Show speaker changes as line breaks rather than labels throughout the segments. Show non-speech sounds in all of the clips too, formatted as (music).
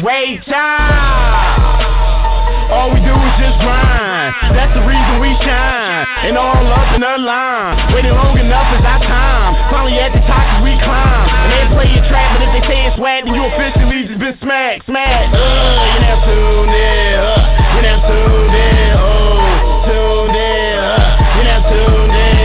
it, wait time. All we do is just grind. That's the reason we shine. And all up in the line. Waiting long enough is our time. Finally at the top as we climb. And they play your trap, but if they say it's whack, then you officially just been smacked, smacked. Uh, you now tuned in. Uh, you now tuned in. Oh, tuned in. Uh, you now tuned in.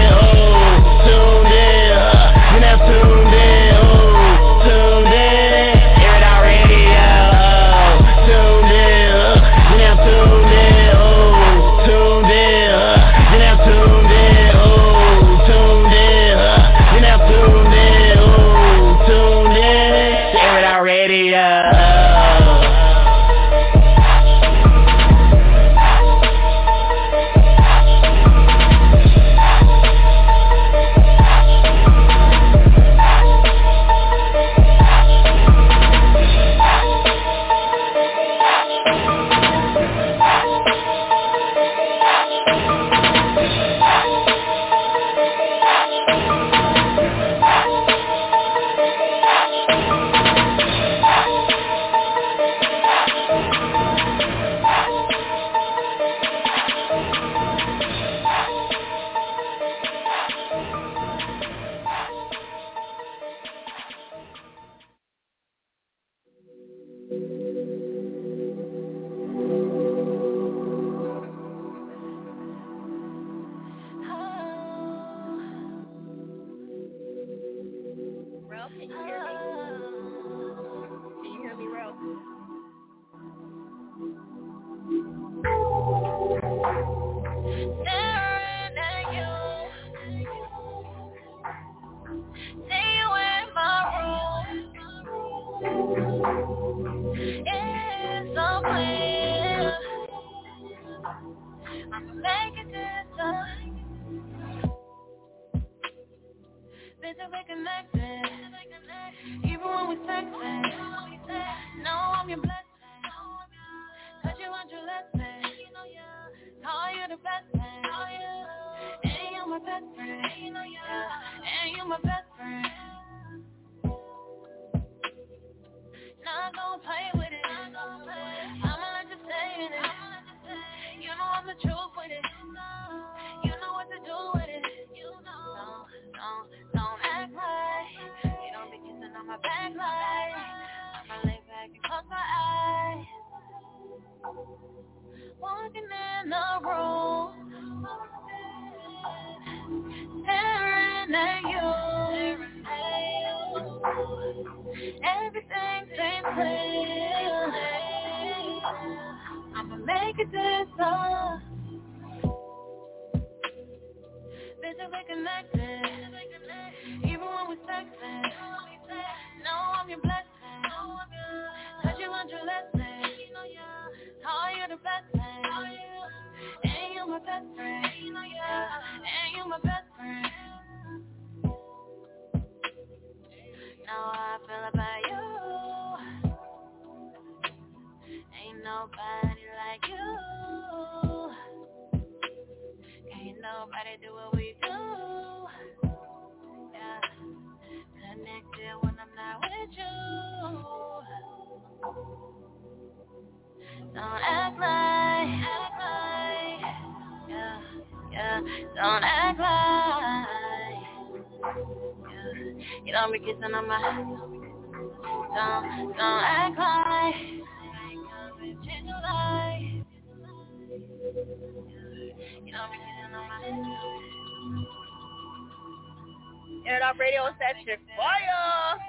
Air Radio
Session Fire!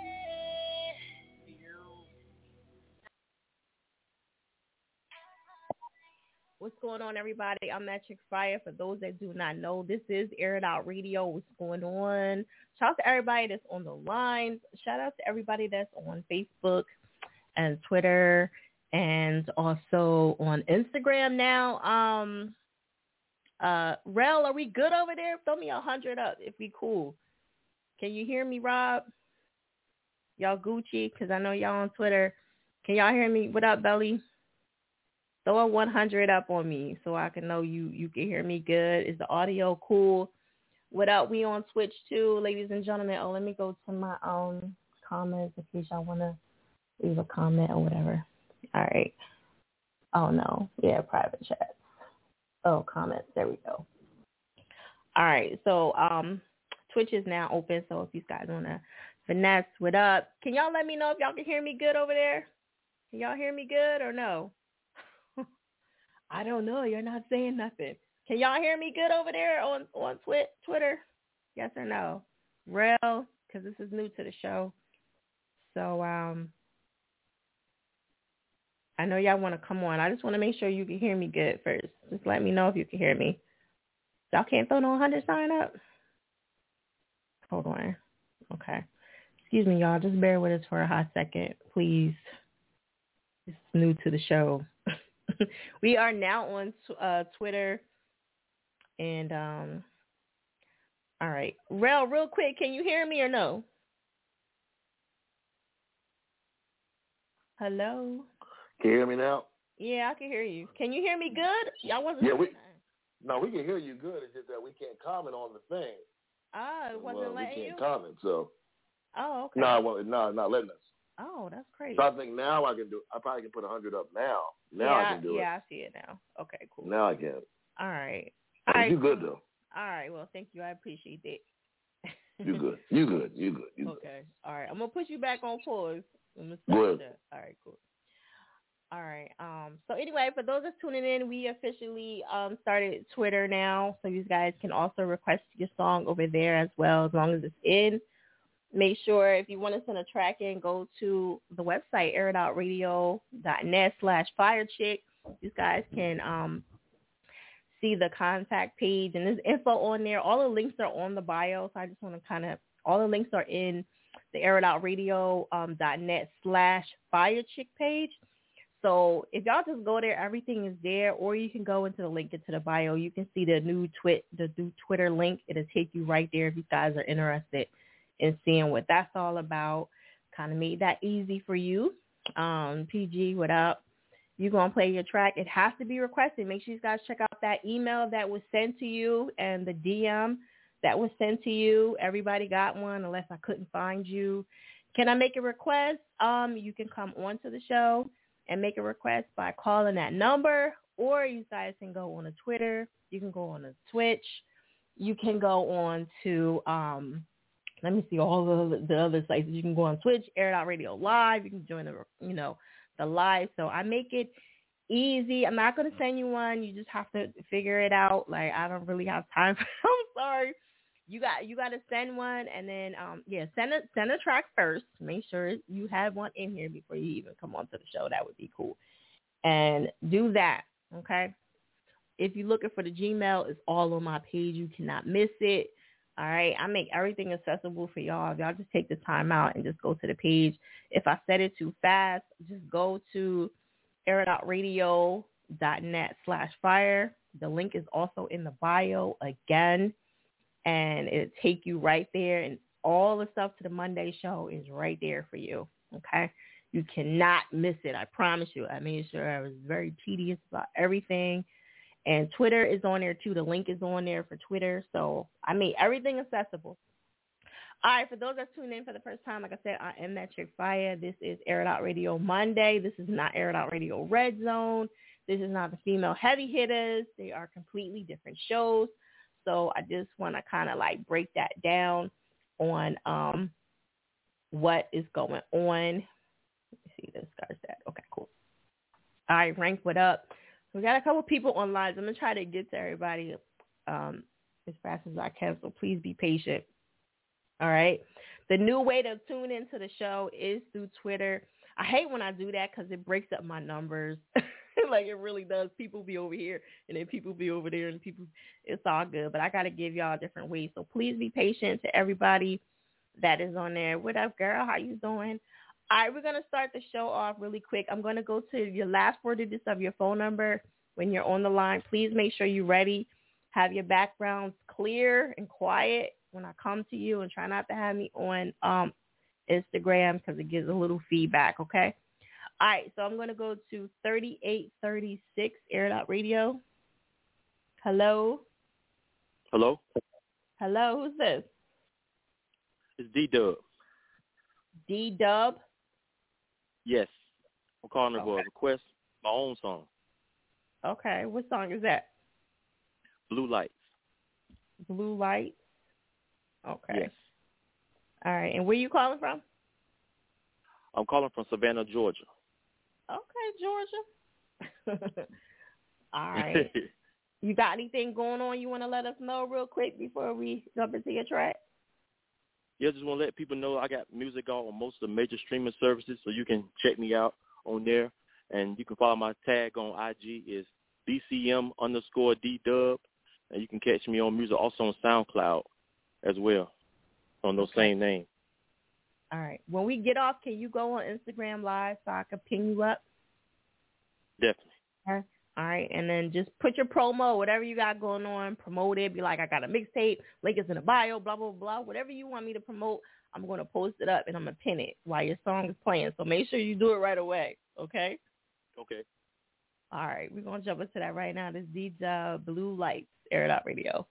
What's going on, everybody? I'm Magic Fire. For those that do not know, this is Air Out Radio. What's going on? Shout out to everybody that's on the line. Shout out to everybody that's on Facebook and Twitter and also on Instagram now. Um, uh, Rel, are we good over there? Throw me a hundred up if we cool. Can you hear me, Rob? Y'all Gucci? Because I know y'all on Twitter. Can y'all hear me? What up, Belly? Throw a 100 up on me so I can know you you can hear me good. Is the audio cool? What up? We on Twitch too, ladies and gentlemen. Oh, let me go to my own comments in case y'all want to leave a comment or whatever. All right. Oh, no. Yeah, private chat. Oh, comments. There we go. All right. So um, Twitch is now open. So if you guys want to finesse, what up? Can y'all let me know if y'all can hear me good over there? Can y'all hear me good or no? (laughs) I don't know. You're not saying nothing. Can y'all hear me good over there on on twi- Twitter? Yes or no? Real, because this is new to the show. So um, I know y'all want to come on. I just want to make sure you can hear me good first. Just let me know if you can hear me. Y'all can't throw no hundred sign up. Hold on. Okay. Excuse me, y'all. Just bear with us for a hot second, please. It's new to the show. (laughs) we are now on uh, Twitter and um. All right, Rel, real quick, can you hear me or no? Hello.
Can you hear me now?
Yeah, I can hear you. Can you hear me good? Y'all wasn't.
Yeah, we. No, we can hear you good. It's just that we can't comment on the thing.
Ah, it wasn't
well,
letting
we can't
you.
comment, so.
Oh, okay.
No, well, no, not letting us.
Oh, that's crazy.
So I think now I can do. I probably can put a hundred up now. Now
yeah,
I can do
yeah,
it.
Yeah, I see it now. Okay, cool.
Now I can.
All right.
All
right.
You good though?
All right. Well, thank you. I appreciate that.
You good? You good? You good? You (laughs) good?
Okay. All right. I'm gonna put you back on pause. I'm gonna
Go
stop
ahead.
All right. Cool. All right. Um. So anyway, for those that's tuning in, we officially um started Twitter now, so you guys can also request your song over there as well, as long as it's in. Make sure if you want to send a track in, go to the website airitoutradio.net slash firechick. You guys can um see the contact page and there's info on there. All the links are on the bio, so I just want to kind of all the links are in the air.radio.net um, slash firechick page. So if y'all just go there, everything is there, or you can go into the link into the bio. You can see the new twit the new Twitter link. It'll take you right there if you guys are interested in seeing what that's all about. Kind of made that easy for you. Um, PG, what up? You're going to play your track. It has to be requested. Make sure you guys check out that email that was sent to you and the DM that was sent to you. Everybody got one unless I couldn't find you. Can I make a request? Um, you can come on to the show and make a request by calling that number or you guys can go on a Twitter. You can go on a Twitch. You can go on to, um, let me see all the, the other sites. You can go on Twitch, Air Out Radio Live. You can join the, you know, the live. So I make it easy. I'm not going to send you one. You just have to figure it out. Like I don't really have time. (laughs) I'm sorry. You got you got to send one, and then um yeah, send a send a track first. Make sure you have one in here before you even come onto the show. That would be cool. And do that, okay? If you're looking for the Gmail, it's all on my page. You cannot miss it. All right, I make everything accessible for y'all. If y'all just take the time out and just go to the page. If I said it too fast, just go to airitoutradio.net slash fire. The link is also in the bio again, and it'll take you right there. And all the stuff to the Monday show is right there for you. Okay, you cannot miss it. I promise you. I made sure I was very tedious about everything. And Twitter is on there too. The link is on there for Twitter. So I made everything accessible. All right, for those that tuned in for the first time, like I said, I am that chick fire. This is Air It Out Radio Monday. This is not Air It Out Radio Red Zone. This is not the female heavy hitters. They are completely different shows. So I just want to kind of like break that down on um what is going on. Let me see this guy's that. Okay, cool. All right, rank what up. We got a couple people online. So I'm gonna try to get to everybody um as fast as I can. So please be patient. All right. The new way to tune into the show is through Twitter. I hate when I do that because it breaks up my numbers. (laughs) (laughs) like it really does. People be over here and then people be over there and people, it's all good. But I got to give y'all different ways. So please be patient to everybody that is on there. What up, girl? How you doing? All right, we're to start the show off really quick. I'm to go to your last four digits of your phone number when you're on the line. Please make sure you're ready. Have your backgrounds clear and quiet when I come to you and try not to have me on um, Instagram because it gives a little feedback, okay? All right, so I'm going to go to 3836 Air Dot Radio. Hello?
Hello?
Hello, who's this?
It's D-Dub.
D-Dub?
Yes. I'm calling her
Okay.
for a request, my own song,
Okay, what song is that?
Blue Lights.
Blue Lights? Okay.
Yes.
All right, and where you calling from?
I'm calling from Savannah, Georgia.
Okay, Georgia. (laughs) All right. (laughs) You got anything going on you want to let us know real quick before we jump into your track?
yeah, just want to let people know I got music out on most of the major streaming services, so you can check me out on there. And you can follow my tag on IG is BCM underscore D Dub. And you can catch me on music also on SoundCloud as well on those
Okay.
same names.
All right. When we get off, can you go on Instagram Live so I can ping you up?
Definitely.
All right, and then just put your promo, whatever you got going on, promote it. Be like, I got a mixtape, link is in the bio, blah blah blah. Whatever you want me to promote, I'm gonna post it up and I'm gonna pin it while your song is playing. So make sure you do it right away, okay?
Okay.
All right, we're gonna jump into that right now. This DJ Blue Lights, Air It Out Radio.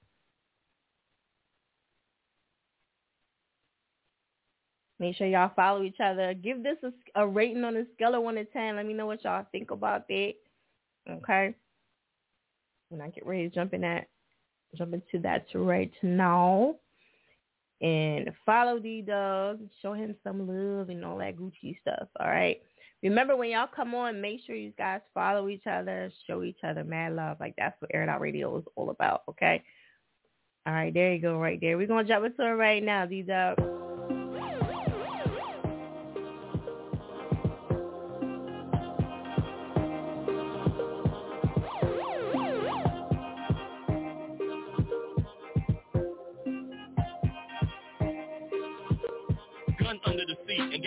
Make sure y'all follow each other. Give this a, a rating on a scale of one to ten. Let me know what y'all think about that. Okay. When I get ready to jump in that, jump into that right now. And follow D Dog, show him some love and all that Gucci stuff. All right. Remember when y'all come on, make sure you guys follow each other, show each other mad love. Like that's what Air Out Radio is all about. Okay. All right, there you go, right there. We're gonna jump into it right now, D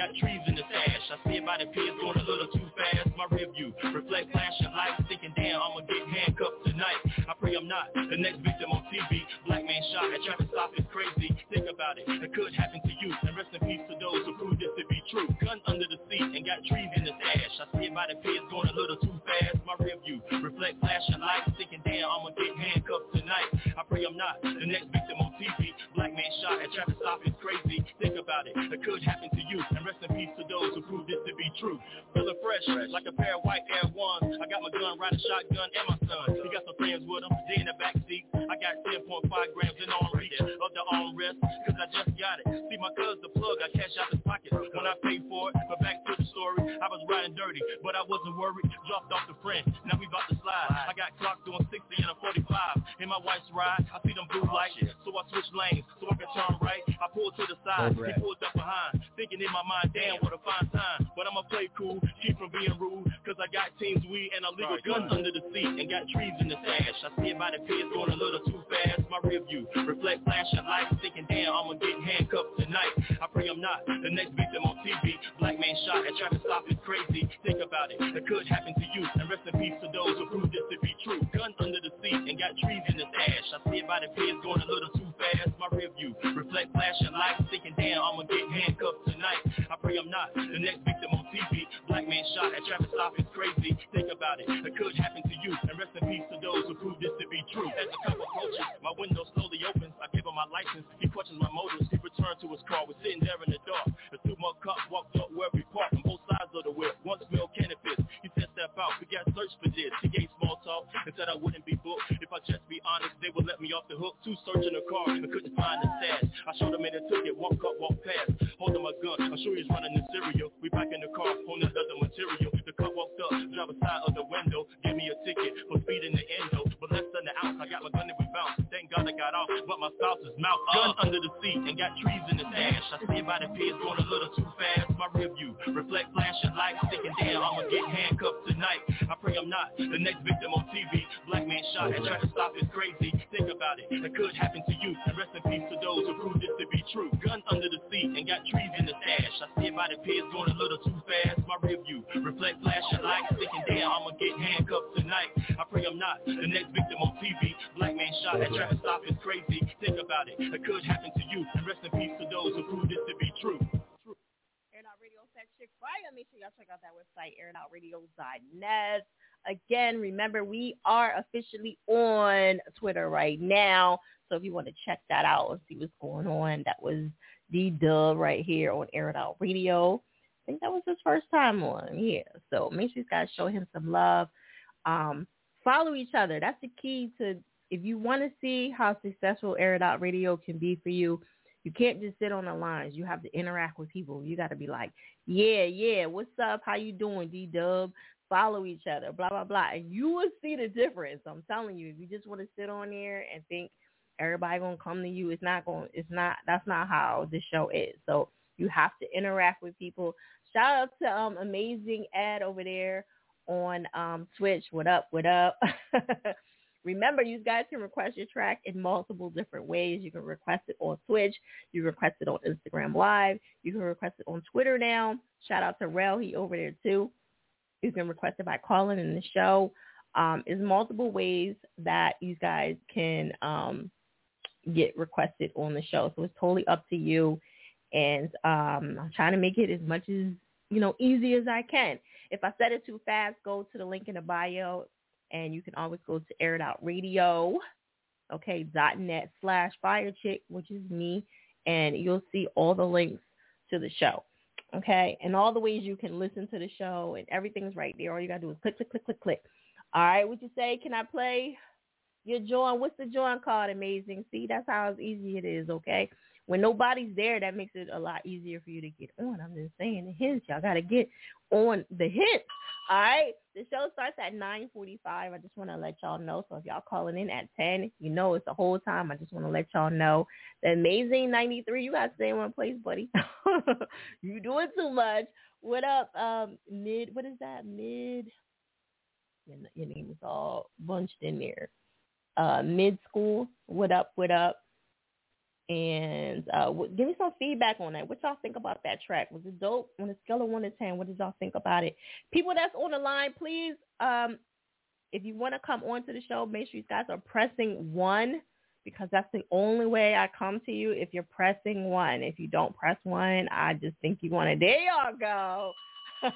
got trees in the stash. I see it by the piers going a little too fast. My rear view reflect flashing lights, thinking damn I'ma get handcuffed tonight. I pray I'm not the next victim on TV. Black man shot at traffic stop is crazy. Think about it, it could happen to you. And rest in peace to those who proved this to be true. Gun under the seat and got trees in the stash. I see it by the piers going a little too fast. My rear view reflect flashing lights, thinking damn I'ma get handcuffed tonight. I pray I'm not the next victim on Black man shot at traffic stop is crazy. Think about it, it could happen to you. And rest in peace to those who proved this to be true. Feeling fresh, like a pair of white Air Ones. I got my gun, riding shotgun, and my son. He got some friends with him, they in the back seat. I got 10.5 grams in arm reach of the armrest, cause I just got it. See my cuz the plug, I cash out his pocket when I paid for it. But back to the story, I was riding dirty, but I wasn't worried. Dropped off the friend, now we about to slide. I got clocked doing 60 and a 45. In my wife's ride, I see them blue lights, so I switch lanes so I can turn right. I pulled to the side, he pulled up behind, thinking in my mind, damn, what a fine time. But I'ma play cool, keep from being rude, cause I got teams weed and illegal guns under the seat and got trees in the stash. I see it by the piers going a little too fast. My rear view reflect flashing lights, thinking damn, I'ma get handcuffed tonight. I pray I'm not the next victim on TV. Black man shot and at traffic stop is crazy. Think about it, it could happen to you. And rest in peace to those who proved this to be true. Gun under the seat and got trees in the stash. I see it by the piers going a little too fast. My rear view reflect flashing lights, thinking damn, I'ma get handcuffed tonight. I pray I'm not the next victim on TV. Black man shot at traffic stop is crazy. Think about it, it could happen to you. And rest in peace to those who proved this to be true. As the couple approaches, my window slowly opens. I give him my license. He questions my motives. He returned to his car. We're sitting there in the dark. The two more cops walked up where we parked on both sides of the whip. One smelled cannabis. He said step out. We got searched for this. He gave small talk and said I wouldn't be booked. If I just be honest, they would let me off the hook. Two searching the car and couldn't find the stash. I showed him and it took it. One cup walked past. Holding my gun. I'm sure he's running the serial. We back in the car on another material. The cop walked up, driver side of the window. Gave me a ticket for speeding the endo. But less than an ounce, I got my gun and we bounced. Thank God I got off, but my spouse's mouth uh. gun under the seat and got trees in the stash. I stand by the piers going a little too fast. My rear view reflect flashing lights, thinking damn I'ma get handcuffed tonight. I pray I'm not the next victim on TV. Black man shot and tried to stop is crazy. Think about it, it could happen to you. Rest in peace to those who proved this to be true. Gun under the seat and got trees in the stash. I stand by the piers going a little too fast. My rear view reflect flashing lights, thinking damn I'ma get handcuffed tonight. I pray I'm not the next victim on TV. Black man shot tried to stop is crazy. Think about it, it could happen to you. Rest in peace to those who proved this to be true.
Chick Fire. Make sure y'all check out that website, airitoutradio.net. Again, remember we are officially on Twitter right now. So if you want to check that out and see what's going on, that was D Dub right here on Air It Out Radio. I think that was his first time on. Yeah. So make sure you guys show him some love. Um, follow each other. That's the key to if you want to see how successful Air It Out Radio can be for you, you can't just sit on the lines. You have to interact with people. You got to be like, yeah, yeah, what's up? How you doing, D Dub? Follow each other, blah blah blah, and you will see the difference. I'm telling you, if you just want to sit on there and think everybody gonna come to you, it's not going. It's not. That's not how the show is. So you have to interact with people. Shout out to um amazing Ed over there on um Twitch. What up? What up? (laughs) Remember, you guys can request your track in multiple different ways. You can request it on Twitch. You request it on Instagram Live. You can request it on Twitter now. Shout out to Rel. He over there too. You can request it by calling in the show. Um, there's multiple ways that you guys can um, get requested on the show. So it's totally up to you. And um, I'm trying to make it as much as, you know, easy as I can. If I said it too fast, go to the link in the bio and you can always go to Air It Out Radio, okay, dot net slash Fiya Chick, which is me, and you'll see all the links to the show. Okay, and all the ways you can listen to the show and everything's right there. All you gotta do is click, click, click, click, click. All right, Would you say? Can I play your join? What's the join called? Amazing. See, that's how easy it is. Okay, when nobody's there, that makes it a lot easier for you to get on. I'm just saying the hints. Y'all gotta get on the hints. All right. The show starts at 9:45. I just want to let y'all know. So if y'all calling in at 10, you know it's the whole time. I just want to let y'all know. The amazing 93. You got to stay in one place, buddy. (laughs) you doing too much. What up, um, mid? What is that? Mid. Your, your name is all bunched in there. Uh, mid school. What up? What up? and uh, give me some feedback on that. What y'all think about that track? Was it dope? On a scale of one to ten, what did y'all think about it? People that's on the line, please, um, if you want to come on to the show, make sure you guys are pressing one because that's the only way I come to you. If you're pressing one, if you don't press one, I just think you want to. There y'all go. (laughs)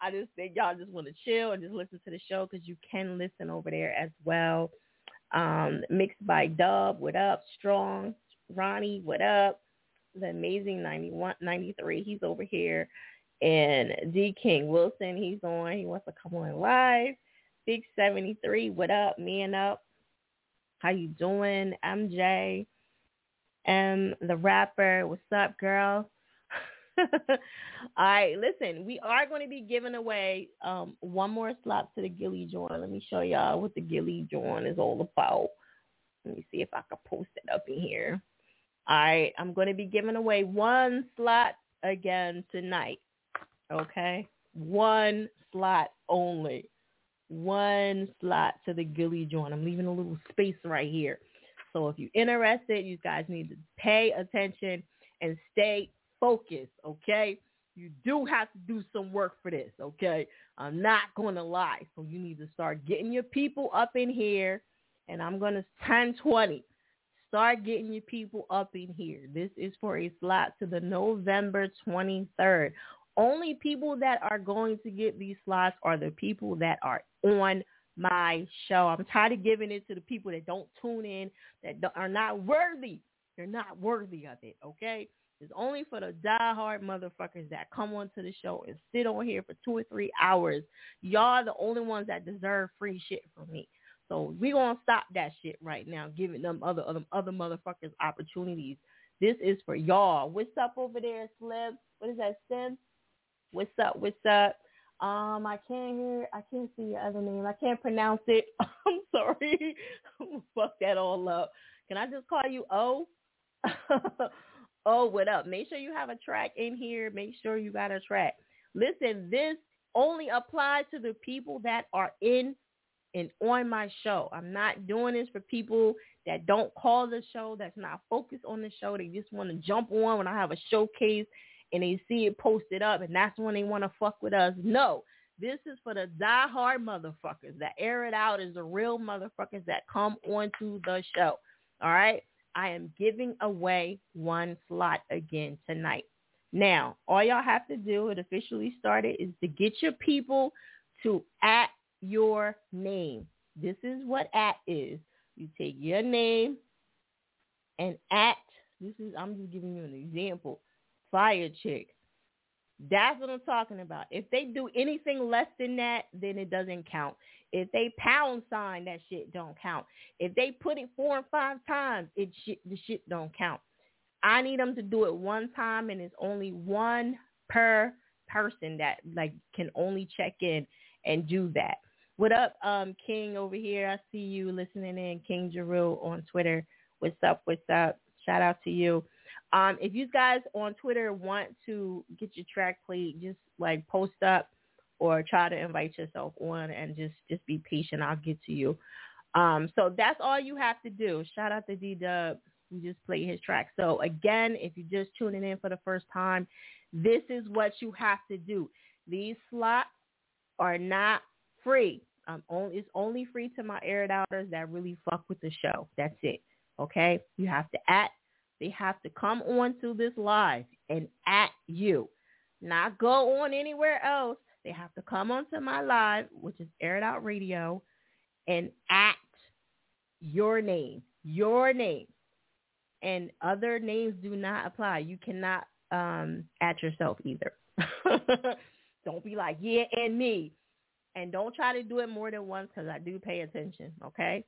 I just think y'all just want to chill and just listen to the show because you can listen over there as well. Um, mixed by Dub. What up? Strong. Ronnie, what up? The amazing 91, 93, he's over here. And D King Wilson, he's on. He wants to come on live. Big 73, what up? Man up. How you doing? MJ. M the rapper, what's up, girl? (laughs) All right, listen, we are going to be giving away um, one more slot to the Gilly Joint. Let me show y'all what the Gilly Joint is all about. Let me see if I can post it up in here. All right, I'm going to be giving away one slot again tonight. Okay, one slot only. One slot to the Gilly joint. I'm leaving a little space right here. So if you're interested, you guys need to pay attention and stay focused, okay? You do have to do some work for this, okay? I'm not going to lie. So you need to start getting your people up in here, and I'm going to 1020. Start getting your people up in here. This is for a slot to the November 23rd. Only people that are going to get these slots are the people that are on my show. I'm tired of giving it to the people that don't tune in, that are not worthy. They're not worthy of it, okay? It's only for the diehard motherfuckers that come onto the show and sit on here for two or three hours. Y'all the only ones that deserve free shit from me. So we gonna stop that shit right now, giving them other other other motherfuckers opportunities. This is for y'all. What's up over there, Slim? What is that, Sim? What's up? What's up? Um, I can't hear. I can't see your other name. I can't pronounce it. (laughs) I'm sorry. (laughs) Fuck that all up. Can I just call you O? (laughs) oh, what up? Make sure you have a track in here. Make sure you got a track. Listen, this only applies to the people that are in and on my show. I'm not doing this for people that don't call the show, that's not focused on the show. They just want to jump on when I have a showcase and they see it posted up and that's when they want to fuck with us. No, this is for the die-hard motherfuckers that air it out is the real motherfuckers that come onto the show. All right. I am giving away one slot again tonight. Now, all y'all have to do, it officially started, is to get your people to at your name. This is what at is. You take your name and at, this is, I'm just giving you an example, Fiya Chick. That's what I'm talking about. If they do anything less than that, then it doesn't count. If they pound sign, that shit don't count. If they put it four and five times, it shit, the shit don't count. I need them to do it one time, and it's only one per person that like can only check in and do that. What up, um, King over here? I see you listening in, King Jarrell on Twitter. What's up? What's up? Shout out to you. Um, if you guys on Twitter want to get your track played, just like post up or try to invite yourself on and just just be patient. I'll get to you. Um, so that's all you have to do. Shout out to D Dub. We just played his track. So again, if you're just tuning in for the first time, this is what you have to do. These slots are not free. Um, only it's only free to my air doubters that really fuck with the show. That's it. Okay, you have to at. They have to come on to this live and at you, not go on anywhere else. They have to come onto my live, which is Aired Out Radio, and at your name, your name, and other names do not apply. You cannot um, at yourself either. (laughs) Don't be like yeah and me and don't try to do it more than once because I do pay attention, okay?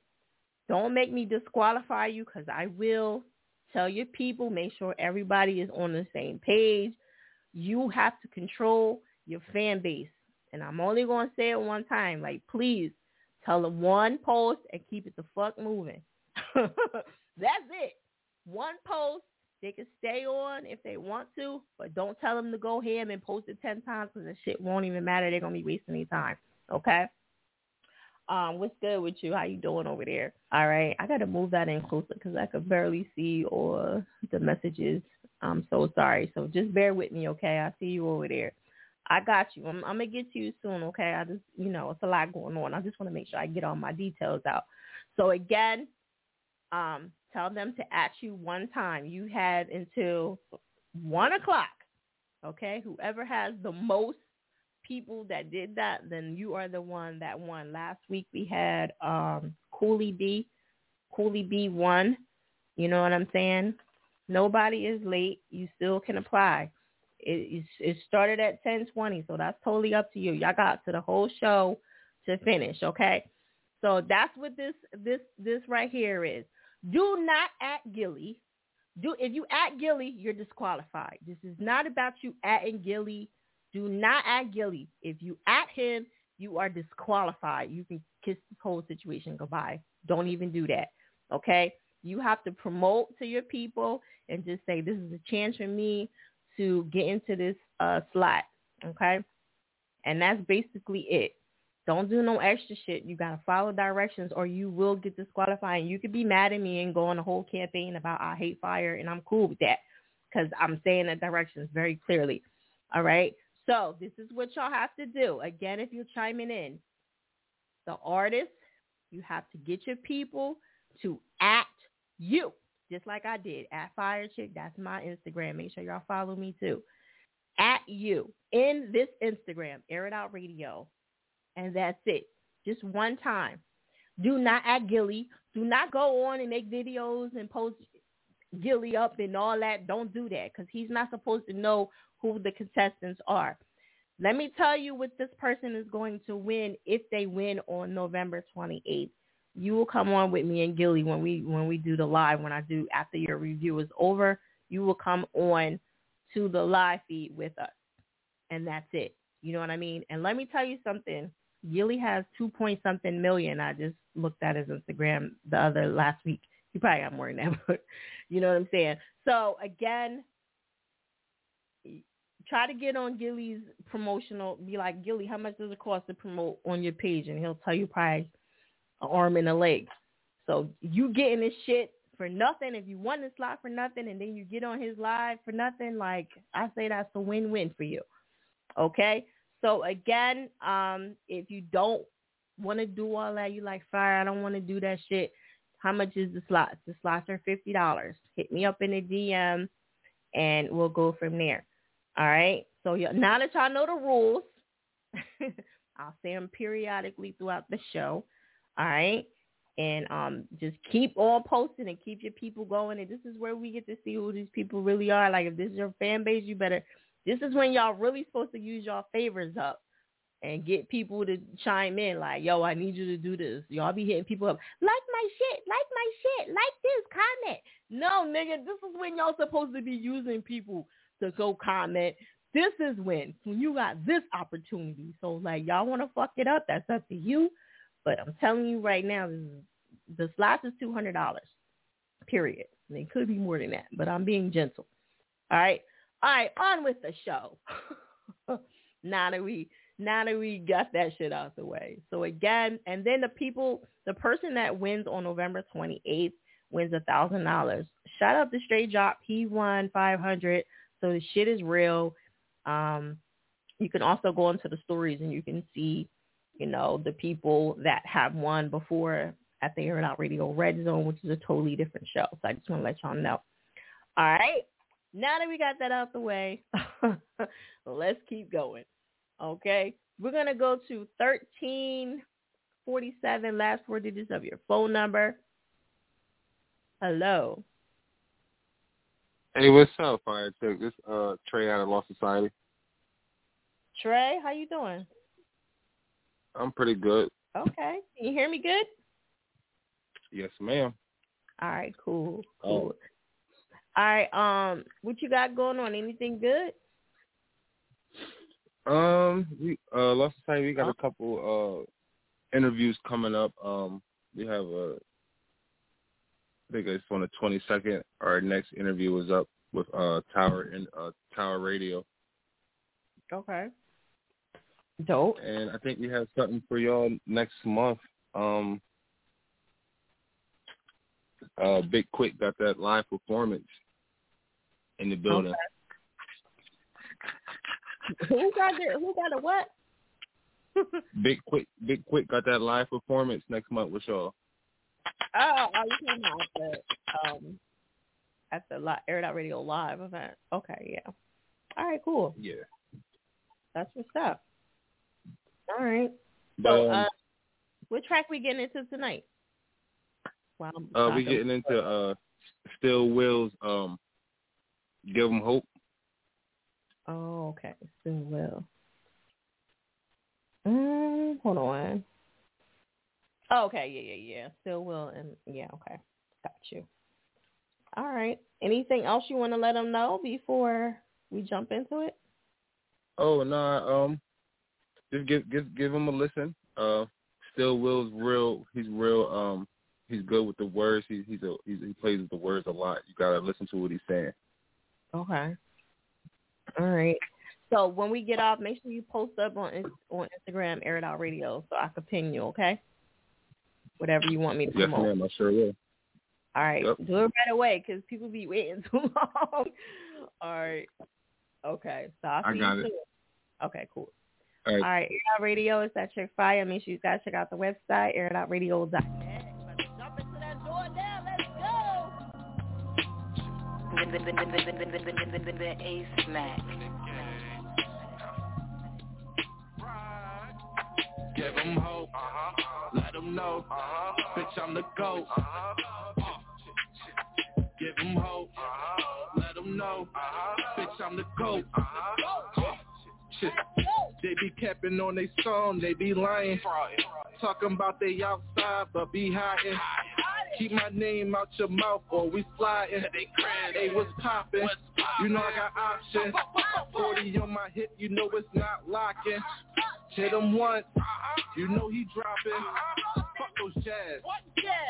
Don't make me disqualify you because I will. Tell your people, make sure everybody is on the same page. You have to control your fan base. And I'm only going to say it one time. Like, please tell them one post and keep it the fuck moving. (laughs) That's it. One post. They can stay on if they want to, but don't tell them to go ham and post it 10 times because the shit won't even matter. They're going to be wasting their time. Okay. Um, what's good with you? How you doing over there? All right. I got to move that in closer because I could barely see or the messages. I'm so sorry. So just bear with me, okay? I see you over there. I got you. I'm, I'm gonna get to you soon, okay? I just, you know, it's a lot going on. I just want to make sure I get all my details out. So again, um, tell them to at you one time. You have until one o'clock, okay? Whoever has the most people that did that, then you are the one that won. Last week we had um Cooley B. Cooley B won. You know what I'm saying? Nobody is late. You still can apply. It, it started at 10:20, so that's totally up to you. Y'all got to the whole show to finish, okay? So that's what this this this right here is. Do not at Gilly. Do if you at Gilly, you're disqualified. This is not about you atting Gilly. do not at Gilly. If you at him, you are disqualified. You can kiss this whole situation goodbye. Don't even do that. Okay? You have to promote to your people and just say, this is a chance for me to get into this uh, slot. Okay? And that's basically it. Don't do no extra shit. You got to follow directions or you will get disqualified. And you could be mad at me and go on a whole campaign about I hate fire and I'm cool with that because I'm saying the directions very clearly. All right. So this is what y'all have to do. Again, if you're chiming in, the artist, you have to get your people to act you, just like I did at Fiya Chick. That's my Instagram. Make sure y'all follow me too. At you in this Instagram, Air It Out Radio, and that's it. Just one time. Do not at Gilly. Do not go on and make videos and post Gilly up and all that. Don't do that because he's not supposed to know who the contestants are. Let me tell you what this person is going to win if they win on November 28th. You will come on with me and Gilly when we when we do the live when I do after your review is over. You will come on to the live feed with us, and that's it. You know what I mean? And let me tell you something. Gilly has two point something million. I just looked at his Instagram the other last week He probably got more than that, (laughs) but you know what I'm saying. So again, try to get on Gilly's promotional. Be like, Gilly, how much does it cost to promote on your page? And he'll tell you probably an arm and a leg. So you getting this shit for nothing. If you want the slot for nothing, and then you get on his live for nothing, like I say, that's a win-win for you. Okay. So again, um, if you don't want to do all that, you like fire. I don't want to do that shit. How much is the slots? The slots are fifty dollars. Hit me up in the DM, and we'll go from there. All right. So now that y'all know the rules, (laughs) I'll say them periodically throughout the show. All right. And um, just keep on posting and keep your people going. And this is where we get to see who these people really are. Like if this is your fan base, you better. This is when y'all really supposed to use y'all favors up and get people to chime in. Like, yo, I need you to do this. Y'all be hitting people up. Like my shit. Like my shit. Like this. Comment. No, nigga. This is when y'all supposed to be using people to go comment. This is when when you got this opportunity. So like y'all want to fuck it up, that's up to you. But I'm telling you right now, the slots is two hundred dollars. Period. It could be more than that, but I'm being gentle. All right, all right. On with the show. (laughs) now that we now that we got that shit out the way. So again, and then the people, the person that wins on November 28th wins a thousand dollars. Shout out to Straight Drop. He won 500. So the shit is real. Um, you can also go into the stories and you can see, you know, the people that have won before at the Air Out Radio Red Zone, which is a totally different show. So I just want to let y'all know. All right. Now that we got that out the way, (laughs) let's keep going. Okay. We're going to go to 1347, last four digits of your phone number. Hello.
Hey, what's up, Fiya Chick? This uh Trey out of Law Society.
Trey, how you doing?
I'm pretty good.
Okay. Can you hear me good?
Yes, ma'am.
All right, cool.
Oh.
All right, um, what you got going on? Anything good?
Um, we uh Law Society. We got
Oh.
a couple uh interviews coming up. Um, we have a. I think it's on the 22nd. Our next interview is up with uh Tower and uh Tower Radio,
Okay. Dope.
and I think we have something for y'all next month. Um, uh, Big Quick got that live performance in the building.
Who got the who got a what? (laughs)
Big Quick, Big Quick got that live performance next month with y'all.
Oh, oh, you talking about the um at the li- Air It Out Radio Live event. Okay, yeah. All right, cool.
Yeah.
That's what's up. All right. So,
um,
uh, what track we getting into tonight? Well,
Uh, we getting into uh, Still Will's um, Give 'Em Hope.
Oh, okay. Still Will. Mm, hold on. Oh, okay. Yeah, yeah, yeah. Still Will. And yeah, okay. Got you. All right. Anything else you want to let them know before we jump into it?
Oh no, um, just give give give him a listen. Uh, Still Will's real. He's real. Um, he's good with the words. He he's a he's, he plays with the words a lot. You gotta listen to what he's saying.
Okay. All right. So when we get off, make sure you post up on on Instagram, Air It Out Radio, so I can ping you. Okay. Whatever you want me to
Yes,
promote.
ma'am. I sure will.
All right,
Yep.
do it right away because people be waiting (laughs) too long. All right. Okay, so I'll see I
got
you
it.
soon. Okay, cool.
All right.
All right, Air It Out Radio is that chick fire. Make sure you guys check out the website, airitoutradio.net. Let's jump into that door now. Let's go.
Ace Mac.
Give 'em hope. Let 'em know. Bitch, I'm the GOAT. Give 'em hope. Let 'em know. Bitch, I'm the GOAT. They be capping on they song, they be lying. Talking about they outside, but be hiding. Keep my name out your mouth or we sliding. Hey, what's poppin'? You know I got options. 40 on my hip, you know it's not locking. Hit him once, you know he dropping. Those jazz?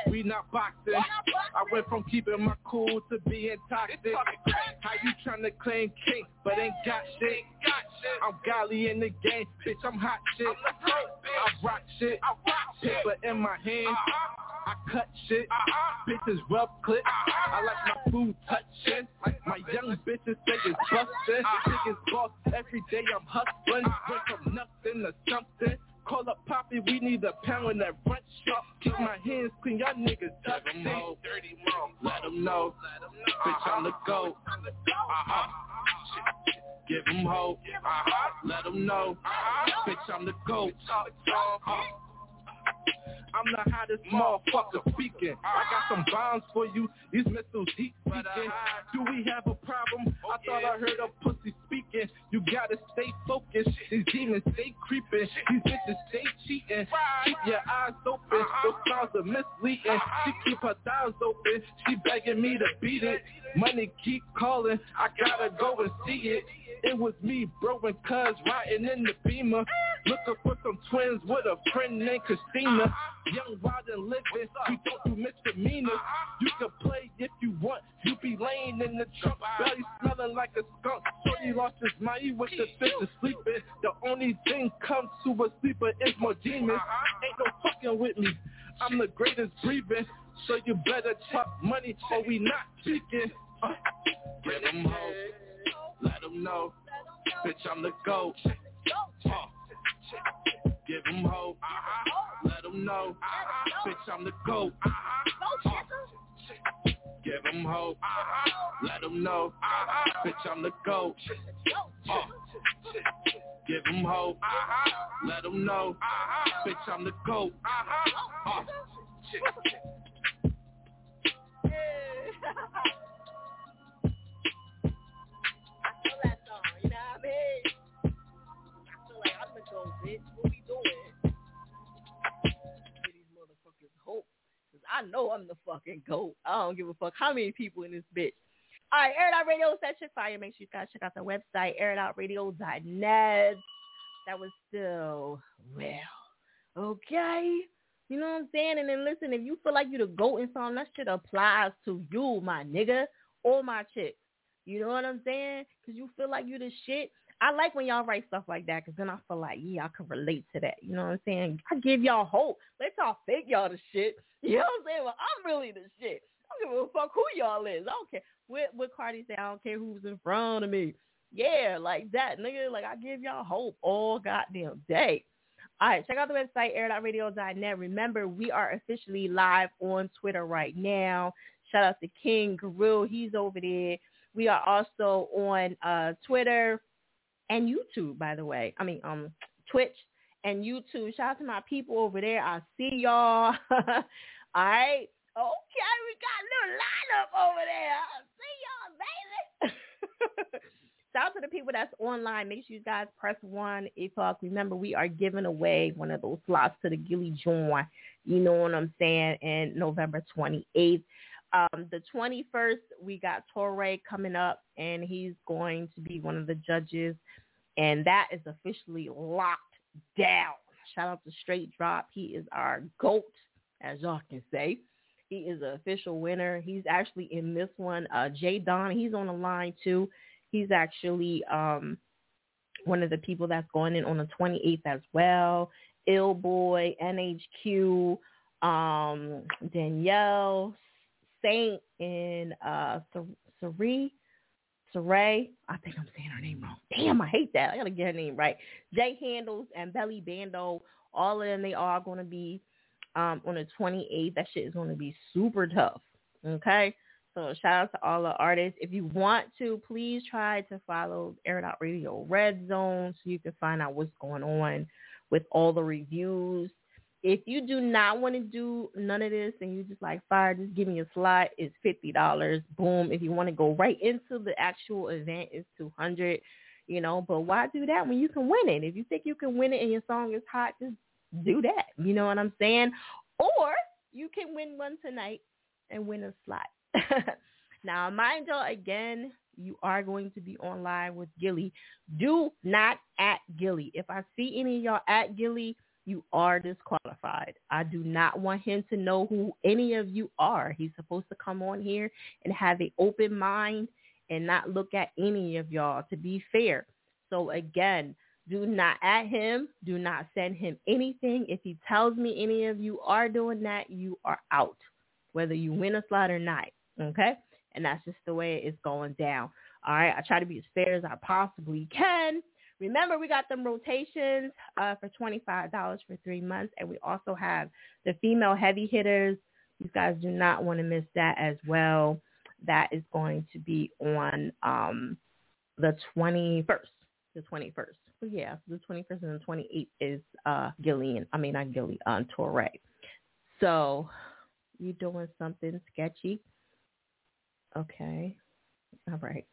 We not boxing. I went from keeping my cool to being toxic. How you trying to claim king, but ain't got shit? Got shit. I'm golly in the game, bitch. I'm hot shit. i'm rock shit. Paper in my hand. I cut shit. Bitches rub clip. I like my food touching. My young bitches say it's bustin'. Biggest boss every day I'm hustling. Went from nothing to something. Call up Poppy, we need a pound in that front shop. Keep my hands clean, y'all niggas dirty. Let 'em know, dirty Let them know. Bitch, I'm the GOAT. Uh-huh. Give them hope. Uh-huh. Let them know. Bitch, I'm the GOAT. Uh-huh. I'm the hottest motherfucker speaking. I got some bombs for you. These missiles heat speaking. Do we have a problem? I thought I heard a pussy speaking. You gotta stay focused. These demons stay creeping. These bitches stay cheating. Keep your eyes open. Uh-huh. Those sounds are misleading. Uh-huh. She keep her thighs open. She begging me to beat it. Money keep calling. I gotta go and see it. It was me, bro, and cuz riding in the beamer. Looking for some twins with a friend named Christina. Young, wild, and living. We don't do misdemeanors. You can play if you want. You be laying in the trunk, belly smelling like a skunk. Shorty lost his mind. He with the bitches sleeping. The only thing comes to a sleeper is more demons. Ain't no fucking with me. I'm the greatest breathing. So you better talk money or we not speaking. Uh, get them hoes. Let them know. Bitch, I'm the GOAT. Uh, give them hope. Let them know. Bitch, I'm the GOAT. Uh, give them hope. Let them know. Bitch, I'm the GOAT. Uh, give them hope. Let them know. Bitch, I'm the GOAT. (laughs) Uh, (laughs)
I know I'm the fucking GOAT. I don't give a fuck how many people in this bitch. All right, Air It Out Radio set shit fire. Make sure you guys check out the website, airitoutradio.net. That was still real. Okay. You know what I'm saying? And then listen, if you feel like you the GOAT in something, that shit applies to you, my nigga, or my chick. You know what I'm saying? Because you feel like you the shit. I like when y'all write stuff like that because then I feel like, yeah, I can relate to that. You know what I'm saying? I give y'all hope. Let y'all think y'all the shit. (laughs) You know what I'm saying? Well, I'm really the shit. I don't give a fuck who y'all is. I don't care. What, what Cardi say, I don't care who's in front of me. Yeah, like that, nigga. Like, I give y'all hope all goddamn day. All right, check out the website, air.radio.net. Remember, we are officially live on Twitter right now. Shout out to King Guru. He's over there. We are also on uh, Twitter and YouTube, by the way. I mean, um, Twitch and YouTube. Shout out to my people over there. I see y'all. (laughs) All right. Okay, we got a little lineup over there. I see y'all, baby. (laughs) Shout out to the people that's online. Make sure you guys press one. If uh, remember, we are giving away one of those slots to the Gilly Join. You know what I'm saying? And November 28th. Um, the 21st, we got Torre coming up, and he's going to be one of the judges, and that is officially locked down. Shout out to Straight Drop. He is our GOAT, as y'all can say. He is an official winner. He's actually in this one. Uh, Jay Don, he's on the line too. He's actually um, one of the people that's going in on the 28th as well. Ill Boy, NHQ, um, Danielle, Saint, and uh, Saray. Saray. I think I'm saying her name wrong. Damn, I hate that. I gotta get her name right. Jay Handles and Belly Bando. All of them, they are to be um, on the 28th. That shit is to be super tough. Okay. So shout out to all the artists. If you want to, please try to follow Air Out Radio Red Zone so you can find out what's going on with all the reviews. If you do not want to do none of this and you just like fire, just give me a slot. It's fifty dollars. Boom. If you want to go right into the actual event, it's two hundred. You know, but why do that when you can win it? If you think you can win it and your song is hot, just do that. You know what I'm saying? Or you can win one tonight and win a slot. (laughs) now, mind y'all, again, you are going to be on live with Gilly. Do not at Gilly. If I see any of y'all at Gilly, you are disqualified. I do not want him to know who any of you are. He's supposed to come on here and have an open mind and not look at any of y'all to be fair. So again, do not at him. Do not send him anything. If he tells me any of you are doing that, you are out, whether you win a slot or not. Okay? And that's just the way it's going down. All right. I try to be as fair as I possibly can. Remember, we got them rotations uh, for $25 for three months. And we also have the female heavy hitters. You guys do not want to miss that as well. That is going to be on um, the 21st. The 21st. So yeah, the 21st and the 28th is uh, Gillian. I mean, not Gillian, uh, Torre. So you doing something sketchy? Okay. All right.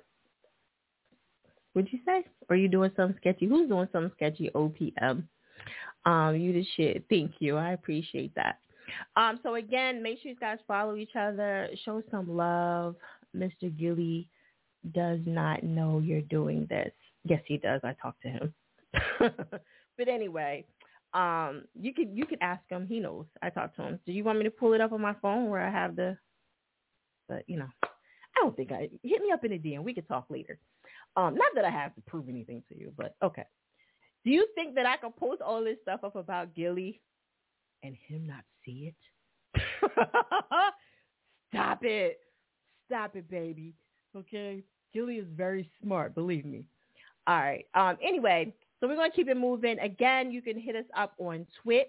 What'd you say? Are you doing something sketchy? Who's doing something sketchy? OPM. Um, you the shit. Thank you. I appreciate that. Um, so again, make sure you guys follow each other. Show some love. Mr. Gilly does not know you're doing this. Yes, he does. I talked to him. (laughs) but anyway, um, you could you could ask him. He knows. I talked to him. Do you want me to pull it up on my phone where I have the? But you know, I don't think I hit me up in a DM. We could talk later. Um, not that I have to prove anything to you, but okay. Do you think that I could post all this stuff up about Gilly and him not see it? (laughs) Stop it. Stop it, baby. Okay? Gilly is very smart, believe me. All right. Um, anyway, so we're going to keep it moving. Again, you can hit us up on Twitch.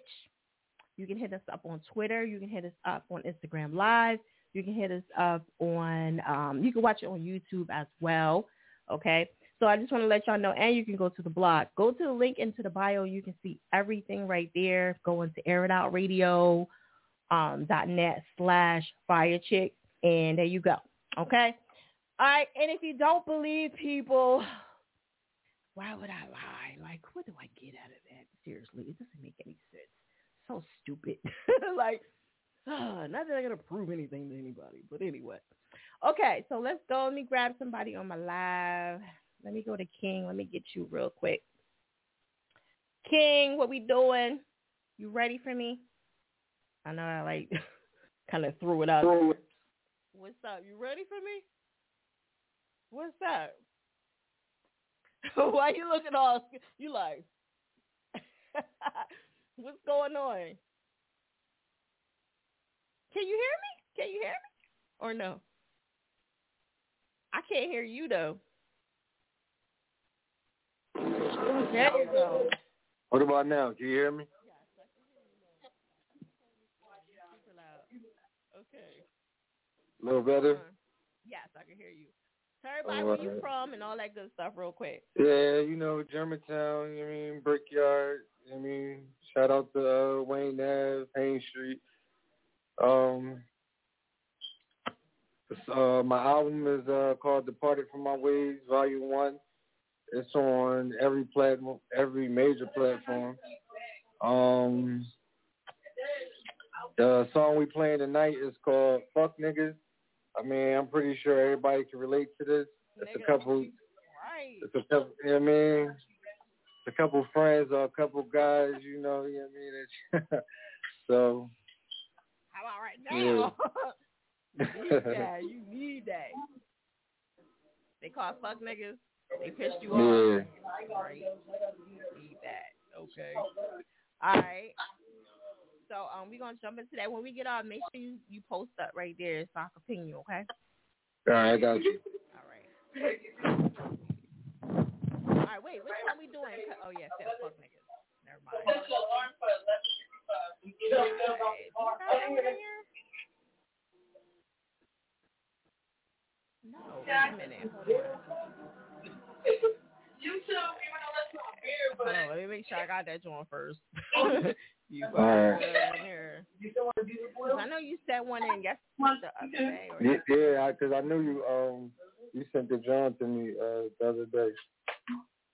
You can hit us up on Twitter. You can hit us up on Instagram Live. You can hit us up on, um, you can watch it on YouTube as well. Okay. So I just want to let y'all know, and you can go to the blog. Go to the link into the bio. You can see everything right there. Go into airitoutradio um, dot net slash Fiya Chick, and there you go. Okay. All right. And if you don't believe people, why would I lie? Like, what do I get out of that? Seriously, it doesn't make any sense. So stupid. (laughs) like, uh, (sighs) not that I'm gonna prove anything to anybody, but anyway. Okay, so let's go. Let me grab somebody on my live. Let me go to King. Let me get you real quick. King, what we doing? You ready for me? I know I like (laughs) kind of threw it out. What's up? You ready for me? What's up? (laughs) (laughs) Why you looking all? You like? What's going on? Can you hear me? Can you hear me? Or no? I can't hear you though. There you go.
What about now? Do you hear me?
Okay.
A little better?
Yes, I can hear you. Tell everybody where you from and all that good stuff real quick.
Yeah, you know, Germantown, I mean, Brickyard, I mean, shout out to uh, Wayne Ave, Haines Street. Um, uh, my album is uh, called "Departed from My Ways," Volume One. It's on every platform, every major platform. Um, the song we playing tonight is called "Fuck Niggas." I mean, I'm pretty sure everybody can relate to this. It's a couple.
Right.
It's a couple. You know I mean? It's a couple friends or a couple guys. You know, you know what I mean? (laughs) so.
How about right now? Yeah. (laughs) Yeah, (laughs) you need that. They call fuck niggas. They pissed you off.
Yeah.
Right. Need that. Okay. All right. So um, we're gonna jump into that. When we get on, make sure you, you post up right there so I can ping you. Okay.
All right, I got you.
All right. All right. Wait. Which one we doing? Oh yeah, fuck niggas. Never mind. Right. No, wait a minute. Hold on. Hold on, let me make sure I got that joint first. (laughs) you
All right.
in here. 'Cause I know you sent one in yesterday the other day. Or
Yeah, yeah, because I knew you. Um, you sent the John to me uh, the other day.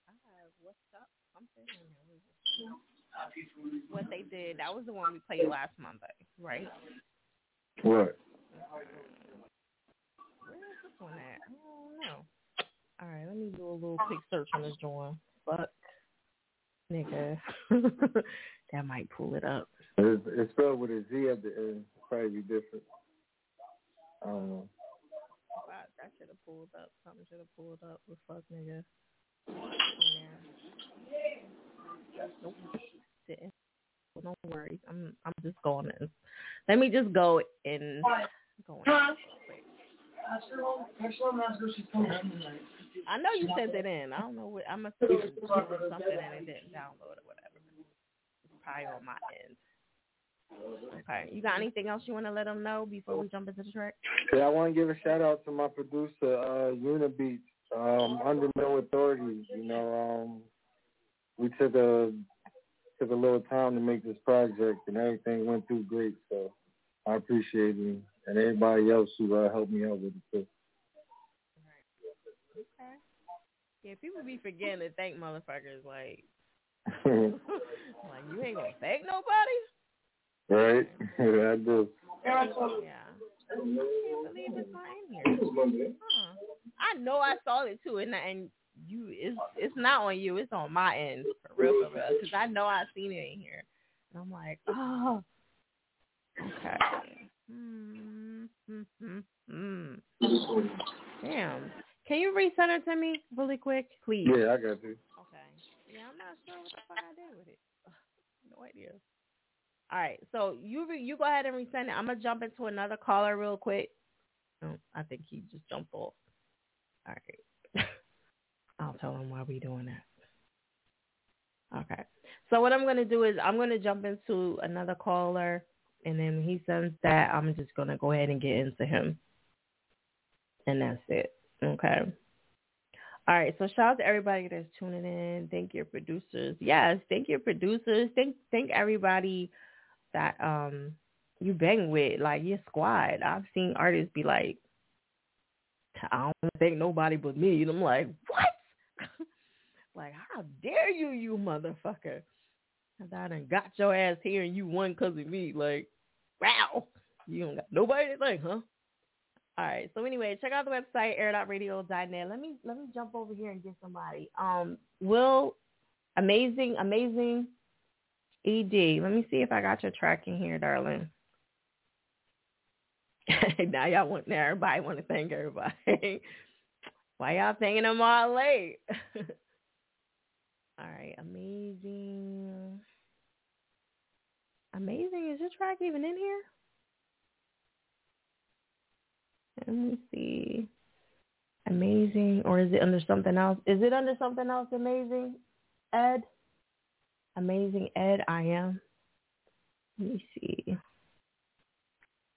I have what's up? Something in there. What they did, that was the one we played last Monday, right?
What?
Where is this one at? I don't know. All right, let me do a little quick search on this joint. Fuck, nigga. (laughs) That might pull it up.
It's, it's spelled with a Z at the end. Probably be different. I don't know.
Wow, that should have pulled up. Something should have pulled up with fuck nigga. Yeah. Nope. Didn't. Well, don't worry. I'm I'm just going in. Let me just go in. Go in real quick. I know you sent it in. I don't know what I'm assuming you did something and it didn't download or whatever. It's probably on my end. Okay. You got anything else you want to let them know before we jump into the track?
Yeah, I want to give a shout out to my producer, uh, um, under no authority. You know, um, we took a took a little time to make this project, and everything went through great. So I appreciate it, and everybody else who uh, helped me out with it too.
Okay. Yeah, people be forgetting to thank motherfuckers. Like, (laughs) like you ain't gonna thank nobody.
right? (laughs) yeah, I do.
Yeah. I can't believe it's not in here. Huh. I know I saw it too, and and you it's it's not on you. It's on my end for real, for real. Because I know I seen it in here, and I'm like, oh, okay. Hmm. Hmm. Hmm. hmm. Damn. Can you resend it to me really quick, please?
Yeah, I got you.
Okay. Yeah, I'm not sure what the fuck I did with it. No idea. All right, so you re- you go ahead and resend it. I'm gonna jump into another caller real quick. Oh, I think he just jumped off. All right. (laughs) I'll tell him why we doing that. Okay. So what I'm gonna do is I'm gonna jump into another caller, and then he sends that, I'm just gonna go ahead and get into him, and that's it. Okay. All right. So shout out to everybody that's tuning in. Thank your producers. Yes, thank your producers. Thank thank everybody that um you bang with, like your squad. I've seen artists be like, I don't thank nobody but me. And I'm like, what? (laughs) like, how dare you, you motherfucker? I done got your ass here and you won because of me. Like, wow. You don't got nobody to thank, huh? All right. So anyway, check out the website air.radio.net. Let me let me jump over here and get somebody. Um, Will, amazing, amazing. Ed. Let me see if I got your track in here, darling. (laughs) now y'all want now everybody want to thank everybody. (laughs) Why y'all thanking them all late? (laughs) all right, amazing. Amazing. Is your track even in here? Let me see. Amazing, or is it under something else? Is it under something else? Amazing, Ed. Amazing, Ed. I am. Let me see.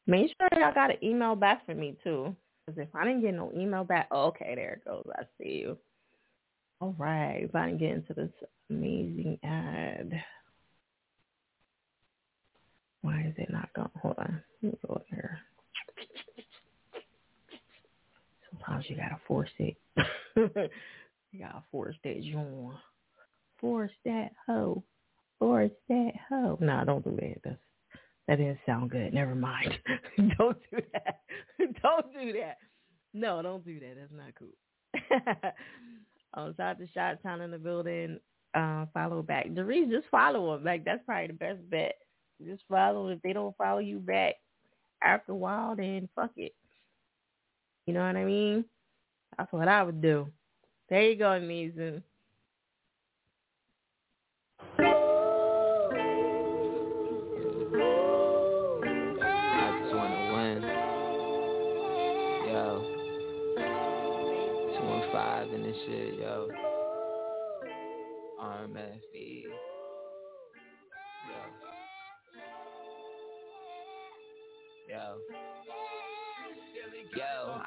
Make sure y'all got an email back for me too, because if I didn't get no email back, oh, okay, there it goes. I see you. All right, if I didn't get into this Amazing Ed, why is it not going? Hold on, let me go in here. Sometimes you gotta force it. (laughs) you gotta force that joint. Force that hoe. Force that hoe. No, don't do that. That's, that didn't sound good. Never mind. (laughs) don't do that. (laughs) don't do that. No, don't do that. That's not cool. um, shout out to Shot Town in the building. Uh, follow back. Doris, just follow them. Like that's probably the best bet. Just follow. If they don't follow you back after a while, then fuck it. You know what I mean? That's what I would do. There you go, Amazing.
Two and this shit, yo. RMFE. Yo.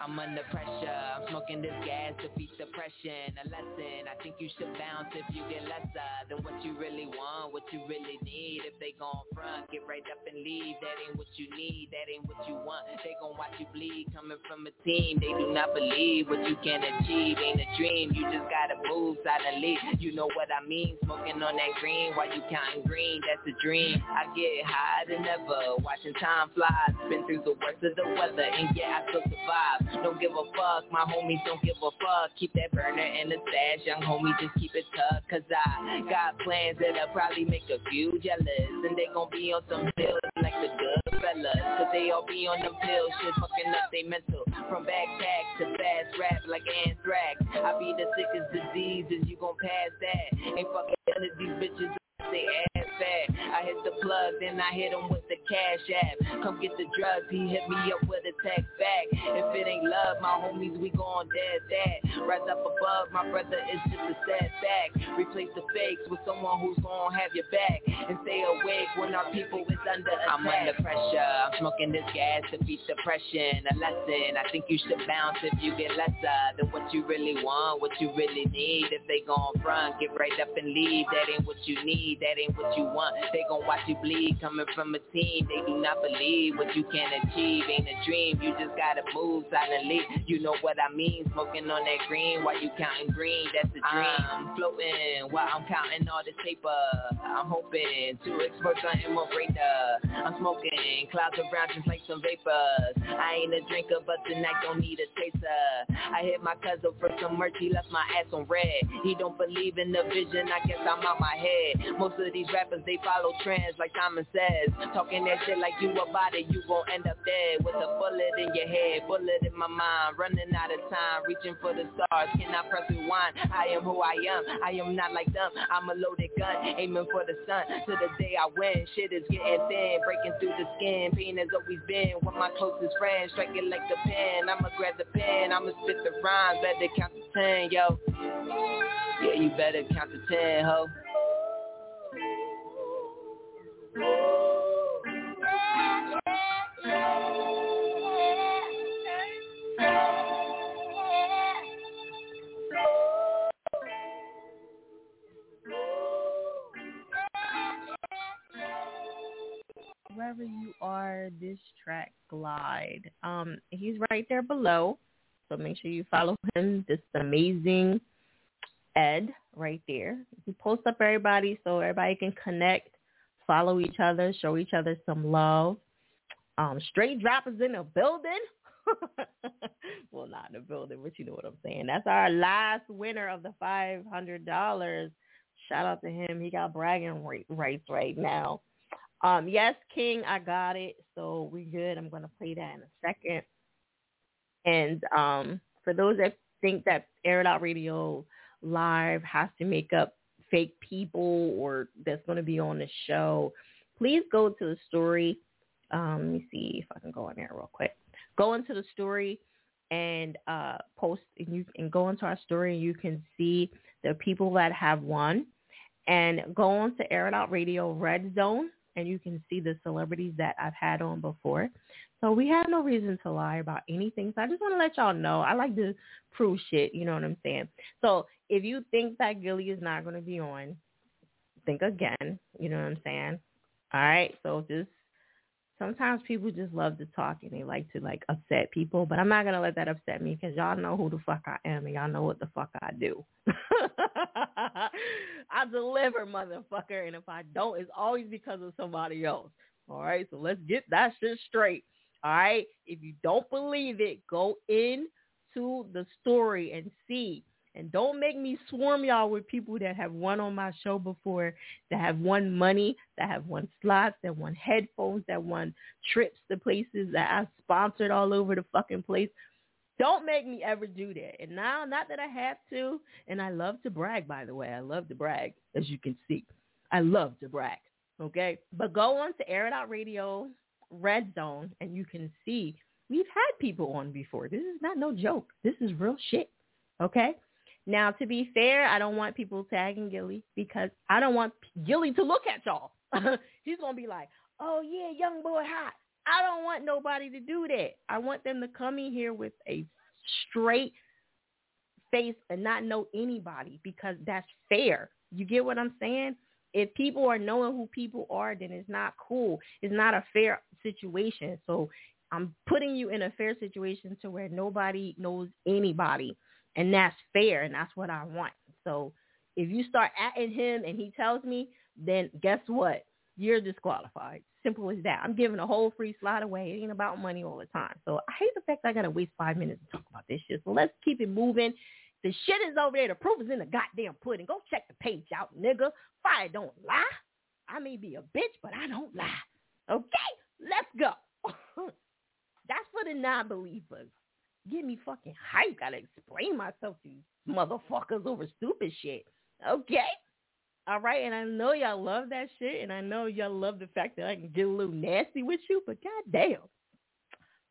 I'm under pressure. I'm smoking this gas to beat depression. A lesson. I think you should bounce if you get lesser than what you really want, what you really need. If they gon' front, get right up and leave. That ain't what you need. That ain't what you want. They gon' watch you bleed. Coming from a team, they do not believe what you can achieve. Ain't a dream. You just gotta move silently. You know what I mean? Smoking on that green while you counting green. That's a dream. I get higher than ever. Watching time fly. Been through the worst of the weather, and yeah, I still survive. Don't give a fuck, my homies don't give a fuck. Keep that burner in the stash, young homie, just keep it tucked. Cause I got plans that'll probably make a few jealous. And they gon' be on some pills like the good fellas. Cause they all be on them pills, shit fucking up they mental. From backpack to fast rap like anthrax. I be the sickest disease, is you gon' pass that. Ain't fucking none of these bitches they ass fat. I hit the plug, then I hit him with the cash app. Come get the drugs, he hit me up with a text back. If it ain't love, my homies, we gon' dead that. Rise up above, my brother is just a setback. Replace the fakes with someone who's gon' have your back. And stay awake when our people is under attack. I'm under pressure, I'm smoking this gas to beat depression. A lesson, I think you should bounce if you get lesser than what you really want, what you really need. If they gon' front, get right up and leave. That ain't what you need that ain't what you want. They gon' watch you bleed coming from a team. They do not believe what you can achieve. Ain't a dream, you just gotta move silently. You know what I mean, smoking on that green while you counting green. That's the dream. Uh. I'm floating while I'm counting all this paper. I'm hoping to explore something more greater. I'm smoking clouds around just like some vapors. I ain't a drinker, but tonight don't need a chaser. I hit my cousin for some merch, he left my ass on red. He don't believe in the vision, I guess I'm out my head. Most of these rappers, they follow trends like Simon says. Talking that shit like you about it, you gon' end up dead. With a bullet in your head, bullet in my mind. Running out of time, reaching for the stars. Can I press rewind? I am who I am. I am not like them. I'm a loaded gun, aiming for the sun. To the day I win, shit is getting thin. Breaking through the skin, pain has always been of my closest friends. Striking like the pen, I'ma grab the pen. I'ma spit the rhymes, better count to ten, yo. Yeah, you better count to ten, ho.
Wherever you are, this track glide. Um, he's right there below, so make sure you follow him. This amazing Ed right there. He posts up everybody so everybody can connect follow each other, show each other some love. Um, straight droppers in the building. (laughs) well, not in the building, but you know what I'm saying. That's our last winner of the five hundred dollars. Shout out to him. He got bragging rights right now. Um, yes, King, I got it. So we good. I'm gonna play that in a second. And um, for those that think that Air It Out Radio Live has to make up fake people or that's going to be on the show, please go to the story. Um, let me see if I can go in there real quick. Go into the story and uh, post and you can go into our story and you can see the people that have won and go on to Air It Out Radio Red Zone and you can see the celebrities that I've had on before. So we have no reason to lie about anything. So I just want to let y'all know. I like to prove shit. You know what I'm saying? So if you think that Gilly is not going to be on, think again. You know what I'm saying? All right. So just sometimes people just love to talk and they like to like upset people, but I'm not gonna let that upset me because y'all know who the fuck I am and y'all know what the fuck I do. (laughs) I deliver, motherfucker, and if I don't, it's always because of somebody else. All right, so let's get that shit straight. All right, if you don't believe it, go in to the story and see. And don't make me swarm y'all with people that have won on my show before, that have won money, that have won slots, that won headphones, that won trips to places that I sponsored all over the fucking place. Don't make me ever do that. And now, not that I have to, and I love to brag, by the way. I love to brag, as you can see. I love to brag, okay? But go on to Air It Out Radio Red Zone, and you can see we've had people on before. This is not no joke. This is real shit, okay? Now, to be fair, I don't want people tagging Gilly because I don't want Gilly to look at y'all. (laughs) He's going to be like, oh, yeah, young boy hot. I don't want nobody to do that. I want them to come in here with a straight face and not know anybody because that's fair. You get what I'm saying? If people are knowing who people are, then it's not cool. It's not a fair situation. So I'm putting you in a fair situation to where nobody knows anybody. And that's fair and that's what I want. So if you start atting him and he tells me, then guess what? you're disqualified. Simple as that. I'm giving a whole free slot away. It ain't about money all the time. So I hate the fact I gotta waste five minutes to talk about this shit. So let's keep it moving. The shit is over there. The proof is in the goddamn pudding. Go check the page out, nigga. Fire don't lie. I may be a bitch, but I don't lie. Okay? Let's go. (laughs) That's for the non-believers. Get me fucking hype. Gotta explain myself to you motherfuckers over stupid shit. Okay? All right, and I know y'all love that shit, and I know y'all love the fact that I can get a little nasty with you, but goddamn.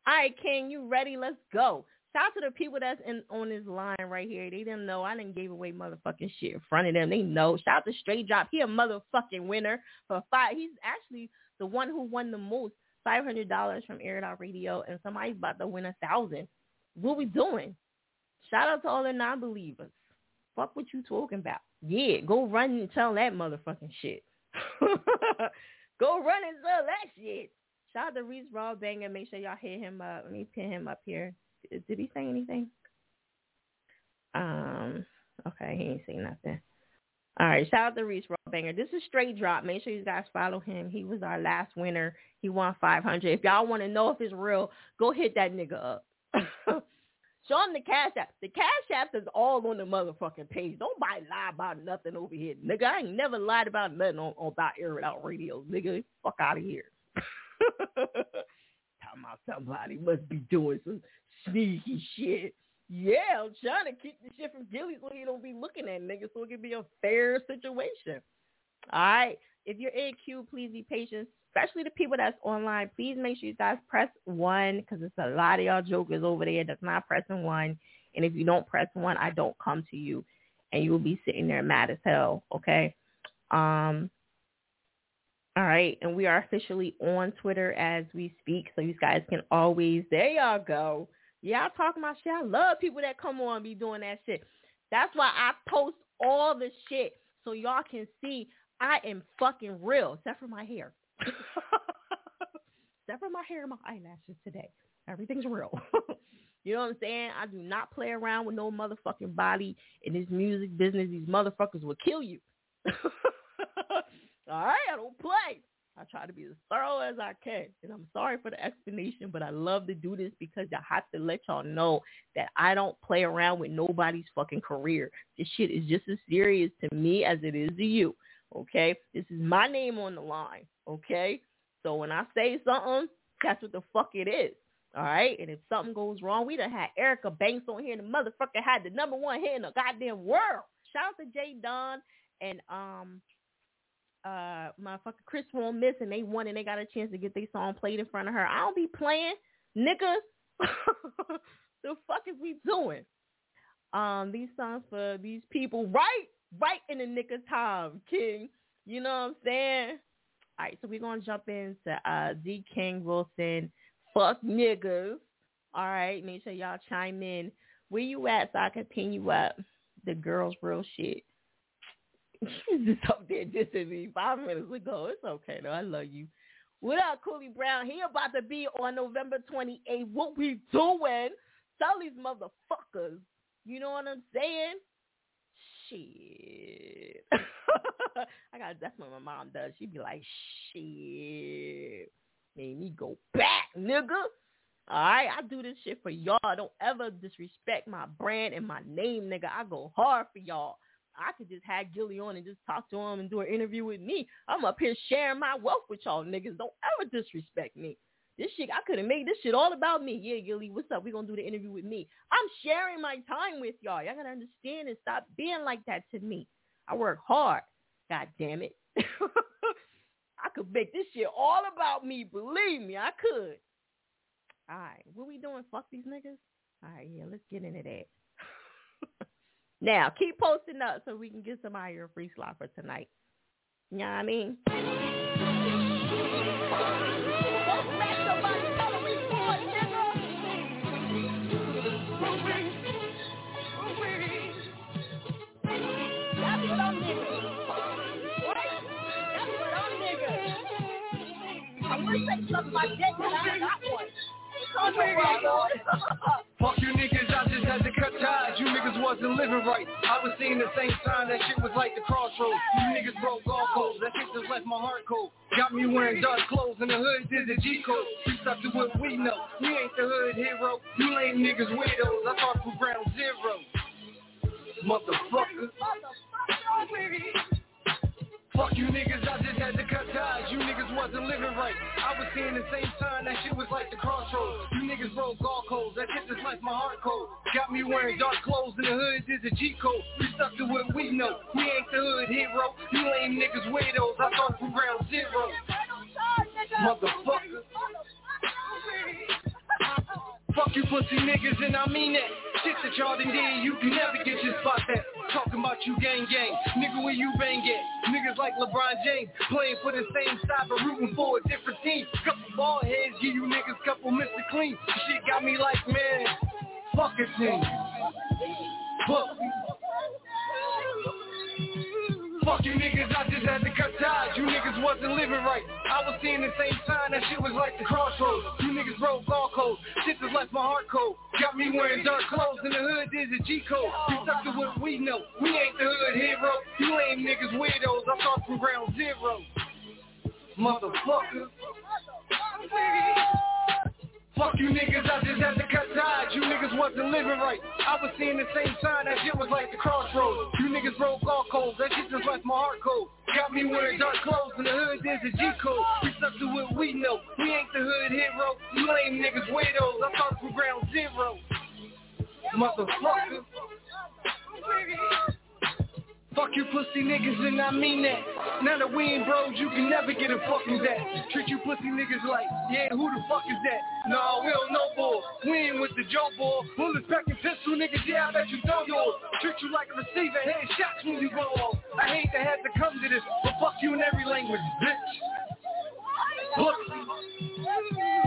All right, King, you ready? Let's go. Shout out to the people that's in on this line right here. They didn't know I didn't give away motherfucking shit in front of them. They know. Shout out to Straight Drop. He a motherfucking winner for five. He's actually the one who won the most, five hundred dollars from Air Radio, and somebody's about to win a thousand. What we doing? Shout out to all the non-believers. Fuck what you talking about. Yeah, go run and tell that motherfucking shit. (laughs) go run and tell that shit. Shout out to Reese Raw Banger. Make sure y'all hit him up. Let me pin him up here. Did he say anything? Um. Okay, he ain't saying nothing. All right, shout out to Reese Banger. This is straight drop. Make sure you guys follow him. He was our last winner. He won 500. If y'all want to know if it's real, go hit that nigga up. (laughs) Show him the cash app. The cash app is all on the motherfucking page. Nobody lie about nothing over here, nigga. I ain't never lied about nothing on, on about Air It Out Radio, nigga. Fuck out of here. (laughs) Talking about somebody must be doing some sneaky shit. Yeah, I'm trying to keep the shit from Gilly so he don't be looking at niggas so it can be a fair situation. All right. If you're in queue, please be patient, especially the people that's online. Please make sure you guys press one because it's a lot of y'all jokers over there that's not pressing one. And if you don't press one, I don't come to you, and you will be sitting there mad as hell. Okay. Um. All right, and we are officially on Twitter as we speak, so you guys can always. There y'all go yeah, I talk my shit. I love people that come on be doing that shit. That's why I post all the shit so y'all can see I am fucking real, except for my hair. (laughs) except for my hair and my eyelashes today. Everything's real. (laughs) you know what I'm saying? I do not play around with no motherfucking body in this music business. These motherfuckers will kill you. (laughs) all right, I don't play. I try to be as thorough as I can. And I'm sorry for the explanation, but I love to do this because I have to let y'all know that I don't play around with nobody's fucking career. This shit is just as serious to me as it is to you. Okay? This is my name on the line. Okay? So when I say something, that's what the fuck it is. All right? And if something goes wrong, we done had Erica Banks on here and the motherfucker had the number one hit in the goddamn world. Shout out to Jay Don and um uh motherfucker Chris won't miss and they won and they got a chance to get their song played in front of her. I don't be playing, nigga. (laughs) the fuck is we doing? Um, these songs for these people right, right in the nick of time, King. You know what I'm saying? All right, so we're gonna jump into uh Z King Wilson. Fuck niggas. All right, make sure y'all chime in. Where you at so I can pin you up? The girls real shit. (laughs) She's just up there dissing me five minutes ago. It's okay though. I love you. What up, Cooley Brown? He about to be on November 28th. What we doing? Tell these motherfuckers. You know what I'm saying? Shit. (laughs) I got that's what my mom does. She be like, shit. Made me go back, nigga. All right, I do this shit for y'all. Don't ever disrespect my brand and my name, nigga. I go hard for y'all. I could just have Gilly on and just talk to him and do an interview with me. I'm up here sharing my wealth with y'all niggas. Don't ever disrespect me. This shit, I could have made this shit all about me. Yeah, Gilly, what's up? we going to do the interview with me. I'm sharing my time with y'all. Y'all got to understand and stop being like that to me. I work hard. God damn it. (laughs) I could make this shit all about me. Believe me, I could. All right, what we doing? Fuck these niggas? All right, yeah, let's get into that. (laughs) Now, keep posting up so we can get somebody a free slot for tonight. You know what I mean? I'm gonna say something about that, but I got one. (laughs)
Fuck you niggas, I just had to cut ties. You niggas wasn't living right. I was seeing the same sign, that shit was like the crossroads. You niggas broke all codes, that shit just left my heart cold. Got me wearing dark clothes and the hood is G code. We stuck to what we know. We ain't the hood hero. You lame niggas widows. I start from ground zero. Motherfucker. Fuck you niggas, I just had to cut ties. You niggas wasn't living right. I was seeing the same sign, that shit was like the crossroads. You niggas broke all codes, that shit just left my heart cold. Got me wearing dark clothes in the hood is a G code. We stuck to what we know. We ain't the hood hero. You lame niggas widows. I start from ground zero. Motherfucker. Fuck you pussy niggas and I mean that Shit that y'all done did, you can never get your spot back. Talking about you gang gang, nigga where you bang at? Niggas like LeBron James, playing for the same side but rooting for a different team. Couple ball heads, give you niggas couple Mr. Clean. Shit got me like, man, fuck a team Fuck Fuck you niggas, I just had to cut ties. You niggas wasn't living right. I was seeing the same sign, that shit was like the crossroads. You niggas broke all codes. Shit just left my heart cold. Got me wearing dark clothes in the hood, there's a G code. We stuck to what we know. We ain't the hood hero. You lame niggas weirdos. I start from ground zero. Motherfucker. Fuck you niggas, I just had to cut ties. You niggas wasn't living right. I was seeing the same sign, that shit was like the crossroads. You niggas broke all codes, that shit just left my heart cold. Got me wearing dark clothes in the hood, there's a G code. We stuck to what we know. We ain't the hood hero. You lame niggas widows. I start from ground zero. Motherfucker. Fuck you pussy niggas and I mean that. Now that we ain't bros, you can never get a fucking that. Treat you pussy niggas like, yeah, who the fuck is that? Nah, we don't know boy, we ain't with the Joe boy. Bullets, back and pistol niggas, yeah, I bet you know yours Treat you like a receiver, head shots when you go off. I hate to have to come to this, but fuck you in every language, bitch. Look,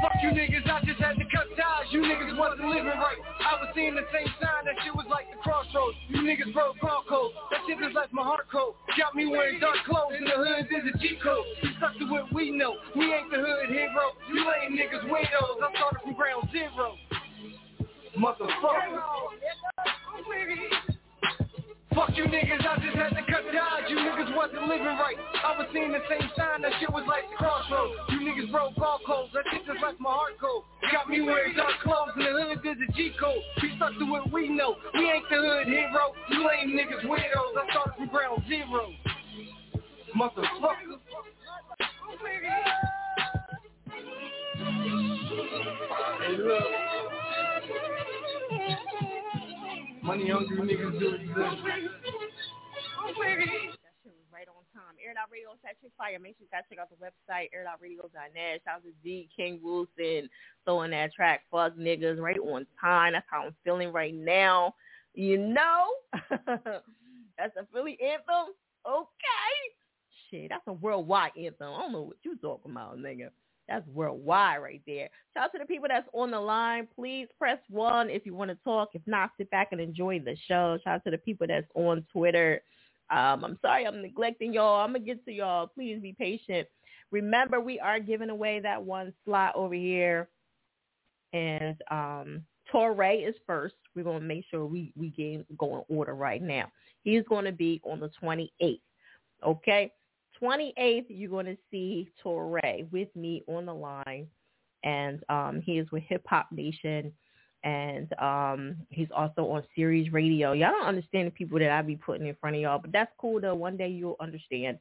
fuck you niggas, I just had ties. You niggas wasn't living right. I was seeing the same sign, that shit was like the crossroads. You niggas broke all codes, that shit just like my heart cold. Got me wearing dark clothes in the hood, there's a G code. We stuck to what we know, we ain't the hood hero. You ain't niggas widows, I started from ground zero. Motherfucker. Fuck you niggas, I just had to cut ties. You niggas wasn't living right. I was seeing the same sign, that shit was like the crossroads. You niggas broke all codes, that shit just left my heart cold. Got me wearing dark clothes in the hood, there's a G code. We stuck to what we know. We ain't the hood hero. You lame niggas weirdos. I started from ground zero. Motherfucker. Hey, look. Money hungry niggas do exist.
That shit was right on time. Air Out Radio Section Fire. Make sure you guys check out the website, air.radio.net. Shout out to Z, King Wilson, throwing that track, Fuck Niggas, right on time. That's how I'm feeling right now. You know? (laughs) that's a Philly anthem? Okay. Shit, that's a worldwide anthem. I don't know what you talking about, nigga. That's worldwide right there. Shout out to the people that's on the line. Please press one if you want to talk. If not, sit back and enjoy the show. Shout out to the people that's on Twitter. Um, I'm sorry I'm neglecting y'all. I'm going to get to y'all. Please be patient. Remember, we are giving away that one slot over here. And um, Torre is first. We're going to make sure we, we get, go in order right now. He's going to be on the 28th. Okay? 28th, you're going to see Torre with me on the line. And um, he is with Hip Hop Nation. And um, he's also on Sirius Radio. Y'all don't understand the people that I be putting in front of y'all, but that's cool though. One day you'll understand.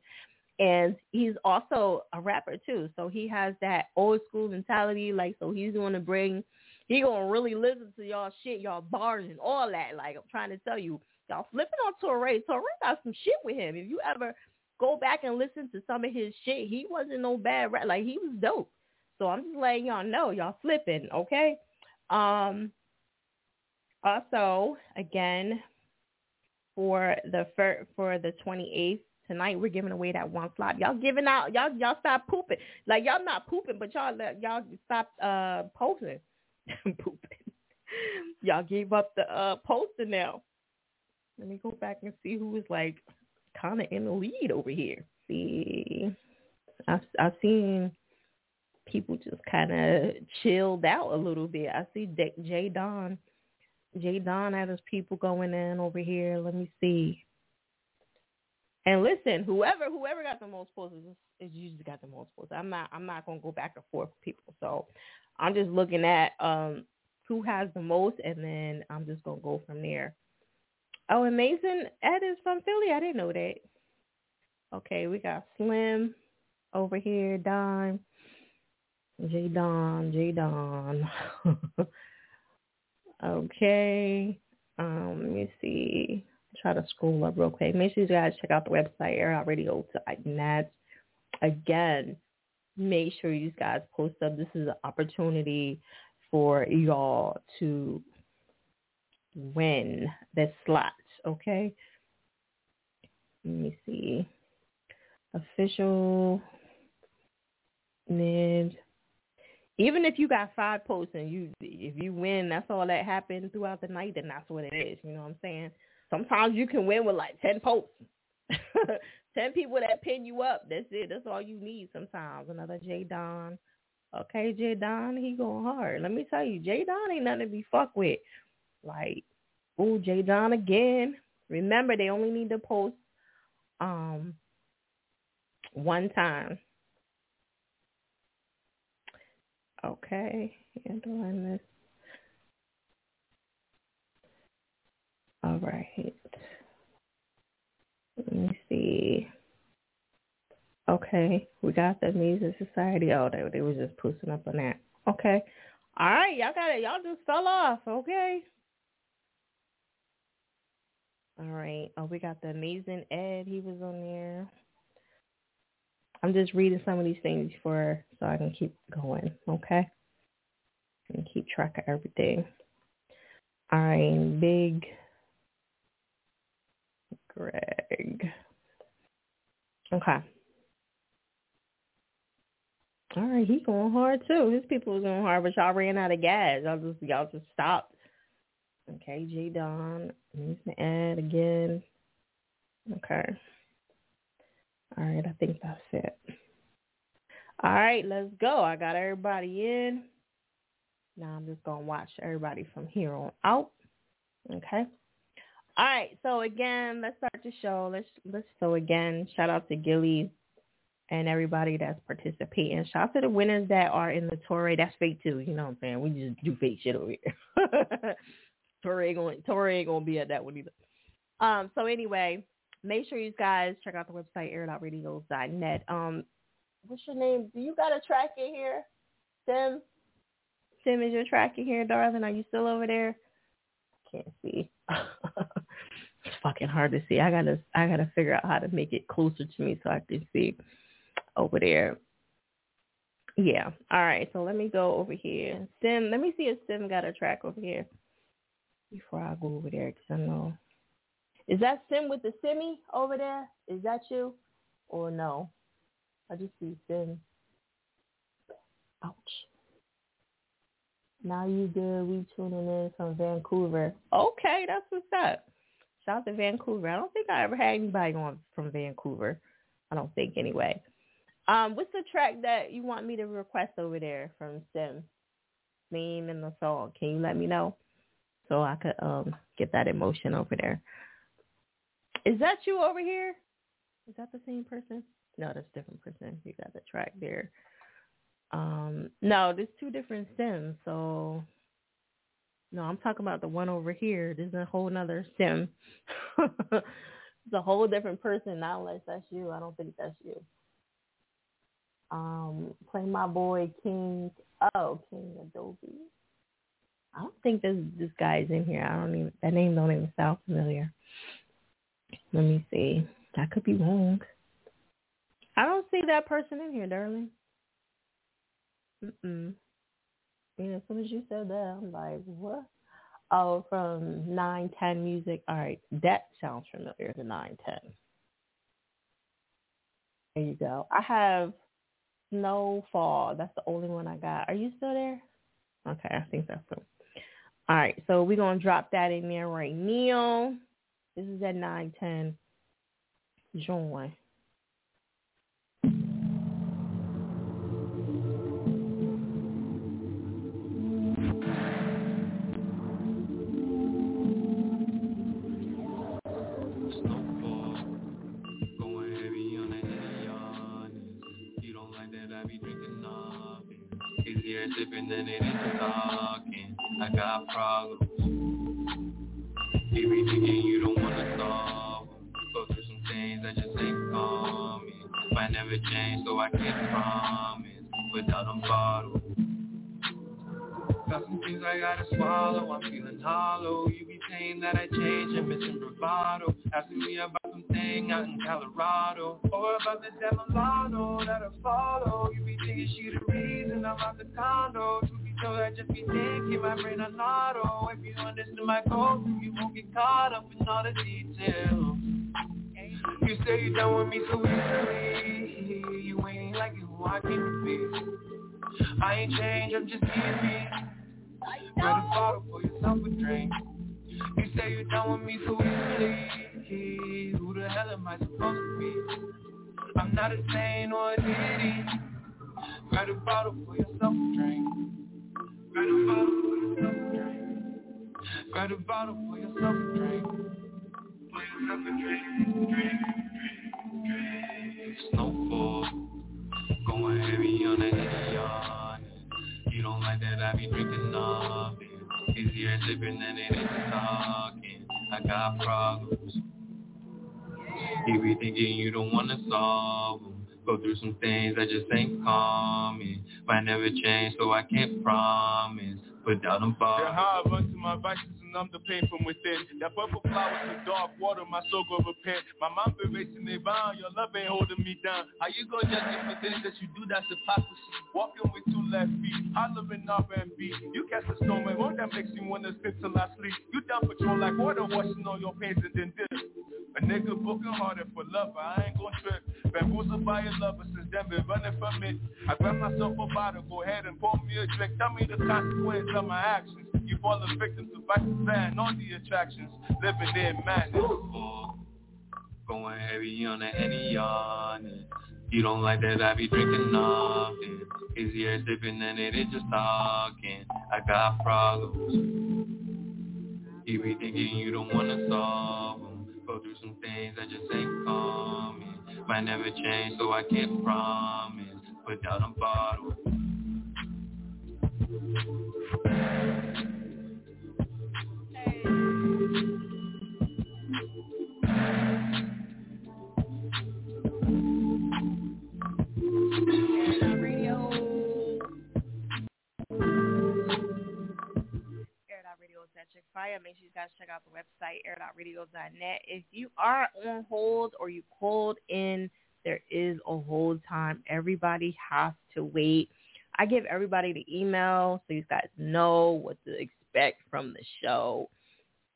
And he's also a rapper too. So he has that old school mentality. Like, so he's going to bring, he going to really listen to y'all shit, y'all bars and all that. Like, I'm trying to tell you, y'all flipping on Torre. Torre got some shit with him. If you ever go back and listen to some of his shit. He wasn't no bad rap. Like he was dope. So I'm just letting y'all know y'all flipping, okay? Um. Also, again, for the fir- for the 28th tonight, we're giving away that one slot. Y'all giving out. Y'all y'all stop pooping. Like y'all not pooping, but y'all y'all stop uh posting. (laughs) pooping. y'all gave up the uh posting now. Let me go back and see who was like kind of in the lead over here. See, I've, I've seen people just kind of chilled out a little bit. I see D- Jay Don. Jay Don had his people going in over here. Let me see. And listen, whoever whoever got the most posts is, is usually got the most posts. I'm not I'm not gonna go back and forth with people. So I'm just looking at um who has the most, and then I'm just gonna go from there. Oh, Mason Ed is from Philly. I didn't know that. Okay, we got Slim over here, Don, J Don, J Don. (laughs) okay, um, let me see. Try to scroll up real quick. Make sure you guys check out the website, air.radio.net. Again, make sure you guys post up. This is an opportunity for y'all to win this slots, okay? Let me see. Official mid. Even if you got five posts and you if you win, that's all that happened throughout the night, then that's what it is. You know what I'm saying? Sometimes you can win with like ten posts. (laughs) ten people that pin you up. That's it. That's all you need sometimes. Another J Don. Okay, J Don, he going hard. Let me tell you, J Don ain't nothing to be fucked with. Like, oh, J Don again. Remember, they only need to post um one time. Okay, handling this. All right. Let me see. Okay, we got the Music Society. Oh, they, they was just posting up on that. Okay. All right, y'all got it. Y'all just fell off. Okay. All right. Oh, we got the amazing Ed. He was on there. I'm just reading some of these things for so I can keep going. Okay. And keep track of everything. All right, big Greg. Okay. All right, he going hard too. His people was going hard, but y'all ran out of gas. Y'all just y'all just stopped. Okay, G Don, he's gonna add again. Okay. All right, I think that's it. All right, let's go. I got everybody in. Now I'm just gonna watch everybody from here on out. Okay. All right. So again, let's start the show. Let's let's so again, shout out to Gilly and everybody that's participating. Shout out to the winners that are in the Torre. That's fake too. You know what I'm saying? We just do fake shit over here. (laughs) Torre ain't gonna Torre ain't gonna be at that one either. Um. So anyway, make sure you guys check out the website air.radios.net. Um. What's your name? Do you got a track in here, Sim? Sim, is your track in here, darling? Are you still over there? I can't see. (laughs) it's fucking hard to see. I gotta I gotta figure out how to make it closer to me so I can see over there. Yeah. All right. So let me go over here. Sim, let me see if Sim got a track over here before I go over there because I know. Is that Sim with the Simi over there? Is that you? Or no? I just see Sim. Ouch. Now you good. We tuning in from Vancouver. Okay, that's what's up. Shout out to Vancouver. I don't think I ever had anybody on from Vancouver. I don't think anyway. Um, what's the track that you want me to request over there from Sim? Name and the song. Can you let me know so I could um get that emotion over there? Is that you over here? Is that the same person? No, that's a different person. You got the track there. Um, no, there's two different sims. So, no, I'm talking about the one over here. There's a whole other sim. (laughs) it's a whole different person. Not unless that's you. I don't think that's you. Um, play my boy King. Oh, King Adobe. I don't think this this guy's in here. I don't even that name don't even sound familiar. Let me see. I could be wrong. I don't see that person in here, darling. Mm-mm. And as soon as you said that, I'm like, what? Oh, from 910 Music. All right, that sounds familiar, the 910. There you go. I have Snowfall. That's the only one I got. Are you still there? Okay, I think that's it. All right, so we're going to drop that in there right now. This is at 910. Join.
Got problems. Thinking you don't wanna solve. Go through some things that just ain't coming. Might never change, so I can't promise. Without them bottles. Got some things I gotta swallow, I'm feeling hollow. You be saying that I changed and missing bravado. Asking me about something out in Colorado. Or about the mulatto that I follow. You be thinking she the reason I'm out the condo. Truth be told, I just be thinking my brain on auto. If you understand my goals, you won't get caught up in all the details. You say you done with me so easily. You ain't like you I came to be. I ain't changed, I'm just being me. Grab bottle for yourself a drink. You say you're done with me so easily. Who the hell am I supposed to be? I'm not a saint or a deity. Grab a bottle for yourself a drink. Grab a bottle for yourself a drink. Grab a bottle for yourself a drink. For yourself a drink, drink, drink, drink. Snowfall. Going heavy on the Indian. You don't like that I be drinking nothing. Easier sipping than it is talking. I got problems. You be thinking you don't wanna solve 'em. Go through some things that just ain't common. Might never change, so I can't promise. Without them
Yeah,
bottles.
how I run to my vices numb the pain from within. That purple flowers and dark water, my soul go repent. My mind been racing bound, your love ain't holding me down. How you gonna judge me for things that you do that's hypocrisy? Walking with two left feet, hollering R&B. You catch a man, one that makes you wanna sit till I sleep. You down patrol like water, washing all your pains and then dip. A nigga broken harder for love, I ain't gon' trip. Bamboozled by your lover since then been running from it. I grab myself a bottle, go ahead and pour me a drink. Tell me the consequence of my actions. You fall a victim to vice and all the attractions. Living in madness.
Going heavy on the Henny on. You don't like that I be drinking. It's easier sipping than it is just talking. I got problems. You be thinking you don't wanna solve 'em. Go through some things that just ain't coming. Might never change, so I can't promise. Without them bottles.
Air Make sure you guys check out the website, air.radio.net. If you are on hold or you called in, there is a hold time. Everybody has to wait. I give everybody the email so you guys know what to expect from the show.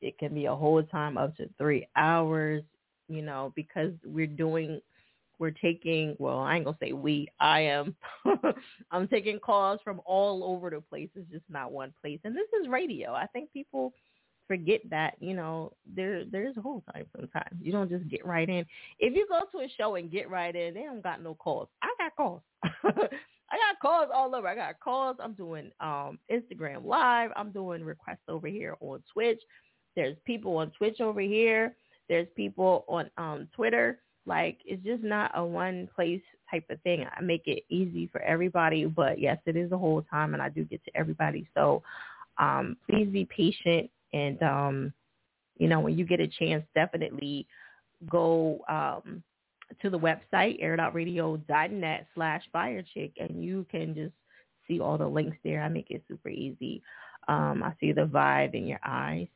It can be a whole time up to three hours, you know, because we're doing we're taking well i ain't gonna say we i am. (laughs) I'm taking calls from all over the place. It's just not one place. And this is radio. I think people forget that you know there there's a whole time sometimes. You don't just get right in. If you go to a show and get right in they don't got no calls. I got calls. (laughs) I got calls all over. I got calls. I'm doing um instagram live. I'm doing requests over here on twitch there's people on twitch over here there's people on um twitter like it's just not a one place type of thing. I make it easy for everybody, but yes, it is a whole time and I do get to everybody. So um please be patient and um you know, when you get a chance definitely go um to the website air.radio.net slash fiyachick and you can just see all the links there. I make it super easy. Um I see the vibe in your eyes.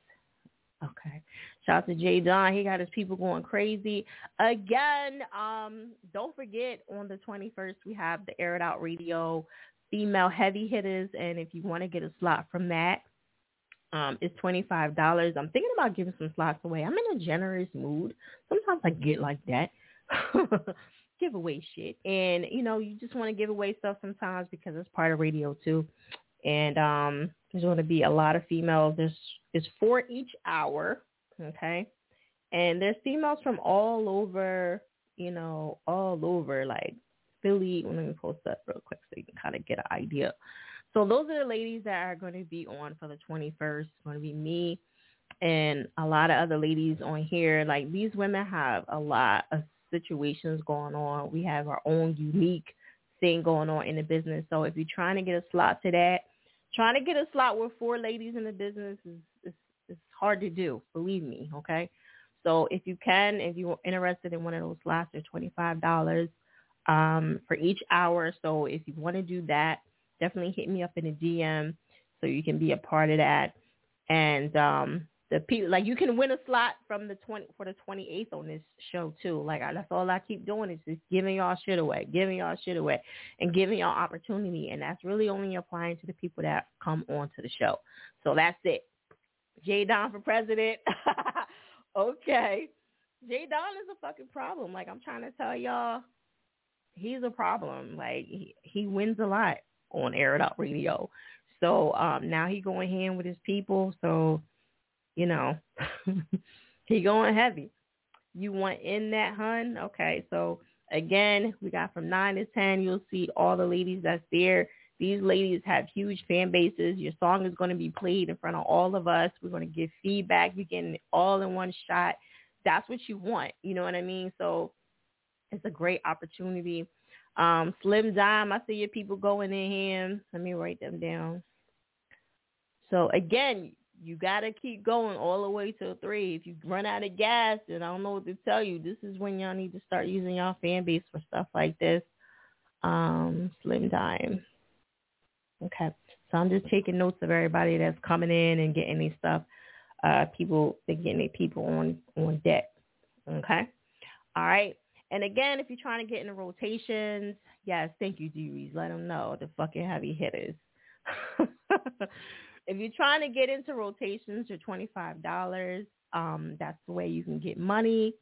Okay. Shout out to Jay Don. He got his people going crazy. Again, um, don't forget on the 21st, we have the Air It Out Radio female heavy hitters. And if you want to get a slot from that, um, it's $25. I'm thinking about giving some slots away. I'm in a generous mood. Sometimes I get like that. (laughs) give away shit. And, you know, you just want to give away stuff sometimes because it's part of radio too. And um, there's going to be a lot of females. There's, there's four each hour okay? And there's females from all over you know all over like philly. Let me post that real quick so you can kind of get an idea. So those are the ladies that are going to be on for the 21st it's going to be me and a lot of other ladies on here. Like these women have a lot of situations going on. We have our own unique thing going on in the business. So if you're trying to get a slot to that, trying to get a slot with four ladies in the business is is, is hard to do. Believe me, okay. So if you can, if you're interested in one of those slots, they're twenty five dollars um, for each hour. So if you want to do that, definitely hit me up in a DM so you can be a part of that. And um, the people like you can win a slot from the twenty for the twenty eighth on this show too. Like I, that's all I keep doing is just giving y'all shit away, giving y'all shit away, and giving y'all opportunity. And that's really only applying to the people that come on to the show. So that's it. Jay Don for president. (laughs) okay. Jay Don is a fucking problem. Like I'm trying to tell y'all, he's a problem. Like he, he wins a lot on Air It Out Radio. So um now he going hand with his people. So you know, (laughs) he going heavy. You want in that hun? Okay, so again, we got from nine to ten. You'll see all the ladies that's there. These ladies have huge fan bases. Your song is going to be played in front of all of us. We're going to give feedback. You're getting it all in one shot. That's what you want. You know what I mean? So it's a great opportunity. Um, Slim Dime, I see your people going in here. Let me write them down. So again, you got to keep going all the way to three. If you run out of gas, then I don't know what to tell you. This is when y'all need to start using y'all fan base for stuff like this. Um, Slim Dime. Okay. So I'm just taking notes of everybody that's coming in and getting these stuff. Uh, people, they're getting their people on, on deck. Okay. All right. And again, if you're trying to get into rotations, yes, thank you, Dewey's. Let them know the fucking heavy hitters. (laughs) if you're trying to get into rotations, you're twenty five dollars. Um, that's the way you can get money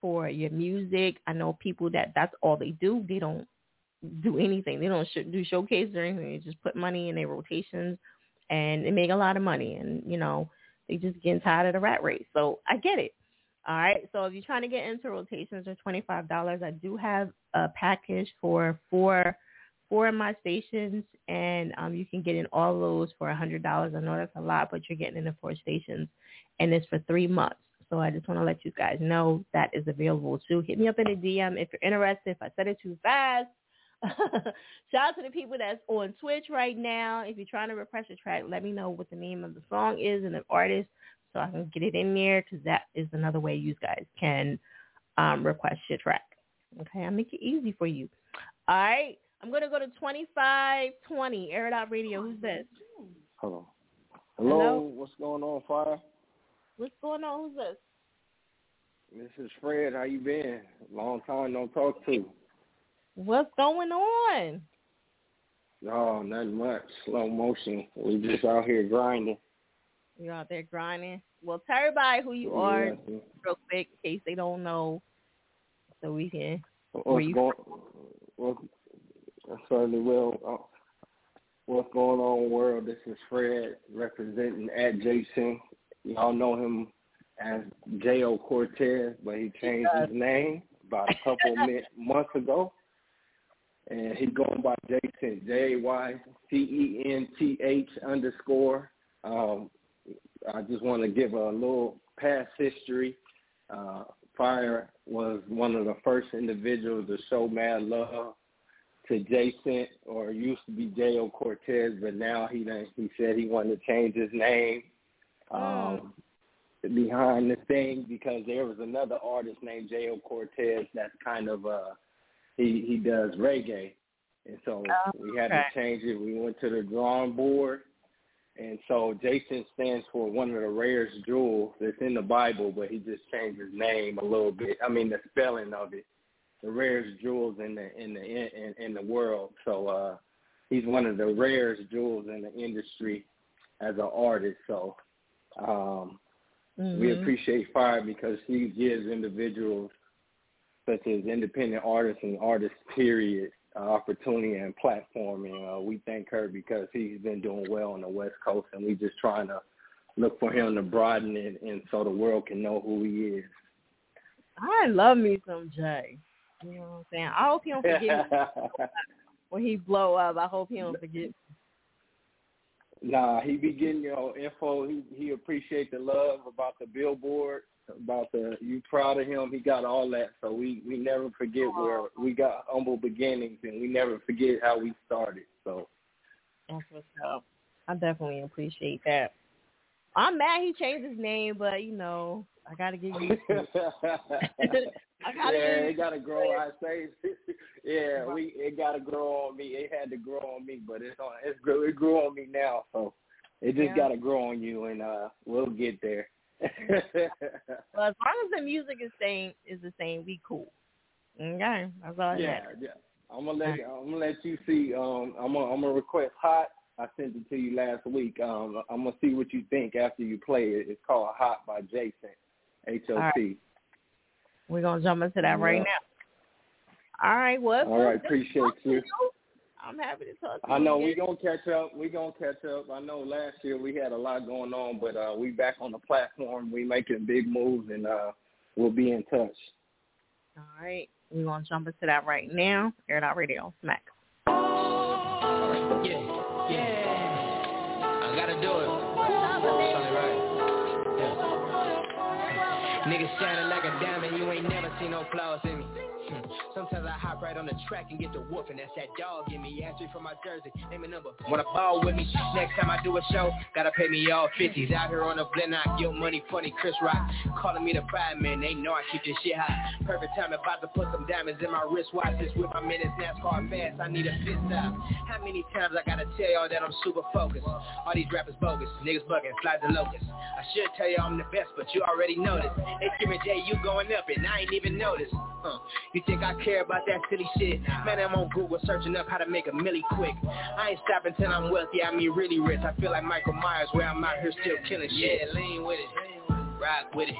for your music. I know people that that's all they do. They don't do anything. They don't sh- do showcases or anything. They just put money in their rotations, and they make a lot of money. And you know, they just getting tired of the rat race. So I get it. All right. So if you're trying to get into rotations, five dollars. I do have a package for four four of my stations, and um, you can get in all those for a hundred dollars. I know that's a lot, but you're getting in the four stations, and it's for three months. So I just want to let you guys know that is available too. Hit me up in a DM if you're interested. If I said it too fast, (laughs) shout out to the people that's on Twitch right now. If you're trying to request a track, let me know what the name of the song is and the artist, so I can get it in there because that is another way you guys can um, request your track. Okay, I make it easy for you. All right. I'm gonna go to twenty five twenty. Air it out radio. Who's this?
Hello. Hello.
Hello?
What's going on, Fire?
What's going on? Who's this?
This is Fred. How you been? Long time no talk to.
What's going on?
No, nothing much. Slow motion. We just out here grinding.
You're out there grinding. Well, tell everybody who you are
Yeah.
real quick in case they don't know, so we can.
What's
you
going? What? I certainly will. Uh, what's going on, world? This is Fred representing at Jycenth. Y'all know him as J.O. Cortez, but he changed his name about a couple of (laughs) months ago. And he going by Jycenth, J Y C E N T H underscore. Um, I just want to give a little past history. Uh, Fire was one of the first individuals to show mad love to Jycenth, or used to be J.O. Cortez, but now he done, he said he wanted to change his name um, behind the thing because there was another artist named J.O. Cortez that's kind of uh he he does reggae, and so we had to change it. We went to the drawing board, and so Jycenth stands for one of the rarest jewels that's in the Bible, but he just changed his name a little bit. I mean the spelling of it, the rarest jewels in the in the in, in the world. So uh he's one of the rarest jewels in the industry as an artist. So um we
Mhm.
appreciate Fire because he gives individuals such as independent artists and artists, period, uh, opportunity and platform. And uh, we thank her because he's been doing well on the West Coast, and we're just trying to look for him to broaden it, and so the world can know who he is.
I love me some Jay. You know what I'm saying? I hope he don't forget me (laughs) when he blow up. I hope he don't forget.
Nah, he be getting your know info. He he appreciate the love about the billboard. about the you proud of him. He got all that, so we we never forget where we got humble beginnings, and we never forget how we started. So
That's what's up. I definitely appreciate that. I'm mad he changed his name, but you know, I gotta get used to it. I gotta
yeah, it gotta grow. I (laughs) say, (laughs) yeah, we it gotta grow on me. It had to grow on me, but it's on it's grew it grew on me now. So it just
Yeah.
gotta grow on you, and uh we'll get there. (laughs)
Well, as long as the music is same is the same, we cool. Okay, that's all.
yeah, yeah. I'm gonna let I'm gonna let you see. Um, I'm gonna I'm gonna request hot. I sent it to you last week. Um, I'm gonna see what you think after you play it. It's called Hot by Jycenth, H O T.
We're gonna jump into that right now. All right, well,
All right, appreciate you.
I'm happy to talk to
I
you.
know
again.
we gonna catch up. We're gonna catch up. I know last year we had a lot going on, but uh, we back on the platform. We making big moves, and uh, we'll be in touch.
All right, we're gonna jump into that right now. Air it out radio, smack.
Yeah, yeah. I gotta do it. Niggas shining like a diamond, you ain't never seen no flaws in. Sometimes I hop right on the track and get the whooping. That's that dog in me. Ask me for my jersey. Name a number. Wanna ball with me? Next time I do a show, gotta pay me all 50s. Out here on the blend, I give money funny. Chris Rock calling me the fireman. They know I keep this shit hot. Perfect time about to put some diamonds in my wristwatch. This with my minutes NASCAR fast. I need a fit stop. How many times I gotta tell y'all that I'm super focused? All these rappers bogus. Niggas bugging. Flies the locust. I should tell you I'm the best, but you already know this. They screaming Jay, you going up, and I ain't even noticed. Huh. You think I care about that silly shit? Man, I'm on Google searching up how to make a milli quick. I ain't stopping till I'm wealthy, I mean really rich. I feel like Michael Myers where I'm out here still killing shit. Yeah, lean with it. Rock with it,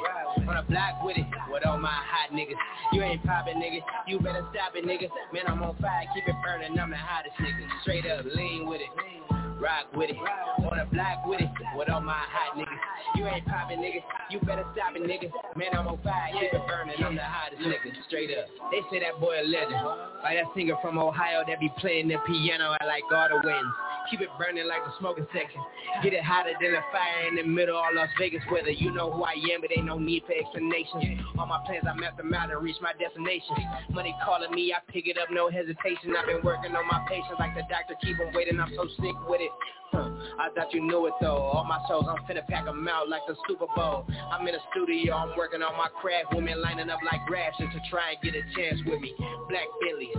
on a block with it, with all my hot niggas. You ain't poppin', nigga. You better stop it, nigga. Man, I'm on fire, keep it burning. I'm the hottest nigga. Straight up, lean with it. Rock with it, on a block with it, with all my hot niggas. You ain't poppin', nigga. You better stop it, nigga. Man, I'm on fire, keep it burning. I'm the hottest nigga. Straight up. They say that boy a legend. Like that singer from Ohio that be playing the piano at like all the winds. Keep it burning like the smoking section. Get it hotter than a fire in the middle of Las Vegas weather. You know who I am, but ain't no need for explanations. All my plans, I mapped them out and reach my destination. Money calling me, I pick it up, no hesitation. I've been working on my patience like the doctor, keep on waiting. I'm so sick with it. Huh. I thought you knew it though. All my shows, I'm finna pack 'em out like the Super Bowl. I'm in the studio, I'm working on my craft. Women lining up like rations to try and get a chance with me. Black Billies,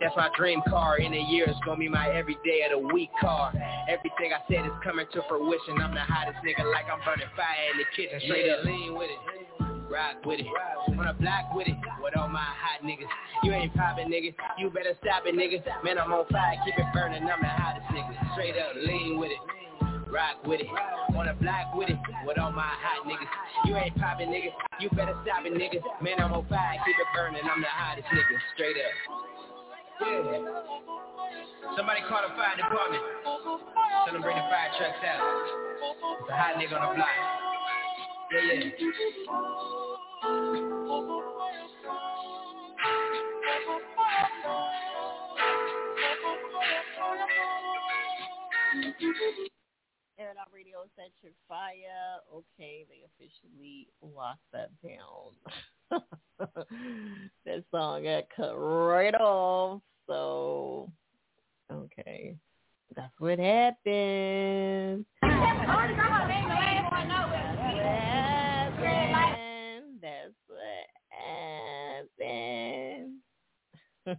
that's my dream car. In a year, it's gonna be my everyday of the week car. Everything I said is coming to fruition. I'm the hottest nigga, like I'm burning fire in the kitchen. Straight up, lean with it. Rock with it, on a block with it, with all my hot niggas. You ain't poppin', nigga. You better stop it, nigga. Man, I'm on fire, keep it burning. I'm the hottest nigga. Straight up, lean with it. Rock with it, on a block with it, with all my hot niggas. You ain't poppin', nigga. You better stop it, nigga. Man, I'm on fire, keep it burning. I'm the hottest nigga. Straight up. Yeah. Somebody call the fire department. Tell them bring the fire trucks out. It's a hot nigga on the block. Yeah, yeah.
Radio set your fire. Okay, they officially locked that down. (laughs) that song got cut right off. So, okay, that's what happened. (laughs) That's what happened. (laughs)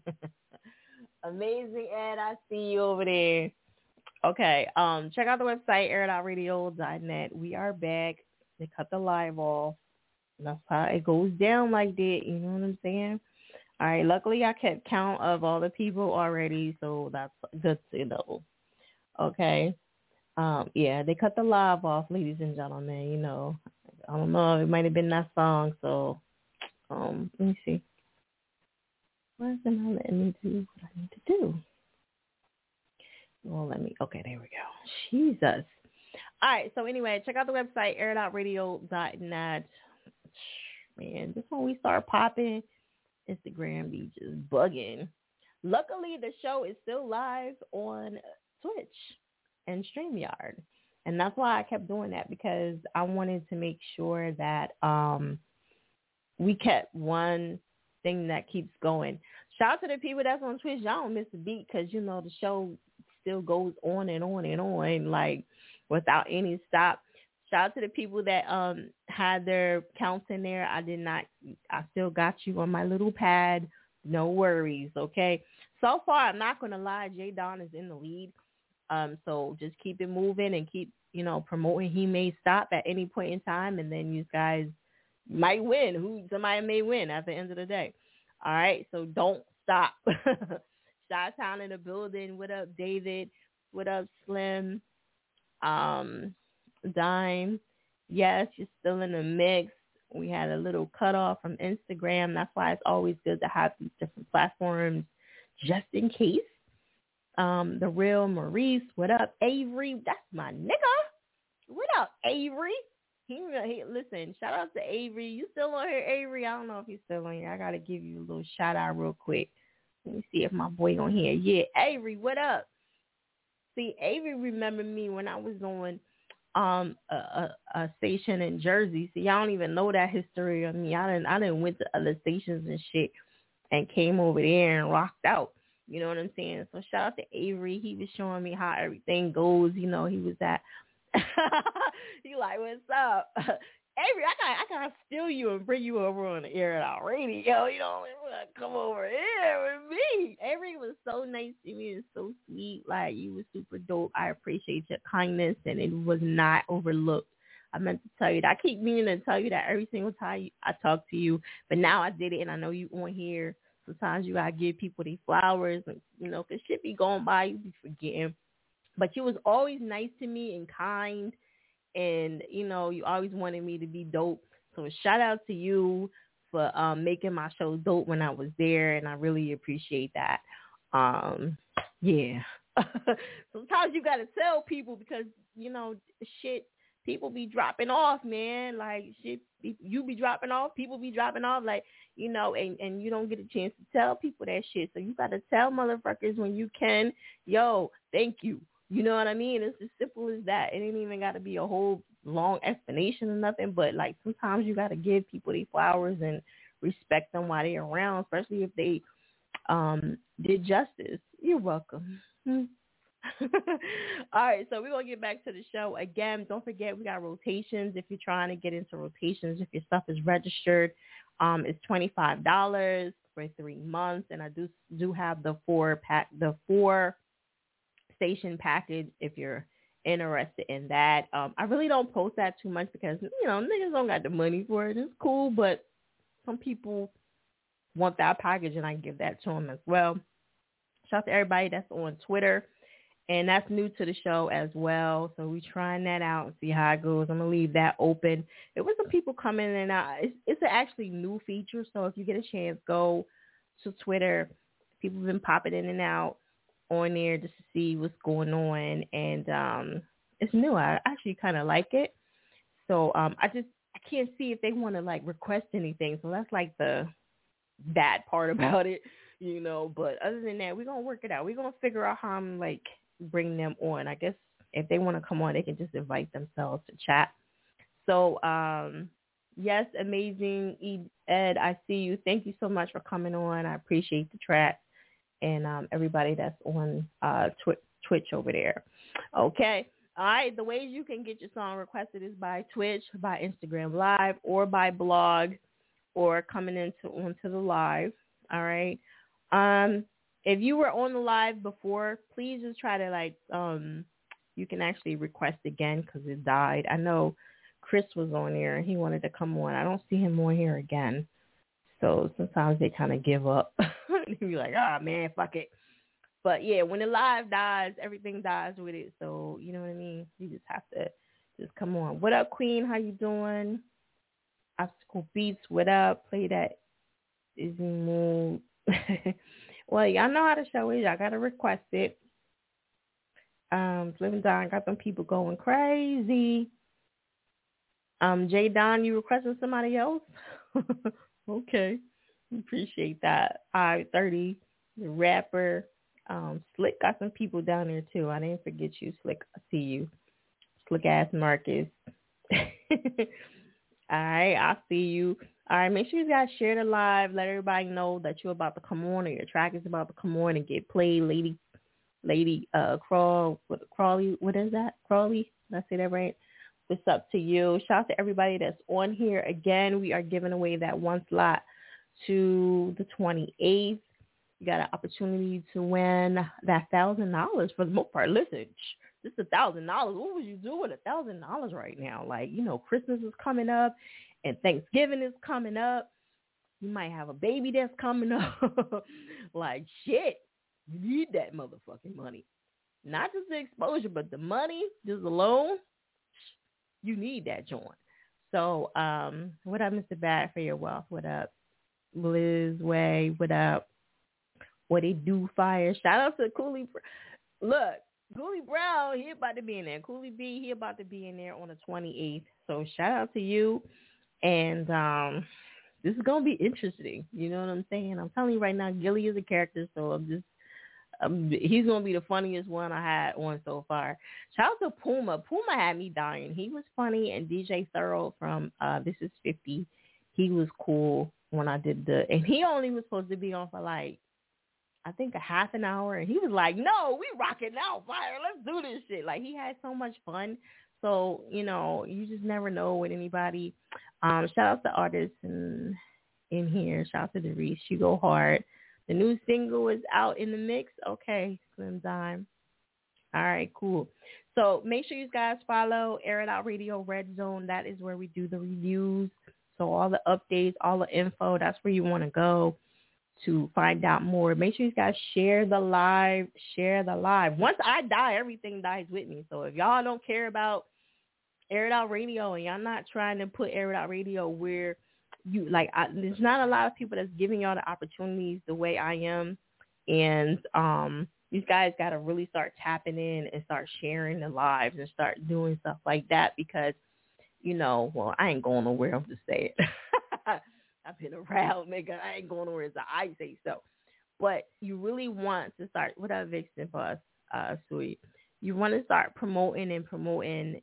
Amazing, Ed. I see you over there. Okay. Um, check out the website, airitoutradio.net. We are back. They cut the live off. That's how it goes down like that. You know what I'm saying? All right. Luckily, I kept count of all the people already, so that's good to know. Okay. Um, yeah, they cut the live off, ladies and gentlemen. You know, I don't know. It might have been that song. So, um, let me see. Why is it not letting me do what I need to do? Well, let me. Okay, there we go. Jesus. All right. So anyway, check out the website airitoutradio.net. Man, just when we start popping, Instagram be just bugging. Luckily, the show is still live on Twitch and StreamYard. And that's why I kept doing that because I wanted to make sure that um we kept one thing that keeps going. Shout out to the people that's on Twitch. Y'all don't miss a beat because you know the show still goes on and on and on like without any stop. Shout out to the people that um had their counts in there. I did not. I still got you on my little pad. No worries, okay. So far, I'm not gonna lie. Jay Don is in the lead. Um, so just keep it moving and keep you know promoting. He may stop at any point in time, and then you guys might win. Who somebody may win at the end of the day. All right, so don't stop. (laughs) Shot Town in the building. What up, David? What up, Slim? Um, Dime. Yes, you're still in the mix. We had a little cutoff from Instagram. That's why it's always good to have these different platforms just in case. Um, the real Maurice. What up, Avery? That's my nigga. What up, Avery? He, he listen. Shout out to Avery. You still on here, Avery? I don't know if he's still on here. I gotta give you a little shout out real quick. Let me see if my boy on here. Yeah, Avery. What up? See, Avery remembered me when I was on um a, a, a station in Jersey. See, y'all don't even know that history of me. I didn't I didn't went to other stations and shit and came over there and rocked out. You know what I'm saying? So shout out to Avery. He was showing me how everything goes. You know, he was at (laughs) he like, what's up? (laughs) Avery, I got I gotta steal you and bring you over on the air out radio. You know, come over here with me. Avery was so nice to me and so sweet. Like you were super dope. I appreciate your kindness and it was not overlooked. I meant to tell you that. I keep meaning to tell you that every single time I talk to you, but now I did it and I know you on here. Sometimes you gotta give people these flowers, and you know, cause shit be going by, you be forgetting. But you was always nice to me and kind and you know you always wanted me to be dope. So shout out to you for um, making my show dope when I was there, and I really appreciate that. Um, yeah. (laughs) Sometimes you gotta tell people because you know shit. People be dropping off, man. Like shit, you be dropping off. People be dropping off. Like you know, and and you don't get a chance to tell people that shit. So you gotta tell motherfuckers when you can. Yo, thank you. You know what I mean? It's as simple as that. It ain't even got to be a whole long explanation or nothing. But like sometimes you got to give people these flowers and respect them while they're around, especially if they um did justice. You're welcome. (laughs) All right, so we're gonna get back to the show again. Don't forget we got rotations. If you're trying to get into rotations, if your stuff is registered, um, it's twenty five dollars for three months, and I do do have the four pack the four station package if you're interested in that. Um, I really don't post that too much because you know niggas don't got the money for it. It's cool, but some people want that package, and I give that to them as well. Shout out to everybody that's on Twitter, and that's new to the show as well. So we're trying that out and see how it goes. I'm gonna leave that open. There was some people coming in and out. It's, it's actually new feature, so if you get a chance, go to Twitter. People have been popping in and out on there just to see what's going on, and um, it's new. I actually kind of like it. So um, I just I can't see if they want to like request anything. So that's like the bad part (laughs) about it, you know. But other than that, we're gonna work it out. We're gonna figure out how I'm like bring them on. I guess if they want to come on, they can just invite themselves to chat. So um, yes, amazing Ed, I see you. Thank you so much for coming on. I appreciate the track and um, everybody that's on uh, Twi- Twitch over there. Okay. All right. The ways you can get your song requested is by Twitch, by Instagram Live, or by blog, or coming into onto the live. All right. Um, if you were on the live before, please just try to like um, you can actually request again because it died. I know Chris was on here and he wanted to come on. I don't see him on here again. So sometimes they kind of give up. (laughs) you be like, ah, oh, man, fuck it. But yeah, when the live dies, everything dies with it. So you know what I mean. You just have to just come on. What up, Queen? How you doing? Obstacle Beats. What up? Play that Disney mood. (laughs) well, y'all know how the show is. Y'all gotta request it. Um, Slim Don got them people going crazy. Um, Jay Don, you requesting somebody else? (laughs) Okay. Appreciate that. I thirty, the rapper, um, Slick got some people down there too. I didn't forget you, Slick. I see you. slick ass Marcus. (laughs) All right, I'll see you. All right, make sure you guys share the live. Let everybody know that you're about to come on or your track is about to come on and get played. Lady, Lady, uh, Crawl, what, Crawley, what is that? Crawley? Did I say that right? It's up to you. Shout out to everybody that's on here. Again, we are giving away that one slot to the 28th. You got an opportunity to win that thousand dollars for the most part. Listen, this a thousand dollars. What would you do with a thousand dollars right now? Like, you know, Christmas is coming up and Thanksgiving is coming up. You might have a baby that's coming (laughs) up. like shit. You need that motherfucking money. Not just the exposure, but the money, just alone. You need that joint. So, um, what up, Mr. Bad for your wealth? What up? Liz Way, what up? What they do fire. Shout out to Cooley. Look, Cooley Brown, he about to be in there. Cooley B, he about to be in there on the 28th. So shout out to you. And um this is gonna be interesting. You know what I'm saying? I'm telling you right now, Gilly is a character, so I'm just um, he's gonna be the funniest one I had on so far. Shout out to Puma. Puma had me dying. He was funny, and DJ Thorough from uh This Is Fifty, he was cool when I did the, and he only was supposed to be on for like I think a half an hour, and he was like, "No, we rocking now, fire. Let's do this shit." Like he had so much fun. So you know, you just never know with anybody. Um, shout out to artists in in here. Shout out to the Reese. You go hard. The new single is out in the mix. Okay, Slim Dime. All right, cool. So make sure you guys follow Air It Out Radio Red Zone. That is where we do the reviews. So all the updates, all the info, that's where you want to go to find out more. Make sure you guys share the live, share the live. Once I die, everything dies with me. So if y'all don't care about Air It Out Radio and y'all not trying to put Air It Out Radio where you like, I, there's not a lot of people that's giving y'all the opportunities the way I am, and um, these guys got to really start tapping in and start sharing the lives and start doing stuff like that because, you know, well, I ain't going nowhere. I'm just saying. (laughs) I've been around, nigga. I ain't going nowhere as I say so. But you really want to start what I vixen for us, uh, sweet. You want to start promoting and promoting,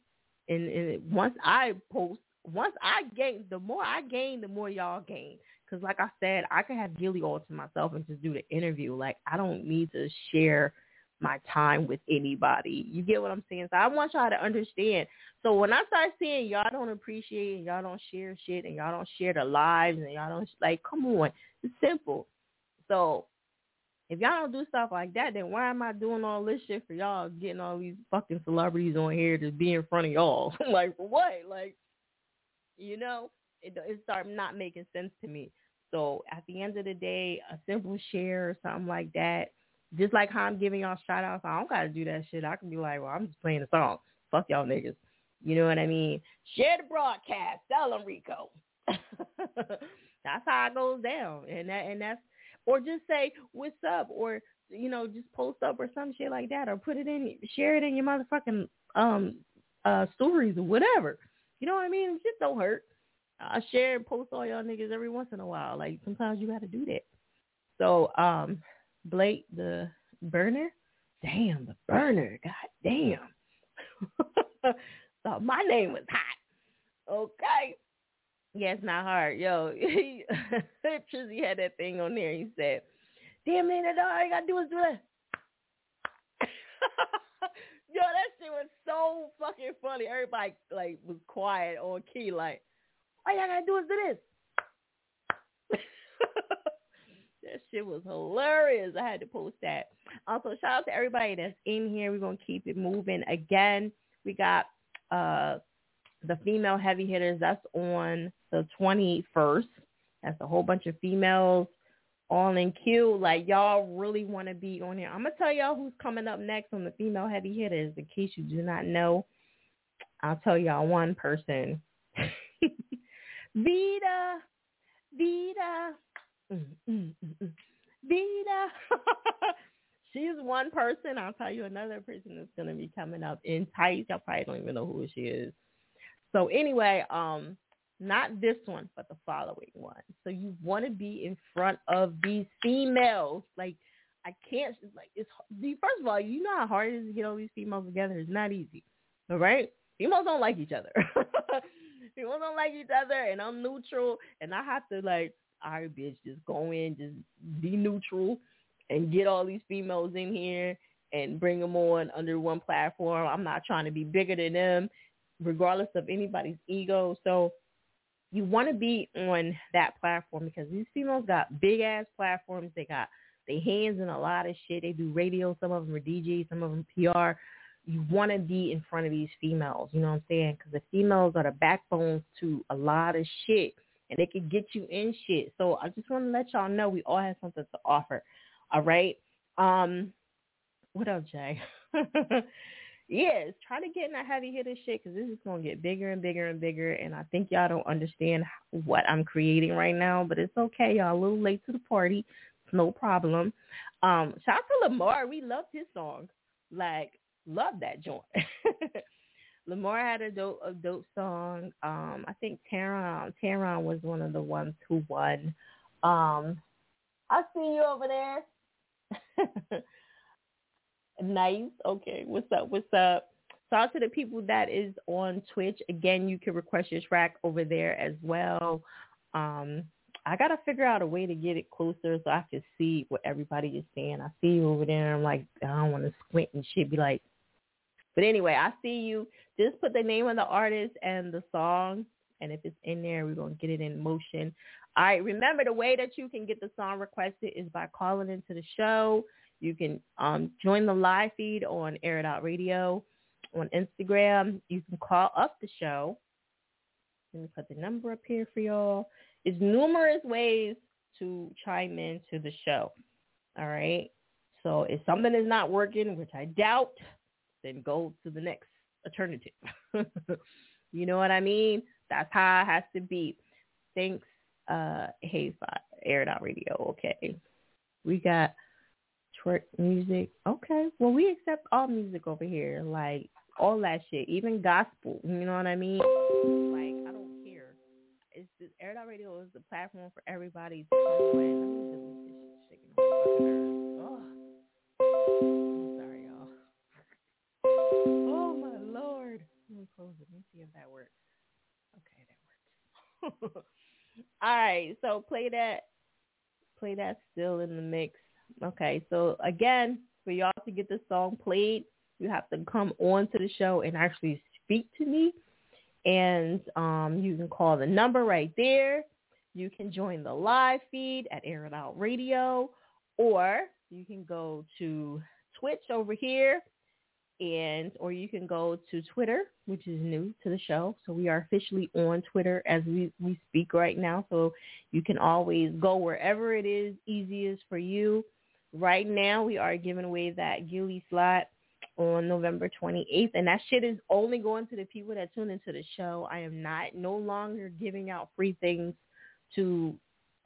and, and once I post, once I gain, the more I gain, the more y'all gain. Because like I said, I can have Gilly all to myself and just do the interview. Like I don't need to share my time with anybody. You get what I'm saying? So I want y'all to understand. So when I start seeing y'all don't appreciate and y'all don't share shit and y'all don't share the lives and y'all don't like, come on, it's simple. So if y'all don't do stuff like that, then why am I doing all this shit for y'all, getting all these fucking celebrities on here to be in front of y'all? (laughs) like what? Like, you know, it it start not making sense to me. So at the end of the day, a simple share or something like that just like how I'm giving y'all shout outs, I don't gotta do that shit. I can be like, well, I'm just playing a song. Fuck y'all niggas. You know what I mean? Share the broadcast. Tell them Rico. (laughs) that's how it goes down, and that and that's or just say what's up, or you know just post up or some shit like that, or put it in, share it in your motherfucking um uh stories or whatever. You know what I mean? It just don't hurt. I share and post all y'all niggas every once in a while. Like sometimes you got to do that. So um Blake the burner. Damn, the burner. God damn. (laughs) Thought my name was hot. Okay. Yeah, it's not hard. Yo, (laughs) (laughs) Trizzy had that thing on there. He said, damn man, all I gotta do is do that. (laughs) Yo, that shit was so fucking funny. Everybody like was quiet on key, like, all y'all gotta do is do this. That shit was hilarious. I had to post that. Also, shout out to everybody that's in here. We're gonna keep it moving. Again, we got uh the female heavy hitters. That's on the 21st. That's a whole bunch of females all in queue. Like y'all really want to be on here. I'm gonna tell y'all who's coming up next on the female heavy hitters. In case you do not know, I'll tell y'all one person. Vita, Vita, Vita. She's one person. I'll tell you another person that's to be coming up in tights. Y'all probably don't even know who she is. So anyway, um, not this one, but the following one. So you want to be in front of these females. Like I can't. Like it's first of all, you know how hard it is to get all these females together. It's not easy. All right. females don't like each other. (laughs) females don't like each other, and I'm neutral, and I have to like, all right, bitch, just go in, just be neutral, and get all these females in here and bring them on under one platform. I'm not trying to be bigger than them, regardless of anybody's ego. So you want to be on that platform because these females got big ass platforms. They got their hands in a lot of shit. They do radio. Some of them are DJs. Some of them PR. You want to be in front of these females. You know what I'm saying? Because the females are the backbones to a lot of shit, and they can get you in shit. So I just want to let y'all know we all have something to offer. All right. Um, what up, Jay? (laughs) yes, try to get in that heavy hitter shit because this is gonna get bigger and bigger and bigger. And I think y'all don't understand what I'm creating right now, but it's okay. Y'all a little late to the party. It's no problem. Um, shout out to Lamar. We loved his song. Like, love that joint. (laughs) Lamar had a dope, a dope song. Um, I think Taron, Taron was one of the ones who won. Um, I see you over there. (laughs) nice. Okay. What's up? What's up? Out to the people that is on Twitch. Again, you can request your track over there as well. Um, I gotta figure out a way to get it closer so I can see what everybody is saying. I see you over there. I'm like, I don't want to squint and shit. Be like, but anyway, I see you. Just put the name of the artist and the song, and if it's in there, we're gonna get it in motion. All right. Remember, the way that you can get the song requested is by calling into the show. You can um, join the live feed on Air It Out Radio on Instagram. You can call up the show. Let me put the number up here for y'all. It's numerous ways to chime into the show. All right. So if something is not working, which I doubt, then go to the next alternative. (laughs) you know what I mean? That's how it has to be. Thanks, uh, Hey, Air It Out Radio. Okay. We got twerk music. Okay. Well, we accept all music over here, like all that shit, even gospel. You know what I mean? Like I don't care. It's just Air Out Radio is the platform for everybody to. Oh my lord. Let me close it. Let me see if that works. Okay, that works. (laughs) all right. So play that. Play that still in the mix. Okay, so again, for y'all to get the song played, you have to come on to the show and actually speak to me. And um, you can call the number right there. You can join the live feed at Air It Out Radio, or you can go to Twitch over here, and or you can go to Twitter, which is new to the show. So we are officially on Twitter as we, we speak right now. So you can always go wherever it is easiest for you. Right now, we are giving away that Gilly slot on November 28th, and that shit is only going to the people that tune into the show. I am not no longer giving out free things to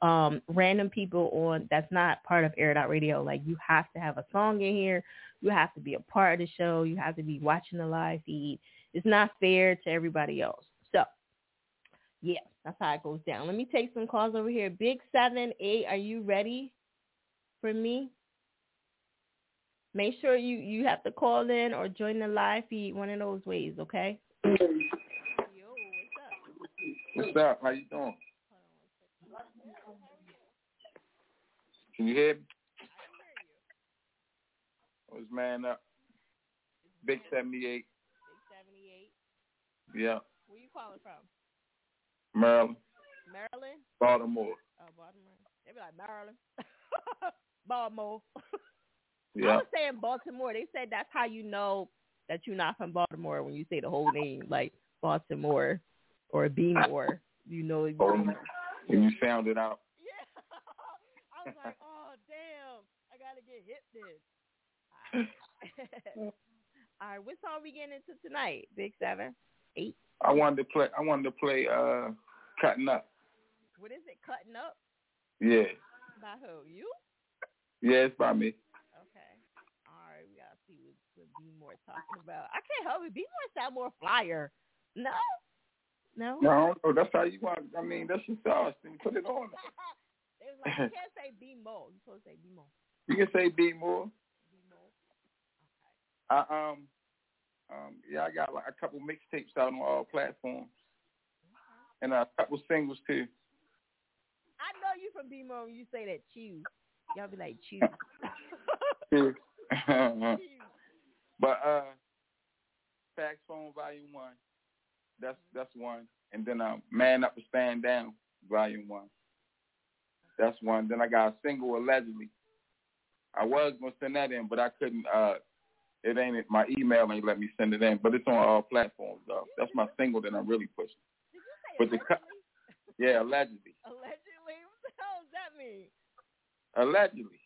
um, random people on that's not part of Air Out Radio. Like you have to have a song in here. You have to be a part of the show. You have to be watching the live feed. It's not fair to everybody else. So, yeah, that's how it goes down. Let me take some calls over here. Big seven eight, are you ready? For me. Make sure you, you have to call in or join the live feed, one of those ways, okay? Yo, what's up?
What's up? How you doing? Can you hear me? What's oh, man up? Big 78.
Big 78.
Yeah.
Where you calling from?
Maryland.
Maryland?
Baltimore.
Oh, Baltimore. They be like, Maryland. (laughs) Baltimore. (laughs)
Yeah.
I was saying Baltimore. They said that's how you know that you're not from Baltimore when you say the whole name, like Baltimore or Beemore. You know exactly.
And you found it out. (laughs)
Yeah. I was like, oh damn, I gotta get hit this. All right. All right, what song we getting into tonight? Big seven, eight.
I wanted to play. I wanted to play uh, "Cutting Up."
What is it? Cutting up
Yeah.
by who? You?
Yeah, it's by me.
Okay. All right, we gotta see what, what B more talking about. I can't help it. B more sound more flyer. No. No.
No, I. That's how you want. I mean, that's your sauce. Then put it on. (laughs)
Was like, you can't say B more. You supposed to say B more.
You can say "Be More."
B more.
I um um Yeah, I got like a couple mixtapes out on all platforms, and a couple singles too.
I know you from B-Mo when you say that choose. Y'all be like choose. (laughs)
but uh, Fax Phone Volume One, that's that's one, and then uh, Man Up and Stand Down Volume One, that's one. Then I got a single allegedly. I was gonna send that in, but I couldn't. Uh, it ain't my email ain't let me send it in, but it's on all platforms though. That's my single that I'm really pushing. Did But the co- yeah, allegedly.
Allegedly, what the hell does that mean?
Allegedly.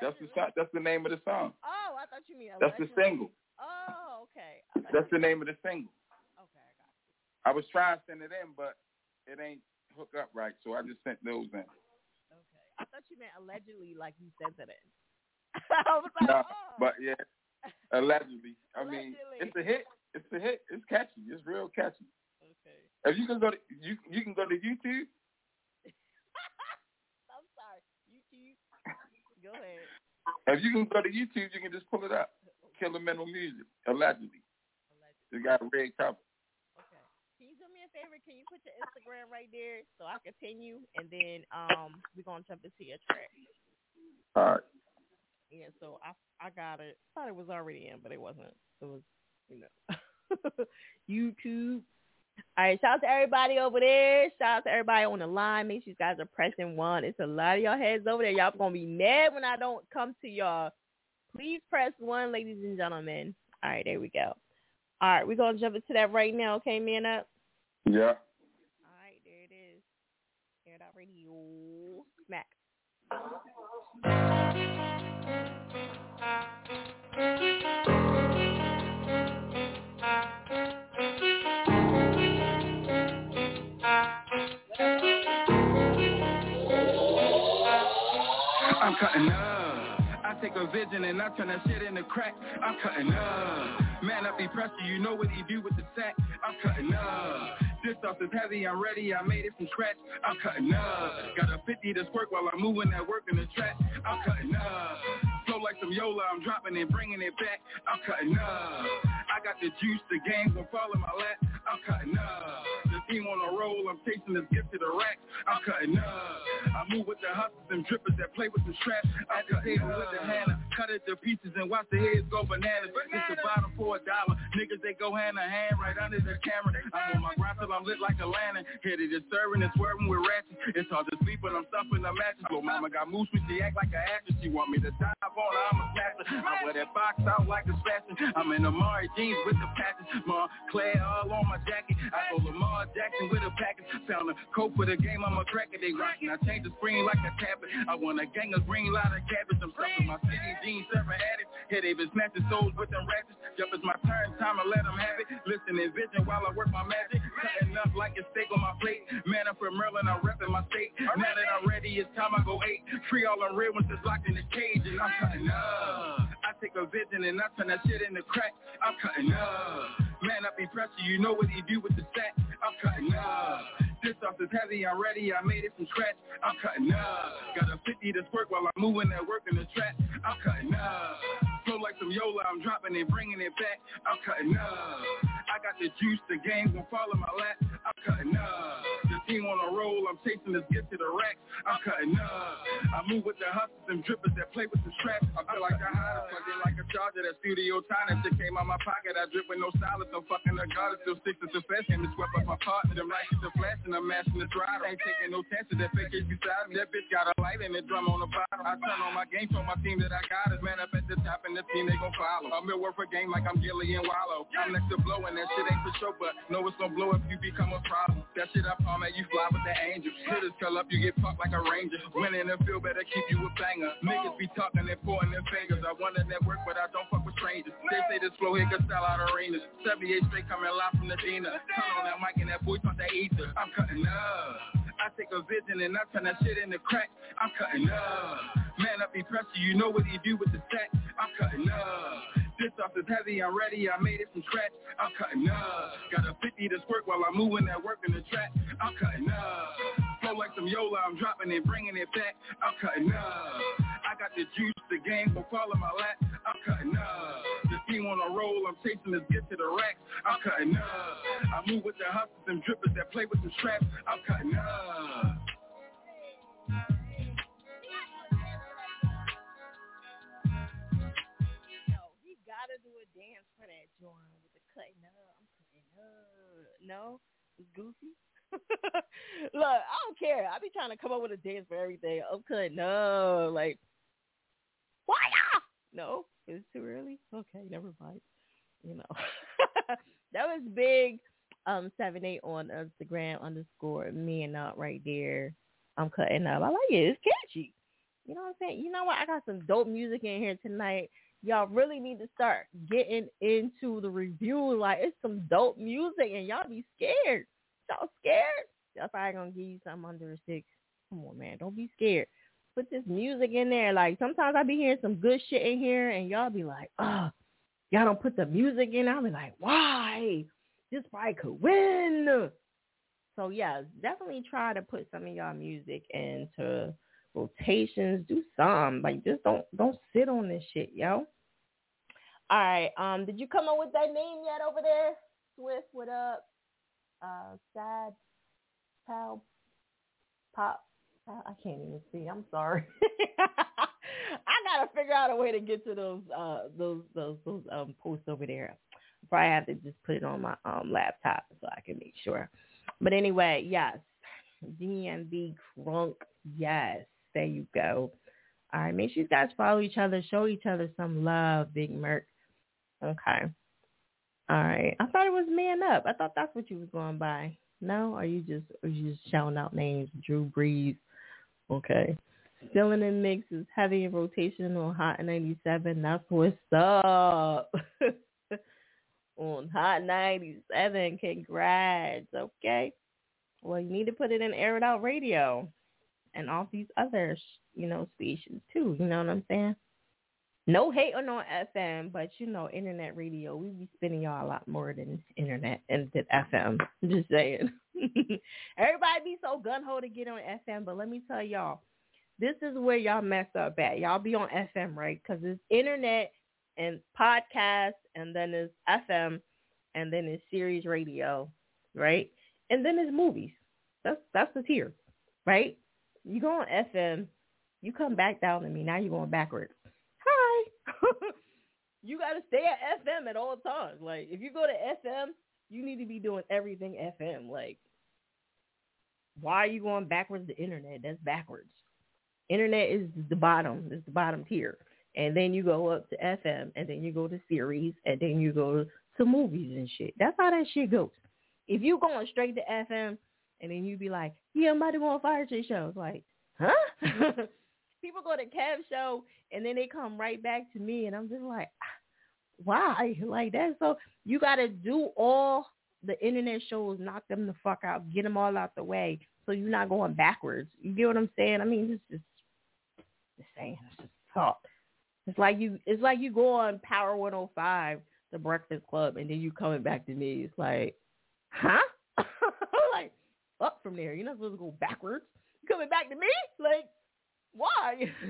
That's the song, that's the name of the song.
Oh, I thought you mean
That's the single.
Oh, okay.
That's the name of the single.
Okay, I got you.
I was trying to send it in, but it ain't hook up right, so I just sent those in.
Okay, I thought you meant allegedly, like you sent it in. (laughs) I was like,
Nah,
oh.
but yeah, allegedly. I mean, it's a hit. It's a hit. It's catchy. It's real catchy.
Okay.
If you can go to you, you can go to YouTube.
I'm sorry. YouTube. Go ahead.
If you can go to YouTube, you can just pull it up. Killer Mental Music, allegedly. It got a red cover.
Okay. Can you do me a favor? Can you put your Instagram right there so I can pin you, and then um we're gonna jump into your track.
All right.
Yeah. So I I got it. Thought it was already in, but it wasn't. It was you know (laughs) YouTube. All right, shout out to everybody over there. Shout out to everybody on the line. Make sure you guys are pressing one. It's a lot of y'all heads over there. Y'all gonna be mad when I don't come to y'all. Please press one, ladies and gentlemen. All right, there we go. All right, we're gonna jump into that right now, okay, man up?
Yeah.
All right, there it is. Air it out radio. Smack.
I'm cutting up. I take a vision and I turn that shit into crack. I'm cutting up. Man, I be pressure, you know what he do with the sack. I'm cutting up. This stuff is heavy, I'm ready, I made it from scratch. I'm cutting up. Got a 50 to squirt while I'm moving that work in the track. I'm cutting up. Flow like some Yola, I'm dropping it, bringing it back. I'm cutting up. I got the juice, the game gon' fall in my lap. I'm cutting up. The team on a roll, I'm chasing this gift to the rack. I'm cutting up. I move with the hustlers and drippers that play with the straps. At the table with the Hannah, cut it to pieces and watch the heads go bananas. But it's the bottom for a dollar. Niggas they go hand in hand right under the camera. I'm on my grind till I'm lit like a lantern. Headed to serving and swerving with ratchets. It's hard to sleep when I'm stuffing the matches. Little mama got moose when she act like a actress. She want me to dive on her, I'm a snatcher. I wear that box out like a fashion. I'm in Amiri jeans with the patches. Moncler all on my jacket. I go Lamar Jackson with a package. Found a coat for the game, I'm a cracker. They rockin'. I change the screen like a tablet. I want a gang of green lot of cabbage. I'm stuffing my city jeans, serving addicts. Yeah, they been snatching souls with them ratchets. Yup, it's my turn, time to let them have it. Listen and vision while I work my magic. Cutting up like a steak on my plate. Man, I'm from Maryland, I'm repping my state. Now that I'm ready, it's time I go eight. Free all them real ones that's locked in the cage, and I'm cutting up. I take a vision and I turn that shit into crack. I'm cutting up. Man, I be pressure, you know what he do with the stack. I'm cutting up. This stuff is heavy, I'm ready, I made it from scratch. I'm cutting up. Got a 50 to squirt while I'm moving that work in the trap. I'm cutting up. Flow like some Yola, I'm dropping it, bringing it back. I'm cutting up. I got the juice, the game gon' fall in my lap. I'm cutting up. The team on a roll, I'm chasing this gift to the rack. I'm cutting up. I move with the hustlers and drippers that play with the straps. I feel like the hottest, in like a charger. That studio time, that came out my pocket. I drip with no stylist, no fucking the garden. Still sticks to the came and swept up my partner. Them lights are flashing, I'm mashing the throttle. Ain't taking no chances, that fake is beside me. That bitch got a light and a drum on the bottom. I turn on my game, show my team that I got it. Man up at the top and the team they gon' follow. I'm at work for game like I'm Gillian Wallow. I'm next to blow and that shit ain't for show, but know it's gon' blow if you become a problem. That shit I palm at you fly with the angels. Hitters curl up, you get fucked like a ranger. Winning the field better keep you a banger. Niggas be talking and pointing their fingers. I wanna network, but I don't fuck with strangers. They say this flow here can sell out arenas. 78 straight coming live from the Dina. Turn on that mic and that boy talk that ether. I'm cutting up. I take a vision and I turn that shit into crack. I'm cutting up. Man, I be pressure, you know what he do with the sack. I'm cutting up. This stuff is heavy, I'm ready, I made it from scratch. I'm cutting up. Got a 50 to squirt while I'm moving that work in the track. I'm cutting up. Flow like some Yola, I'm dropping it, bringing it back. I'm cutting up. I got the juice, the game gon' fall in my lap. I'm cutting up. The scheme on a roll. I'm chasing this get to the racks. I'm cutting up. I move with the hustlers and drippers that play with the straps. I'm cutting up.
Joint with the cutting up. I'm cutting up. No, it's goofy. (laughs) Look, I don't care. I be trying to come up with a dance for everything. I'm cutting up. Like, why not? No, it's too early. Okay, never mind. You know, (laughs) that was big. Um, seven eight on Instagram underscore me and not right there. I'm cutting up. I like it. It's catchy. You know what I'm saying? You know what? I got some dope music in here tonight. Y'all really need to start getting into the review. Like it's some dope music, and y'all be scared. Y'all scared? Why I gonna give you something under a six. Come on, man. Don't be scared. Put this music in there. Like sometimes I be hearing some good shit in here, and y'all be like, oh, y'all don't put the music in. I'll be like, why? This probably could win. So yeah, definitely try to put some of y'all music into rotations. Do some. Like just don't don't sit on this shit, yo. All right. Um, did you come up with that name yet over there? Swift, what up? Uh, sad, pal, pop. I can't even see. I'm sorry. (laughs) I gotta figure out a way to get to those uh those those those um posts over there. Probably have to just put it on my um laptop so I can make sure. But anyway, yes, DMV Crunk. Yes, there you go. All right, make sure you guys follow each other, show each other some love, Big Merc. Okay. All right. I thought it was Man Up. I thought that's what you was going by. No, are you just are you just shouting out names? Drew Brees. Okay. Still in the mix is heavy in rotation on Hot 97. That's what's up. (laughs) on Hot 97. Congrats. Okay. Well, you need to put it in Air It Out Radio and all these other, you know, stations too. You know what I'm saying? No hate on FM, but you know, internet radio, we be spending y'all a lot more than internet and than FM. Just saying. (laughs) Everybody be so gun ho to get on FM, but let me tell y'all, this is where y'all mess up at. Y'all be on FM, right? Because it's internet and podcast, and then it's FM, and then it's Sirius radio, right? And then it's movies. That's that's the tier, right? You go on FM, you come back down to me. Now you're going backwards. Hi. you got to stay at FM at all times. Like if you go to FM, you need to be doing everything FM. Like why are you going backwards to internet? That's backwards. Internet is the bottom. It's the bottom tier. And then you go up to FM, and then you go to Sirius, and then you go to movies and shit. That's how that shit goes. If you going straight to FM, and then you be like, yeah, I'm about to go on Fiya Chick show. It's like, huh? (laughs) People go to Kev show, and then they come right back to me, and I'm just like, why? Like that. So you got to do all the internet shows, knock them the fuck out, get them all out the way, so you're not going backwards. You get what I'm saying? I mean, this is just saying. It's just talk. It's like you. It's like you go on Power 105, the Breakfast Club, and then you coming back to me. It's like, huh? (laughs) like up from there. You're not supposed to go backwards. You coming back to me? Like, why? (laughs)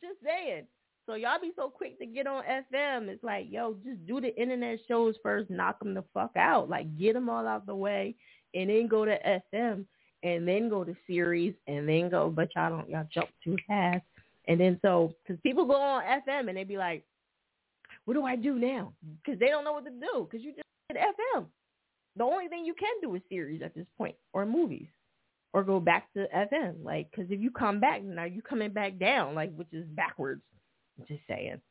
just saying. So y'all be so quick to get on FM. It's like, yo, just do the internet shows first, knock them the fuck out. Like, get them all out the way, and then go to FM, and then go to Sirius, and then go. But y'all don't, y'all jump too fast. And then so, because people go on FM and they be like, what do I do now? Because they don't know what to do. Because you just did FM. The only thing you can do is Sirius at this point, or movies, or go back to FM. Like, because if you come back now, you coming back down, like which is backwards. Just saying.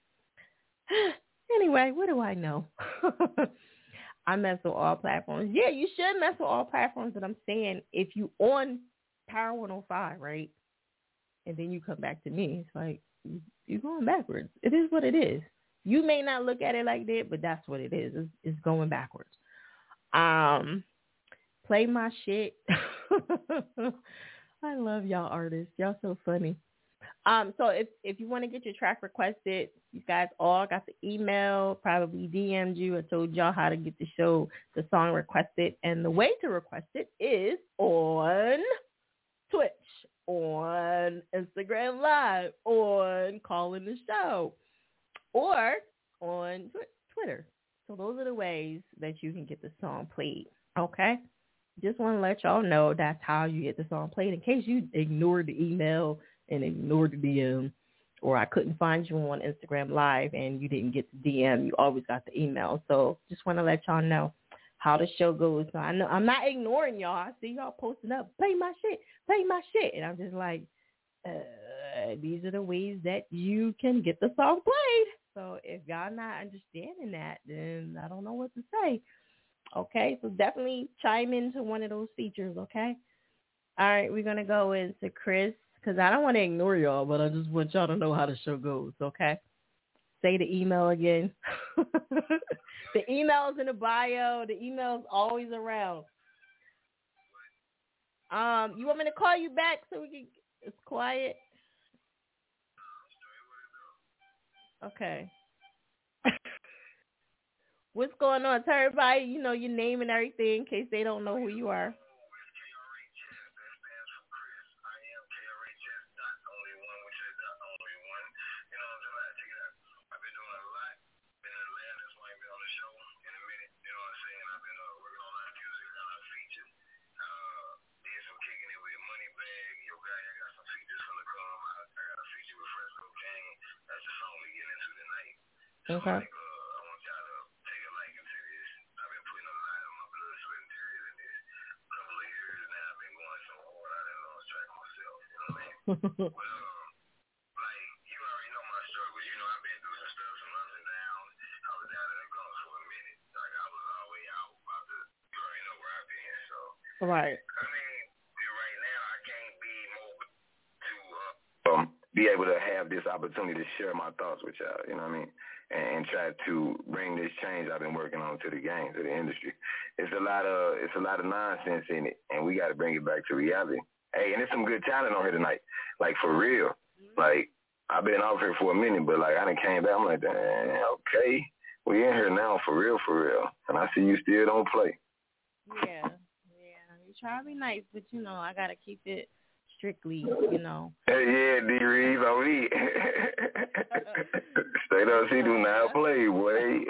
(sighs) anyway, what do I know? (laughs) I mess with all platforms. Yeah, you should mess with all platforms, but I'm saying if you on Power 105, right, and then you come back to me, it's like you, you're going backwards. It is what it is. You may not look at it like that, but that's what it is. It's, it's going backwards. Um, play my shit. (laughs) I love y'all artists. Y'all so funny. Um, so if if you want to get your track requested, you guys all got the email, probably DM'd you. I told y'all how to get the show, the song requested, and the way to request it is on Twitch, on Instagram Live, on calling the show, or on Twitter. So those are the ways that you can get the song played. Okay. Just want to let y'all know that's how you get the song played. In case you ignored the email and ignored the DM, or I couldn't find you on Instagram Live and you didn't get the DM, you always got the email. So just want to let y'all know how the show goes. So I know I'm not ignoring y'all. I see y'all posting up, play my shit, play my shit, and I'm just like, uh, these are the ways that you can get the song played. So if y'all not understanding that, then I don't know what to say. Okay, so definitely chime into one of those features. Okay. All right, we're gonna go into Chris because I don't want to ignore y'all, but I just want y'all to know how the show goes. Okay. Say the email again. (laughs) the email's in the bio. The email's always around. Um, you want me to call you back so we can? It's quiet. Okay. What's going on? Tell everybody, you know, your name and everything in case they don't know who you are. Okay. (laughs) right.
I mean, right now I can't be moved to um, be able to have this opportunity to share my thoughts with y'all. You know what I mean? And, and try to bring this change I've been working on to the game, to the industry. It's a lot of it's a lot of nonsense in it, and we got to bring it back to reality. Hey, and there's some good talent on here tonight, like for real. Like I've been out here for a minute, but like I done came back. I'm like, okay, we in here now for real, for real. And I see you still don't play.
Yeah, yeah. You try to be nice, but you know I gotta keep it strictly, you know.
Hey, yeah, D Reeves, on me. Straight up, she do not (laughs) play, boy.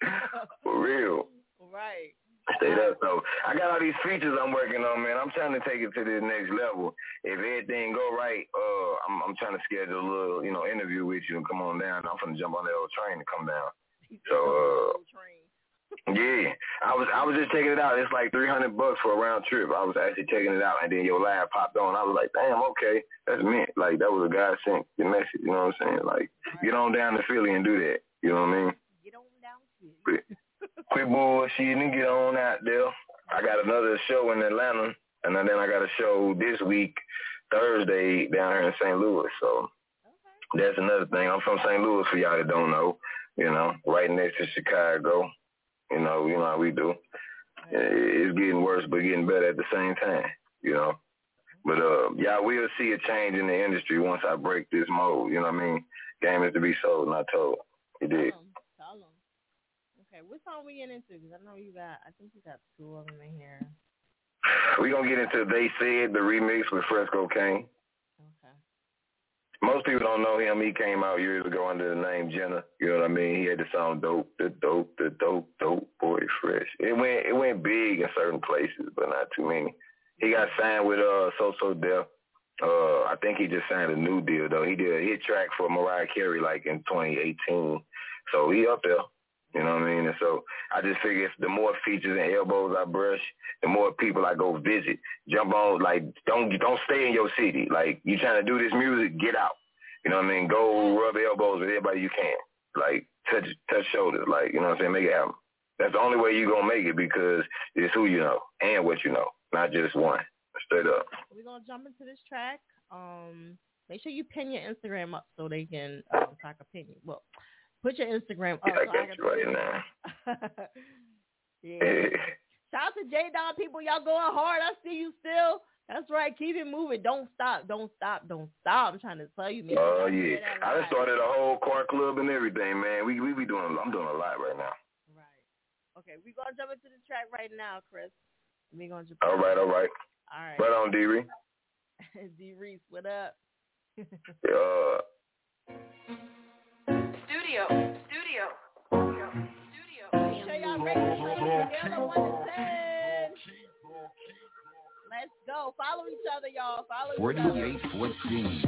(laughs) (laughs) For real.
Right.
Straight up. So I got all these features I'm working on, man. I'm trying to take it to the next level. If everything go right, uh, I'm I'm trying to schedule a little, you know, interview with you and come on down. I'm gonna jump on the old train to come down. So uh (laughs) yeah, I was I was just checking it out. It's like three hundred bucks for a round trip. I was actually checking it out, and then your live popped on. I was like, damn, okay, that's meant. Like that was a God sent the message. You know what I'm saying? Like get on down to Philly and do that. You know what I mean?
Get on down to
Quit, bullshitting and get on out there. I got another show in Atlanta, and then I got a show this week, Thursday, down here in St. Louis. So that's another thing. I'm from St. Louis for y'all that don't know. You know, right next to Chicago. You know, you know how we do. It's getting worse, but getting better at the same time. You know, but uh, y'all will see a change in the industry once I break this mold. You know what I mean? Game is to be sold, not told. It.
Tell 'em. Okay, what song we get into? Because I know you got, I think you got two of them in here.
We gonna get into They Said the remix with Fresco Kane.
Okay.
Most people don't know him. He came out years ago under the name Jenna. You know what I mean? He had the song "Dope," the dope, the dope, dope boy fresh. It went it went big in certain places, but not too many. He got signed with uh So So Def. Uh, I think he just signed a new deal though. He did a hit track for Mariah Carey like in 2018, so he up there. You know what I mean? And so I just figure if the more features and elbows I brush, the more people I go visit. Jump on, like don't don't stay in your city. Like you trying to do this music, get out. You know what I mean? Go rub elbows with everybody you can. Like touch touch shoulders. Like you know what I'm saying? Make it happen. That's the only way you gonna make it because it's who you know and what you know, not just one. Straight up.
We're gonna jump into this track. Um, make sure you pin your Instagram up so they can um, talk opinion. Well, put your Instagram up.
Yeah, I got you right now. (laughs)
yeah. Shout out to J Don people. Y'all going hard. I see you still. That's right. Keep it moving. Don't stop. Don't stop. Don't stop. I'm trying to tell you, man.
Oh yeah, I just started a whole car club and everything, man. We we be doing. I'm doing a lot right now. Right.
Okay, we're gonna jump into the track right now, Chris. We're gonna jump
All right, all right.
All right.
Right on, D. Reed. (laughs)
D Reese, what up?
Uh,
Studio, studio.
up. Radio Daniela one to ten. Let's go. Follow each other, y'all. Follow each other.
4814.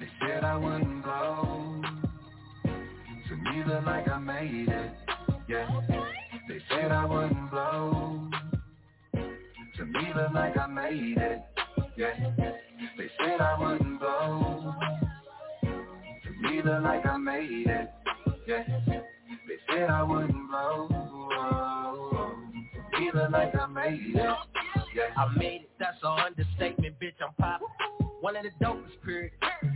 They said I wouldn't blow. To me, look like I made it. Yeah. They said I wouldn't blow. To me, look like I made it. Yeah. They said I wouldn't blow. To me, look like I made it. They said I wouldn't blow. Look like I made it.
I made it, that's an understatement, bitch, I'm poppin'. One of the dopest period.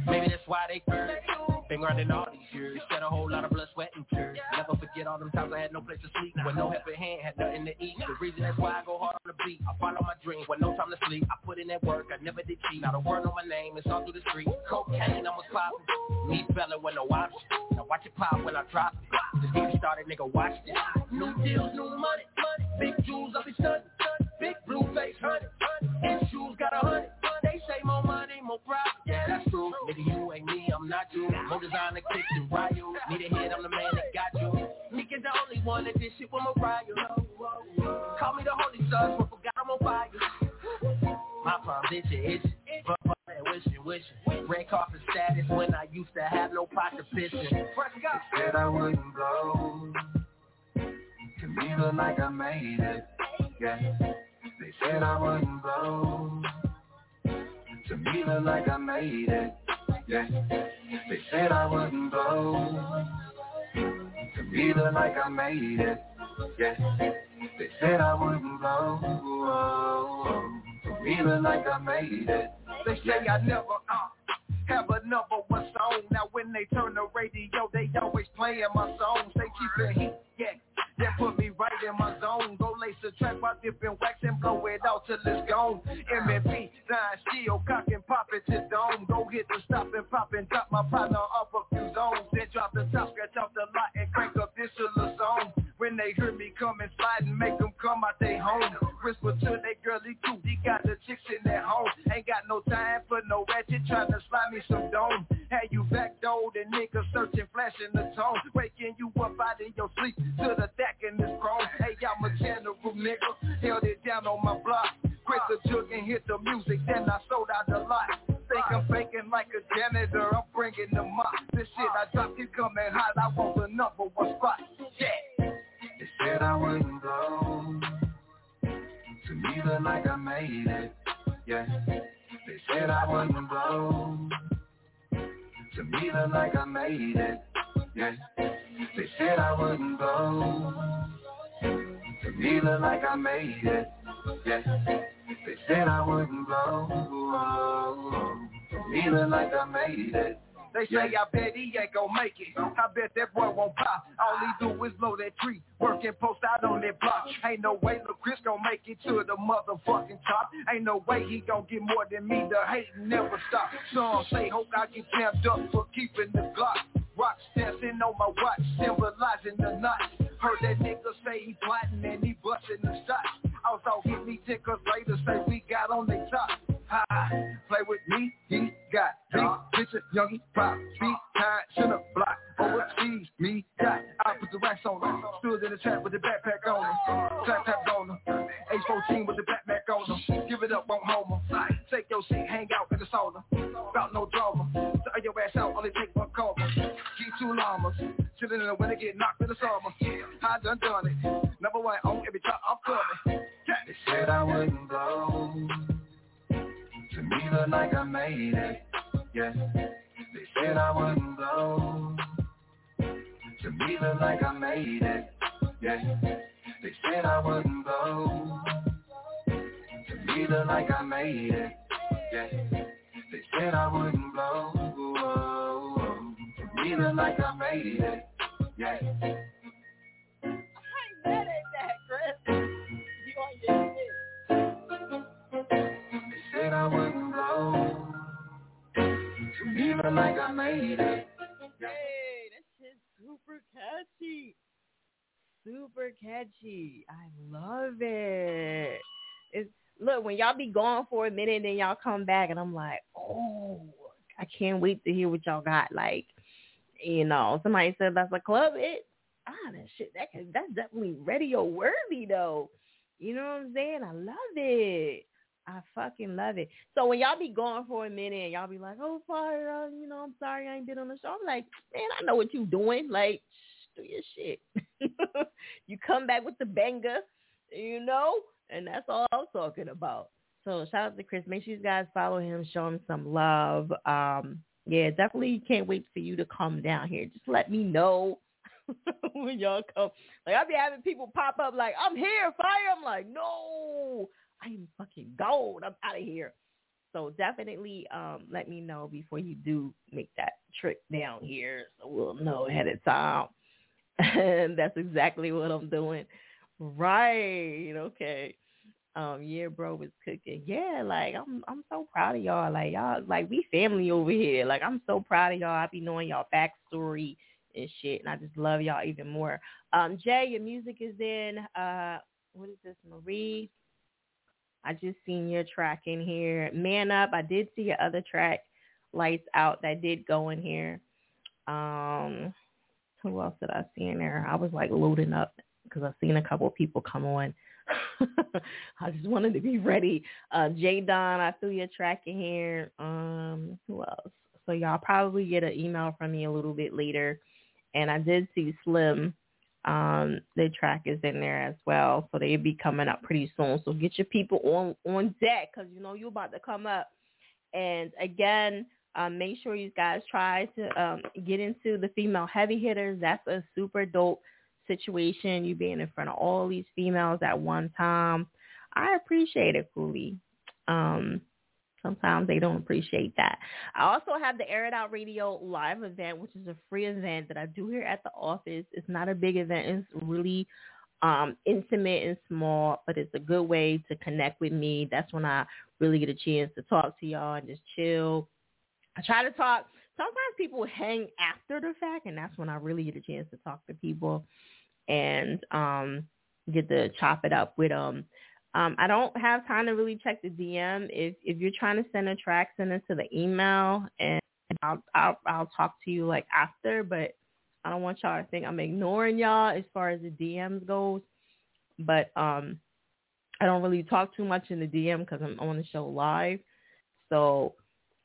Maybe that's why they fear. Been running all years, shed a whole lot of blood, sweat, and tears. Never forget all them times I had no place to sleep. With no helping hand, had nothing to eat. The reason that's why I go hard on the beat. I follow my dreams with no time to sleep. I put in that work, I never did cheat. Not a word on my name, it's all through the street. Cocaine, I was popping. Me fella with no option. Now watch it pop when I drop it. Just get started, nigga, watch this. New deals, new money, money. Big jewels, I be stunning. Big blue face, honey. And shoes got a hundred. Say more money, more profit. Yeah, that's true. Nigga, you ain't me, I'm not you. More designer kicks than Ryu. Need a hit, I'm the man that got you. Meek is the only one that did shit with Mariah. Call me the holy son, but forgot I'm on fire. My itchy. But fuck that wishing, wishing. Red carpet status when I used to have no pocket pissing.
They said I wouldn't blow. To me, look like I made it. Yeah. They said I wouldn't blow. To me, look like I made it. Yeah. They said I wouldn't blow. To me, look like I made it. Yeah. They said I wouldn't blow. To me, look like I made it.
They say I never uh, have a number one song. Now when they turn the radio, they always playing my songs. They keep it heat. That put me right in my zone. Go lace the track while dipping wax and blow it out till it's gone. MMP, nine steel, cock and pop it to dome. Go hit the stop and pop and drop my partner off a few zones. Then drop the top, scratch off the lot and crank up this little song. When they hear me coming, slide and make them come out they home. Whisper to they girly too, he got the chicks in their home. Ain't got no time for no ratchet, trying to slide me some dome. Had you backdoored and niggas searching, flashing the tone. Waking you up out of your sleep to the deck in this chrome. Hey, I'm a general nigga, held it down on my block. Quit the jug and hit the music, then I sold out the lot. Think I'm faking like a janitor, I'm bringing them up. This shit I dropped is coming hot, I want the number one spot. Yeah.
Said I wouldn't blow. To me, look like I made it. Yeah. They said I wouldn't blow. To me, look like I made it. Yeah. They said I wouldn't blow. To me, look like I made it. Yeah. They said I wouldn't blow. To me, look like I made it.
They say I bet he ain't gon' make it. I bet that boy won't pop. All he do is blow that tree, working post out on that block. Ain't no way Lil Chris gon' make it to the motherfucking top. Ain't no way he gon' get more than me. The hate never stop. Some say hope I get jammed up for keeping the Glock. Rock dancing on my watch, symbolizing the knots. Heard that nigga say he plotting and he busting the shots. Also hit me cause later say we got on the top. Ha, play with me, he got big bitches, youngie, pop, beat, tied, center block, overseas, me, got, I put the racks on him, stood in the trap with the backpack on him, clap tap on him, H14 with the backpack on him, give it up, won't home him, take your seat, hang out in the sauna, about no drama, tell your ass out, only take one call, G2 llamas, chillin' in the winter, get knocked in the summer, I done done it, number one on every top, I'm coming,
They said I wouldn't blow. Look like I made it. Yeah. They said I wouldn't blow. To me, look like I made it. Yeah. They said I wouldn't blow. To me, look like I made it. Yeah. They said I wouldn't blow. Oh, oh, oh. To me, look like I made it. Yeah. Look like I made it.
Hey, that shit's super catchy. Super catchy. I love it. It's look when y'all be gone for a minute and y'all come back and I'm like, oh, I can't wait to hear what y'all got. Like, you know, somebody said that's a club hit. ah, that shit, that that's definitely radio worthy though. You know what I'm saying? I love it. I fucking love it. So when y'all be going for a minute and y'all be like, oh, fire, uh, you know, I'm sorry I ain't been on the show. I'm like, man, I know what you doing. Like, do your shit. (laughs) you come back with the banger, you know, and that's all I'm talking about. So shout out to Chris. Make sure you guys follow him, show him some love. Um, yeah, definitely can't wait for you to come down here. Just let me know (laughs) when y'all come. Like I'll be having people pop up like, I'm here, fire. I'm like, no, I am fucking gold. I'm out of here. So definitely um, let me know before you do make that trip down here so we'll know ahead of time. and (laughs) that's exactly what I'm doing. Right. Okay. Um, yeah, bro was cooking. Yeah, like I'm I'm so proud of y'all. Like y'all like we family over here. Like I'm so proud of y'all. I be knowing y'all backstory and shit and I just love y'all even more. Um, Jay, your music is in uh what is this, Marie? I just seen your track in here. Man up, I did see your other track, Lights Out, that did go in here. Um who else did I see in there? I was like loading up because I've seen a couple of people come on. (laughs) I just wanted to be ready. Uh, J Don, I threw your track in here. Um, who else? So y'all probably get an email from me a little bit later. And I did see Slim. Um, the track is in there as well, so they'll be coming up pretty soon. So get your people on on deck because you know you're about to come up. And again, um, make sure you guys try to um, get into the female heavy hitters. That's a super dope situation. You being in front of all these females at one time. I appreciate it, Cooley. Um, sometimes they don't appreciate that. I also have the Air It Out Radio live event, which is a free event that I do here at the office. It's not a big event. It's really um, intimate and small, but it's a good way to connect with me. That's when I really get a chance to talk to y'all and just chill I try to talk. Sometimes people hang after the fact, and that's when I really get a chance to talk to people and um, get to chop it up with them. Um, I don't have time to really check the DM. If if you're trying to send a track, send it to the email, and I'll I'll I'll talk to you like after. But I don't want y'all to think I'm ignoring y'all as far as the DMs goes. But um, I don't really talk too much in the DM because I'm on the show live. So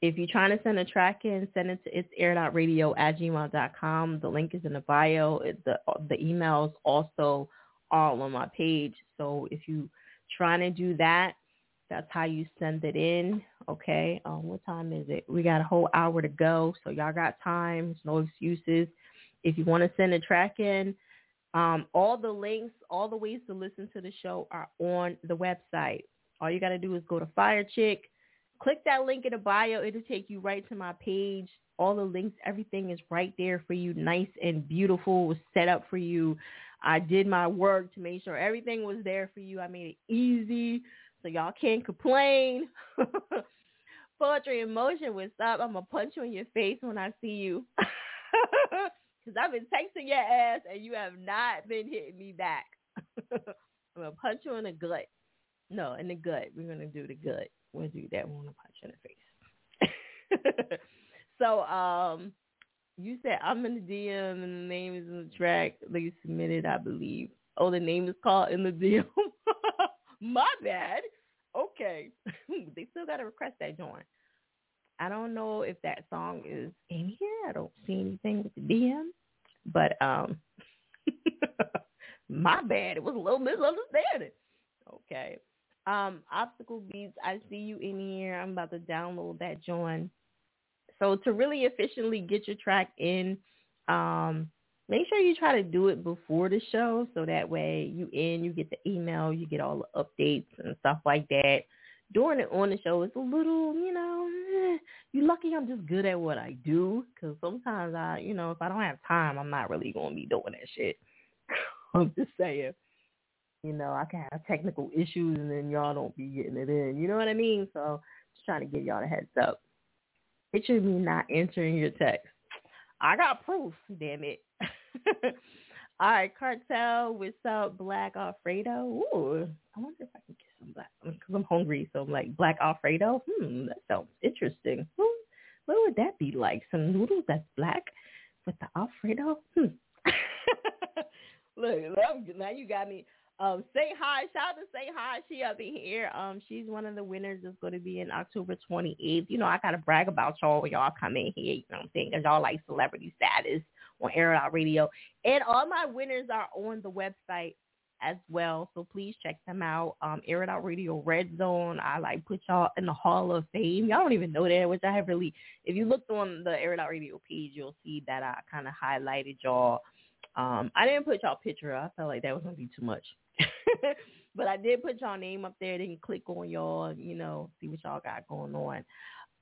if you're trying to send a track in, send it to it's air.radio at gmail.com. The link is in the bio. The the emails also all on my page. So if you trying to do that, that's how you send it in. Okay. Um, what time is it? We got a whole hour to go. So y'all got time. No excuses. If you want to send a track in, um, all the links, all the ways to listen to the show are on the website. All you got to do is go to Fiya Chick click that link in the bio. It'll take you right to my page. All the links, everything is right there for you, nice and beautiful. Set up for you. I did my work to make sure everything was there for you. I made it easy so y'all can't complain. (laughs) Poetry in motion, what's up? I'm going to punch you in your face when I see you. (laughs) Because I've been texting your ass and you have not been hitting me back. I'm going to punch you in the gut. No, in the gut. We're going to do the gut we'll do that. We want to punch in the face. (laughs) so, um, you said I'm in the DM and the name is in the track they submitted, I believe. Oh, the name is called in the DM. (laughs) My bad. Okay. (laughs) they still got to request that joint. I don't know if that song is in here. I don't see anything with the DM. But um (laughs) my bad. It was a little misunderstanding. Okay. Um, Obstacle Beats, I see you in here. I'm about to download that joint. So to really efficiently get your track in, um, make sure you try to do it before the show so that way you in, you get the email, you get all the updates and stuff like that. Doing it on the show is a little, you know, eh, you're lucky I'm just good at what I do because sometimes I, you know, if I don't have time, I'm not really going to be doing that shit. (laughs) I'm just saying you know, I can have technical issues and then y'all don't be getting it in. You know what I mean? So just trying to give y'all a heads up. Should be not answering your text. I got proof, damn it. (laughs) All right, Cartel, what's up, Black Alfredo? Ooh, I wonder if I can get some black because I'm hungry. So I'm like Black Alfredo. Hmm, that sounds interesting. Hmm, what would that be like? Some noodles that's black with the Alfredo. Hmm. (laughs) look, now you got me. Um, say hi. Shout out to say hi. She up in here. Um, she's one of the winners that's going to be in October 28th. You know, I gotta brag about y'all when y'all come in here. You know what I'm saying? Cause y'all like celebrity status on Air Out Radio, and all my winners are on the website as well. So please check them out. Um, Air It Out Radio Red Zone. I like put y'all in the Hall of Fame. Y'all don't even know that, which I have really. If you looked on the Air It Out Radio page, you'll see that I kind of highlighted y'all. Um, I didn't put y'all picture. I felt like that was gonna be too much. But I did put y'all name up there. They can click on y'all, you know, see what y'all got going on.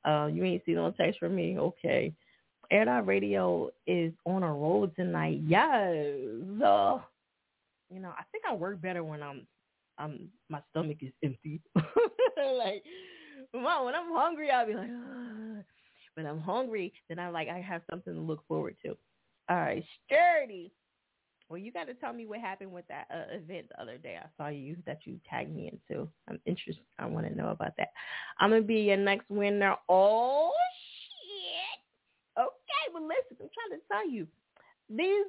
Uh, you ain't see no text from me. Okay. Air Dot Radio is on a roll tonight. Yes. Uh, you know, I think I work better when I'm, I'm my stomach is empty. (laughs) like, well, when I'm hungry, I'll be like, Ugh. when I'm hungry, then I'm like, I have something to look forward to. All right, sturdy. Well, you got to tell me what happened with that uh, event the other day. I saw you that you tagged me into. I'm interested. I want to know about that. I'm gonna be your next winner. Oh shit. Okay, well listen, I'm trying to tell you, these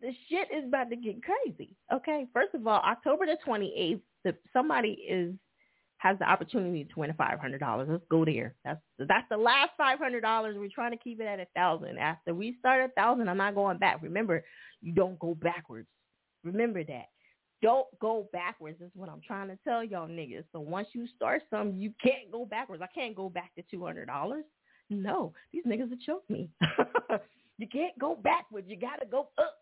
the shit is about to get crazy. Okay, first of all, October the 28th, the, somebody is has the opportunity to win a five hundred dollars. Let's go there. That's that's the last five hundred dollars. We're trying to keep it at a thousand. After we start a thousand, I'm not going back. Remember, you don't go backwards. Remember that. Don't go backwards is what I'm trying to tell y'all niggas. So once you start something, you can't go backwards. I can't go back to two hundred dollars. No, these niggas will choke me. (laughs) you can't go backwards. You gotta go up.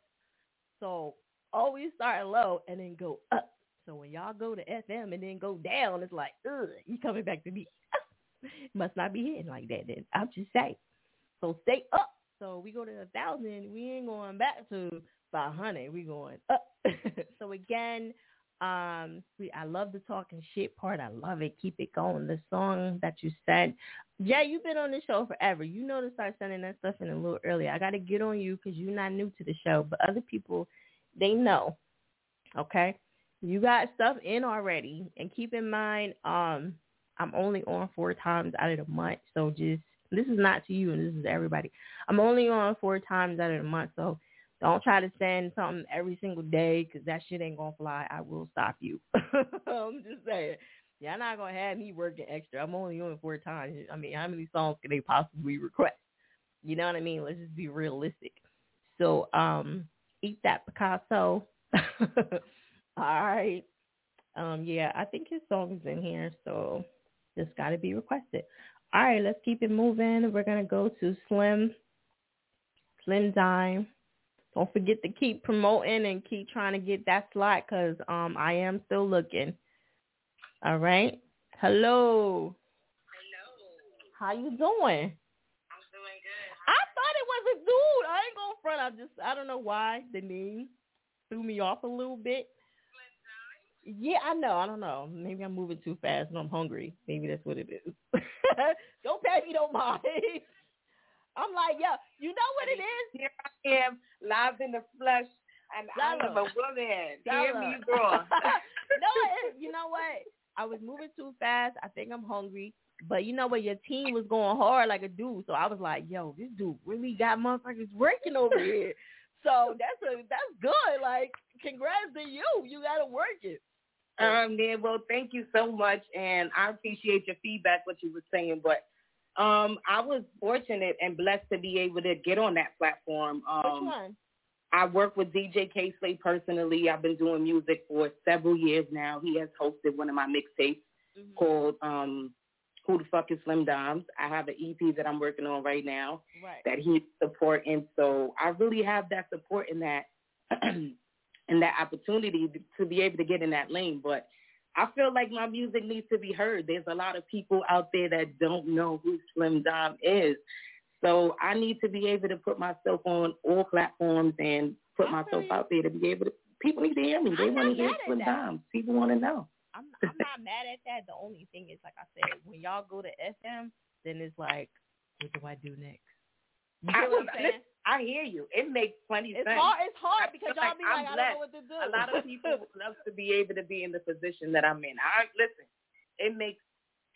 So always start low and then go up. So when y'all go to FM and then go down, it's like, ugh, you coming back to me. (laughs) Must not be hitting like that then. I'm just saying. So stay up. So we go to a thousand, we ain't going back to five hundred. We going up. (laughs) so again, um, we I love the talking shit part. I love it. Keep it going. The song that you sent, yeah, you've been on the show forever. You know to start sending that stuff in a little earlier. I got to get on you because you're not new to the show, but other people, they know. Okay, you got stuff in already, and keep in mind, um, I'm only on four times out of the month, so just this is not to you, and this is everybody. I'm only on four times out of the month, so don't try to send something every single day because that shit ain't gonna fly. I will stop you. (laughs) I'm just saying. Y'all not gonna have me working extra. I'm only on four times. I mean, how many songs can they possibly request? You know what I mean? Let's just be realistic. So, um, eat that Picasso. (laughs) All right. Um, yeah, I think his song is in here, so just got to be requested. All right, let's keep it moving. We're gonna go to Slim, Slim Dime. Don't forget to keep promoting and keep trying to get that slot because um I am still looking. All right. Hello. Hello. How you doing? I'm doing good. I thought it was a dude. I ain't gonna front. I just I don't know why the name threw me off a little bit. Yeah, I know. I don't know. Maybe I'm moving too fast and I'm hungry. Maybe that's what it is. (laughs) don't pay me no mind. (laughs) I'm like, yo, you know what it is?
Here I am, live in the flesh, and I am a woman. Hear me (laughs) roar.
no, you know what? I was moving too fast. I think I'm hungry. But you know what? Your team was going hard like a dude. So I was like, yo, this dude really got motherfuckers working over here. So that's a that's good. Like, congrats to you. You gotta work it.
Um, man, well, thank you so much, and I appreciate your feedback, what you were saying. But um, I was fortunate and blessed to be able to get on that platform. Um,
Which one?
I work with DJ Kay Slay personally. I've been doing music for several years now. He has hosted one of my mixtapes
Mm-hmm.
called um, Who the Fuck is Slim Dimes. I have an EP that I'm working on right now
Right.
that he's supporting. So I really have that support in that (clears throat) and that opportunity to be able to get in that lane. But I feel like my music needs to be heard. There's a lot of people out there that don't know who Slim Dime is. So I need to be able to put myself on all platforms and put myself out there to be able to. People need to hear me. They
I'm
want to hear Slim. Dimes. People want to know.
I'm I'm not mad at that. The only thing is, like I said, when y'all go to FM, then it's like, what do I do next? You
I,
what I'm saying?
I hear you. It makes plenty
It's
sense.
hard. It's hard because y'all be
I'm
like, I don't
blessed.
know what to do.
A lot of people would (laughs) love to be able to be in the position that I'm in. I listen. It makes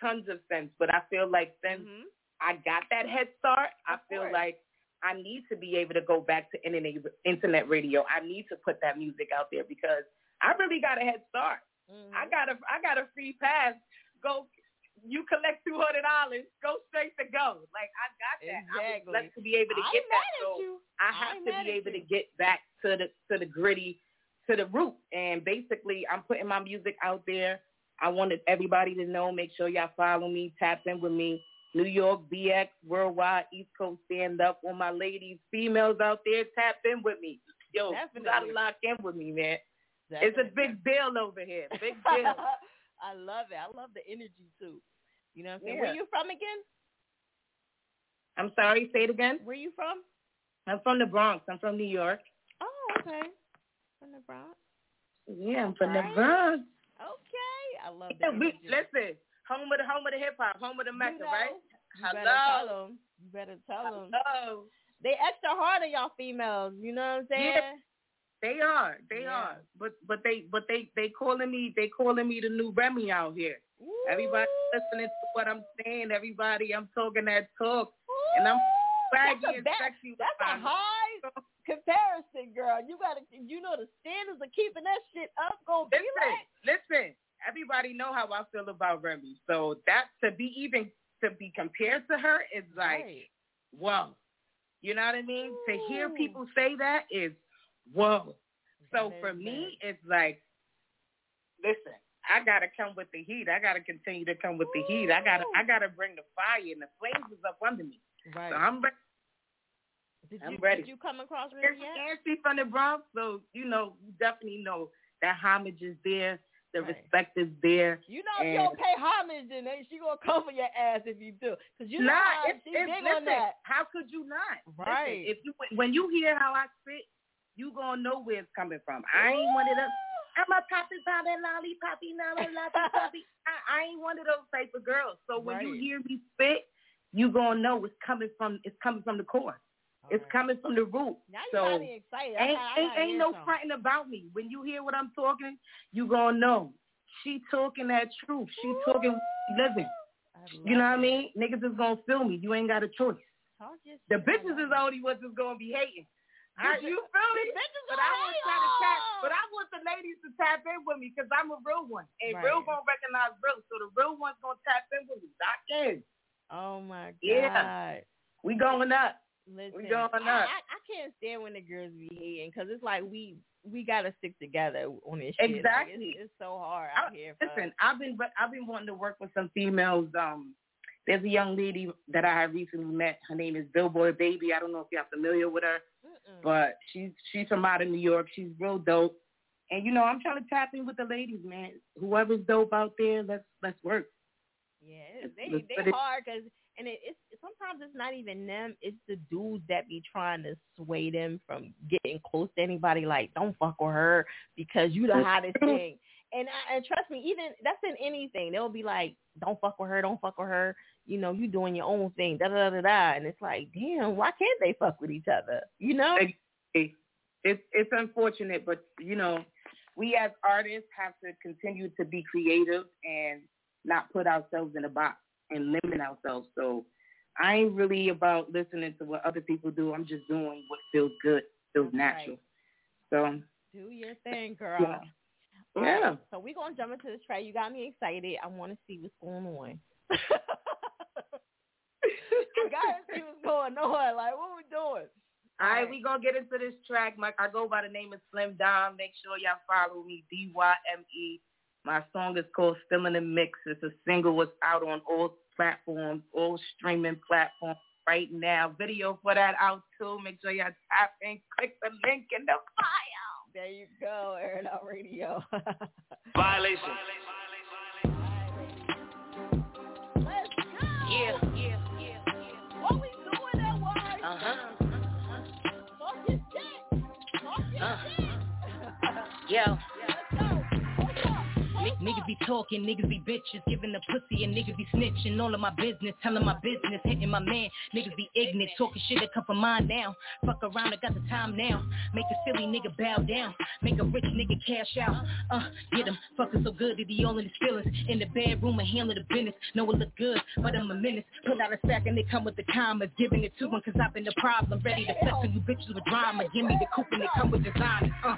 tons of sense, but I feel like since
Mm-hmm.
I got that head start, I feel
course.
like I need to be able to go back to internet internet radio. I need to put that music out there because I really got a head start.
Mm-hmm.
I got a I got a free pass. Go you collect two hundred dollars, go straight to go. Like I got that. Exactly. I was blessed to be able to get that. So
you.
I have to be able
you.
to get back to the to the gritty, to the root. And basically I'm putting my music out there. I wanted everybody to know, make sure y'all follow me, tap in with me. New York, BX, Worldwide, East Coast Stand Up. All my ladies, females out there, tap in with me. Yo, you gotta lock in with me, man. It's a big deal over here. Big deal. (laughs)
I love it. I love the energy too. You know what I'm saying?
Yeah.
Where you from again?
I'm sorry, say it again.
Where you from?
I'm from the Bronx. I'm from New York.
Oh, okay. From the Bronx.
Yeah, I'm from
Right.
the Bronx.
Okay. I love
Yeah,
that.
we, listen, home of the home of the hip hop, home of the Mecca,
know,
right?
You better
Hello.
tell them. You better tell them.
Hello.
They extra hard on y'all females. You know what I'm saying?
Yeah, they are. They
Yeah.
are. But but they but they they calling me they calling me the new Remy out here. Everybody listening to what I'm saying. Everybody, I'm talking that talk, and I'm swaggy
a
and sexy.
That's a high comparison, girl. You gotta, you know, the standards of keeping that shit up be
Listen,
like.
listen. Everybody know how I feel about Remy. So that to be even to be compared to her is like,
Right.
whoa. You know what I mean? To hear people say that is whoa. So for me, it's like, listen, I gotta come with the heat. I gotta continue to come with the heat. I gotta, I gotta bring the fire, and the flames is up under me.
Right.
So I'm ready.
Did
I'm
you,
ready.
Did you come across Remy yet?
she's from the Bronx, so you know, you definitely know that homage is there, the
Right.
respect is there.
You know, if you don't pay homage, then she gonna cover your ass if you do. Cause you know
nah,
how
it's,
she
it's, listen,
on that.
How could you not? Listen,
Right.
if you when you hear how I spit, you gonna know where it's coming from. I ain't one of them. I'm a poppy poppy lollipoppy now (laughs) poppy. I, I ain't one of those type of girls. So when you hear me spit, you gonna know it's coming from it's coming from the core. It's coming from the root.
Now you
so
excited.
Ain't
gotta- I
ain't, ain't no
some.
fronting about me. When you hear what I'm talking, you gonna know. She talking that truth. She talking living. You know what I mean? Niggas is gonna feel me. You ain't got a choice. The bitches is the only ones that's gonna be hating. I, you feel me?
bitches
But I want to tap. But I want the ladies to tap in with me because I'm a real one, and
Right.
real gonna recognize real. So the real one's gonna tap in with me. Lock in.
Oh my god.
Yeah. We going up.
Listen,
We going up.
I, I can't stand when the girls be hating because it's like we we gotta stick together on this shit. Like,
Exactly.
it's, it's so hard out
I-
here. For
Listen, I've been I've been wanting to work with some females. Um, there's a young lady that I have recently met. Her name is Billboard Baby. I don't know if you're familiar with her. But she's she's from out of New York. She's real dope. And you know, I'm trying to tap in with the ladies, man. Whoever's dope out there, let's let's work.
Yeah, they
Let's
they hard because and it, it's sometimes it's not even them. It's the dudes that be trying to sway them from getting close to anybody. Like, don't fuck with her because you the hottest thing. And I, and trust me, even that's in anything. They'll be like, don't fuck with her, don't fuck with her. You know, you doing your own thing. Da da da da. And it's like, damn, why can't they fuck with each other? You know?
It's it's unfortunate, but you know, we as artists have to continue to be creative and not put ourselves in a box and limit ourselves. So I ain't really about listening to what other people do. I'm just doing what feels good, feels natural. So
Do your thing, girl.
Yeah.
All right,
Yeah.
So we're gonna jump into this track. You got me excited. I want to see what's going on. (laughs) I gotta see what's going on. Like, what we doing?
All right, we gonna get into this track. My, I go by the name of Slim Dom. Make sure y'all follow me, D Y M E. My song is called Still in the Mix. It's a single. It's out on all platforms, all streaming platforms right now. Video for that out too. Make sure y'all tap in, click the link in the bio.
There you go, Air It Out Radio. (laughs)
Violation.
yeah,
Uh.
shit.
Yo.
Niggas be talking, niggas be bitches, giving the pussy and niggas be snitching. All of my business, telling my business, hitting my man. Niggas be ignorant, talking shit that come from mine now. Fuck around, I got the time now. Make a silly nigga bow down. Make a rich nigga cash out. Uh, get him, fucking so good that he all in his feelings. In the bedroom and handle the business. Know it look good, but I'm a menace. Pull out a sack and they come with the commas. Giving it to him cause I've been the problem. Ready to flex on you bitches with drama. Give me the coupe and they come with design. Uh,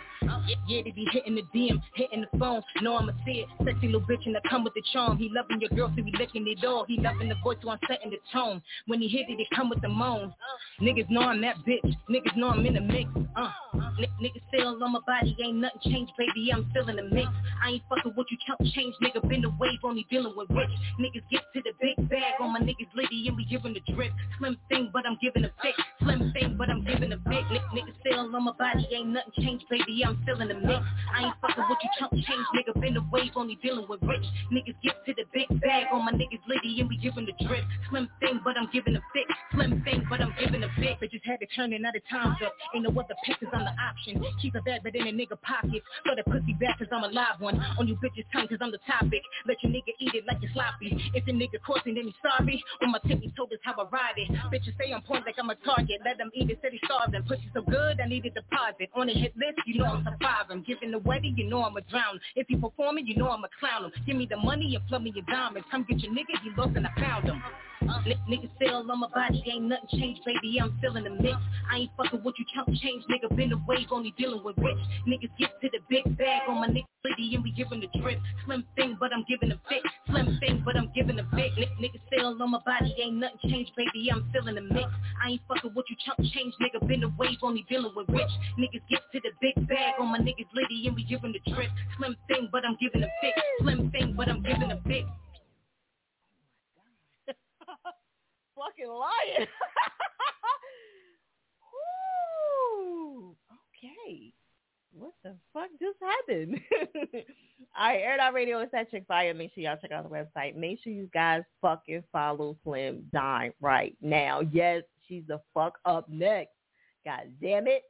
yeah, they be hitting the DM, hitting the phone. Know I'ma see Sexy little bitch and I come with the charm. He loving your girl, so he licking it all. He loving the voice, so I'm setting the tone. When he hit it, it come with the moan. Niggas know I'm that bitch. Niggas know I'm in the mix. Uh, N- niggas still on my body, ain't nothing changed, baby. I'm still in the mix. I ain't fucking with you, chump change, nigga. Been the wave, only dealing with rich. Niggas get to the big bag on my niggas litty and we giving the drip. Slim thing, but I'm giving a fix. Slim thing, but I'm giving a big. N- niggas still on my body, ain't nothing changed, baby. I'm still in the mix. I ain't fucking with you, chump change, nigga. Been the wave, only dealing with rich. Niggas get to the big bag on my niggas litty and we giving the drip. Slim thing, but I'm giving a fix. Slim thing, but I'm giving a fix. Bitches had to turn of times up. Ain't no other pictures on the option. Keep a bad but in a nigga pocket. Throw that pussy back cause I'm a live one. On you bitches tongue cause I'm the topic. Let your nigga eat it like it's sloppy. If your nigga coursing then he's sorry. On my tippy told us how I ride it. Bitches say I'm point like I'm a target. Let them eat it, said he them. Pussy so good, I need a deposit. On a hit list, you know I'm surviving. Giving the wedding, you know I'm a drown. If you performing, you know I'm a clown him. Give me the money and flood me your diamonds. Come get your nigga, he lost and I found him. N- niggas still on my body, ain't nothing changed, baby. I'm still in the mix. I ain't fucking with you, chump change, nigga. Been the wave, only dealing with rich. Niggas get to the big bag on my niggas litty and we giving the drip. Slim thing, but I'm giving a fix. Slim thing, but I'm giving a fix. N- niggas still on my body, ain't nothing changed, baby. I'm still in the mix. I ain't fucking with you, chump change, nigga. Been the wave, only dealing with rich. Niggas get to the big bag on my niggas litty and we giving the drip. Slim thing, but I'm giving a fix. Slim thing, but I'm giving a fix. (laughs)
fucking lying. (laughs) Okay. What the fuck just happened? (laughs) All right, Air Out Radio is at Chick Fire. Make sure y'all check out the website. Make sure you guys fucking follow Slim Dime right now. Yes, she's the fuck up next. God damn it.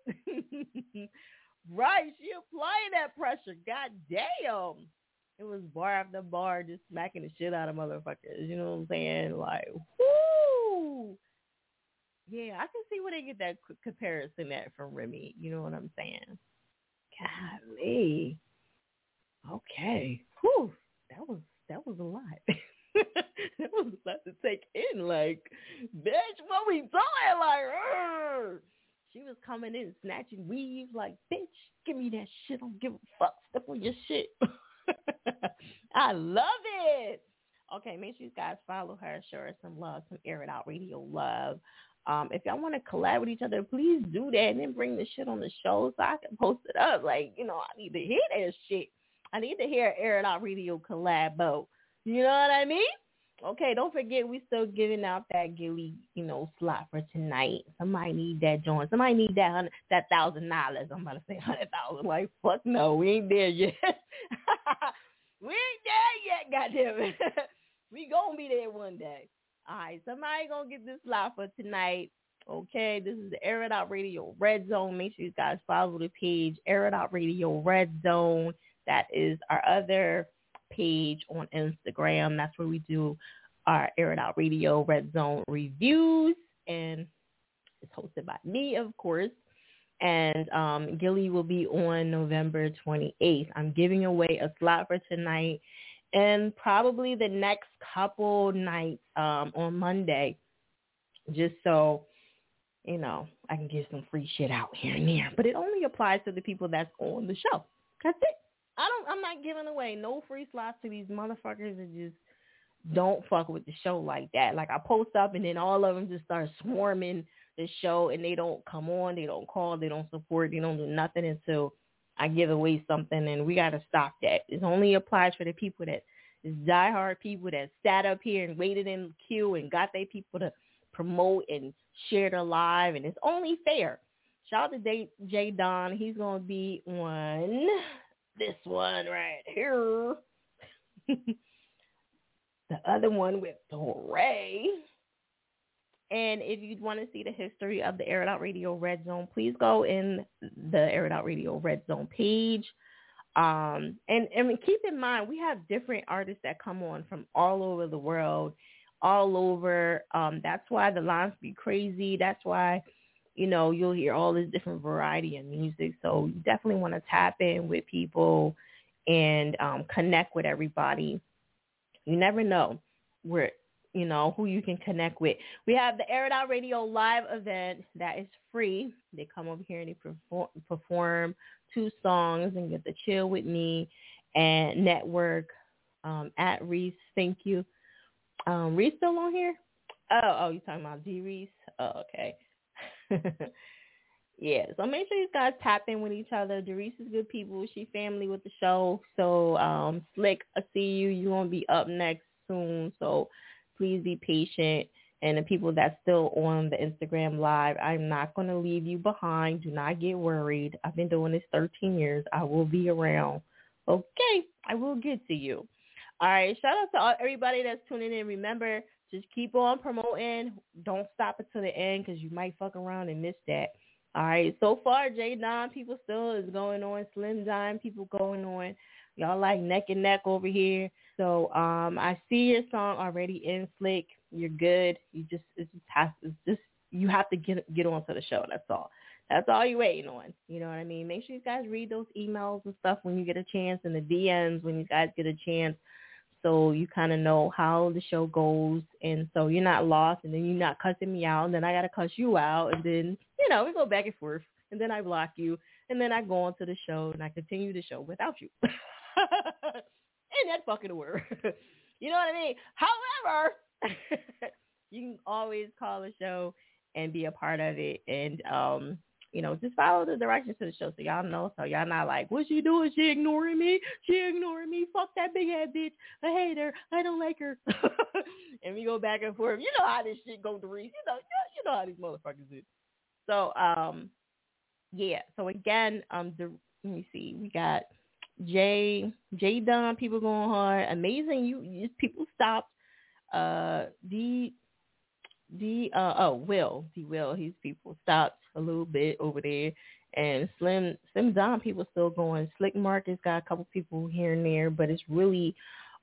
right, she applying that pressure. God damn. It was bar after bar just smacking the shit out of motherfuckers. You know what I'm saying? Like, whoo. Yeah, I can see where they get that comparison at from Remy. You know what I'm saying? Golly. Okay. Whew. That was that was a lot. (laughs) that was a lot to take in. Like, bitch, what we doing? Like, Urgh. she was coming in snatching weaves. Like, bitch, give me that shit. I don't give a fuck. Step on your shit. (laughs) (laughs) I love it. Okay, make sure you guys follow her, show her some love, some air it out radio love. Um, if y'all want to collab with each other, please do that and then bring the shit on the show so I can post it up. Like, you know, I need to hear that shit. I need to hear air it out radio collabo. You know what I mean? Okay, don't forget we still giving out that Gilly, you know, slot for tonight. Somebody need that joint. Somebody need that hundred, that thousand dollars. I'm about to say hundred thousand. Like fuck no, we ain't there yet. (laughs) we ain't there yet. Goddamn it. (laughs) we gonna be there one day. All right, somebody gonna get this slot for tonight. Okay, this is the Air Out Radio Red Zone. Make sure you guys follow the page Air Out Radio Red Zone. That is our other page on Instagram. That's where we do our Air It Out Radio Red Zone reviews, and it's hosted by me, of course. And um, Gilly will be on November 28th. I'm giving away a slot for tonight and probably the next couple nights um, on Monday, just so you know I can get some free shit out here and there. But it only applies to the people that's on the show. That's it. I don't. I'm not giving away no free slots to these motherfuckers that just don't fuck with the show like that. Like I post up and then all of them just start swarming the show and they don't come on, they don't call, they don't support, they don't do nothing until I give away something and we gotta stop that. It only applies for the people that is diehard people that sat up here and waited in queue and got their people to promote and share their live and it's only fair. Shout out to J, J Don. He's gonna be on this one right here. (laughs) the other one with Ray. And if you want to see the history of the Air Out Radio Red Zone, please go in the Air Out Radio Red Zone page. Um, and and keep in mind we have different artists that come on from all over the world, all over. Um, that's why the lines be crazy. That's why, you know, you'll hear all this different variety of music. So you definitely want to tap in with people and um, connect with everybody. You never know where you know who you can connect with. We have the Air It Out Radio live event that is free. They come over here and they perform, perform two songs and get to chill with me and network um, at Reese. Thank you. Um, Reese still on here? Oh, oh, you talking about D Reese? Oh, okay. (laughs) yeah, so make sure you guys tap in with each other. Reese is good people. She family with the show. So um, Slick, I see you. You gonna be up next soon. So please be patient and the people that's still on the Instagram live, I'm not going to leave you behind. Do not get worried. I've been doing this 13 years. I will be around. Okay, I will get to you. All right, shout out to all, everybody that's tuning in. Remember, just keep on promoting. Don't stop until the end because you might fuck around and miss that. All right, so far, J Don people still is going on. Slim Dime people going on. Y'all like neck and neck over here. So um, I see your song already in Slick. You're good. You just it just has it's just you have to get get onto the show. That's all. That's all you're waiting on. You know what I mean? Make sure you guys read those emails and stuff when you get a chance and the DMs when you guys get a chance so you kind of know how the show goes and so you're not lost and then you're not cussing me out and then I got to cuss you out and then, you know, we go back and forth and then I block you and then I go on to the show and I continue the show without you. (laughs) in that fucking word. (laughs) you know what I mean? However, (laughs) you can always call the show and be a part of it and um you know, just follow the directions to the show so y'all know. So y'all not like, what's she doing? She ignoring me? She ignoring me? Fuck that big head bitch. I hate her. I don't like her. (laughs) and we go back and forth. You know how this shit go, Doris. You know, you know how these motherfuckers do. So, um, yeah. So again, um, the, let me see. We got Jay, Jay Don, people going hard. Amazing. You, you people stopped. Uh, the, the, uh, oh, Will, D Will, his people stopped a little bit over there. And Slim, Slim Don, people still going. Slick Marcus got a couple people here and there, but it's really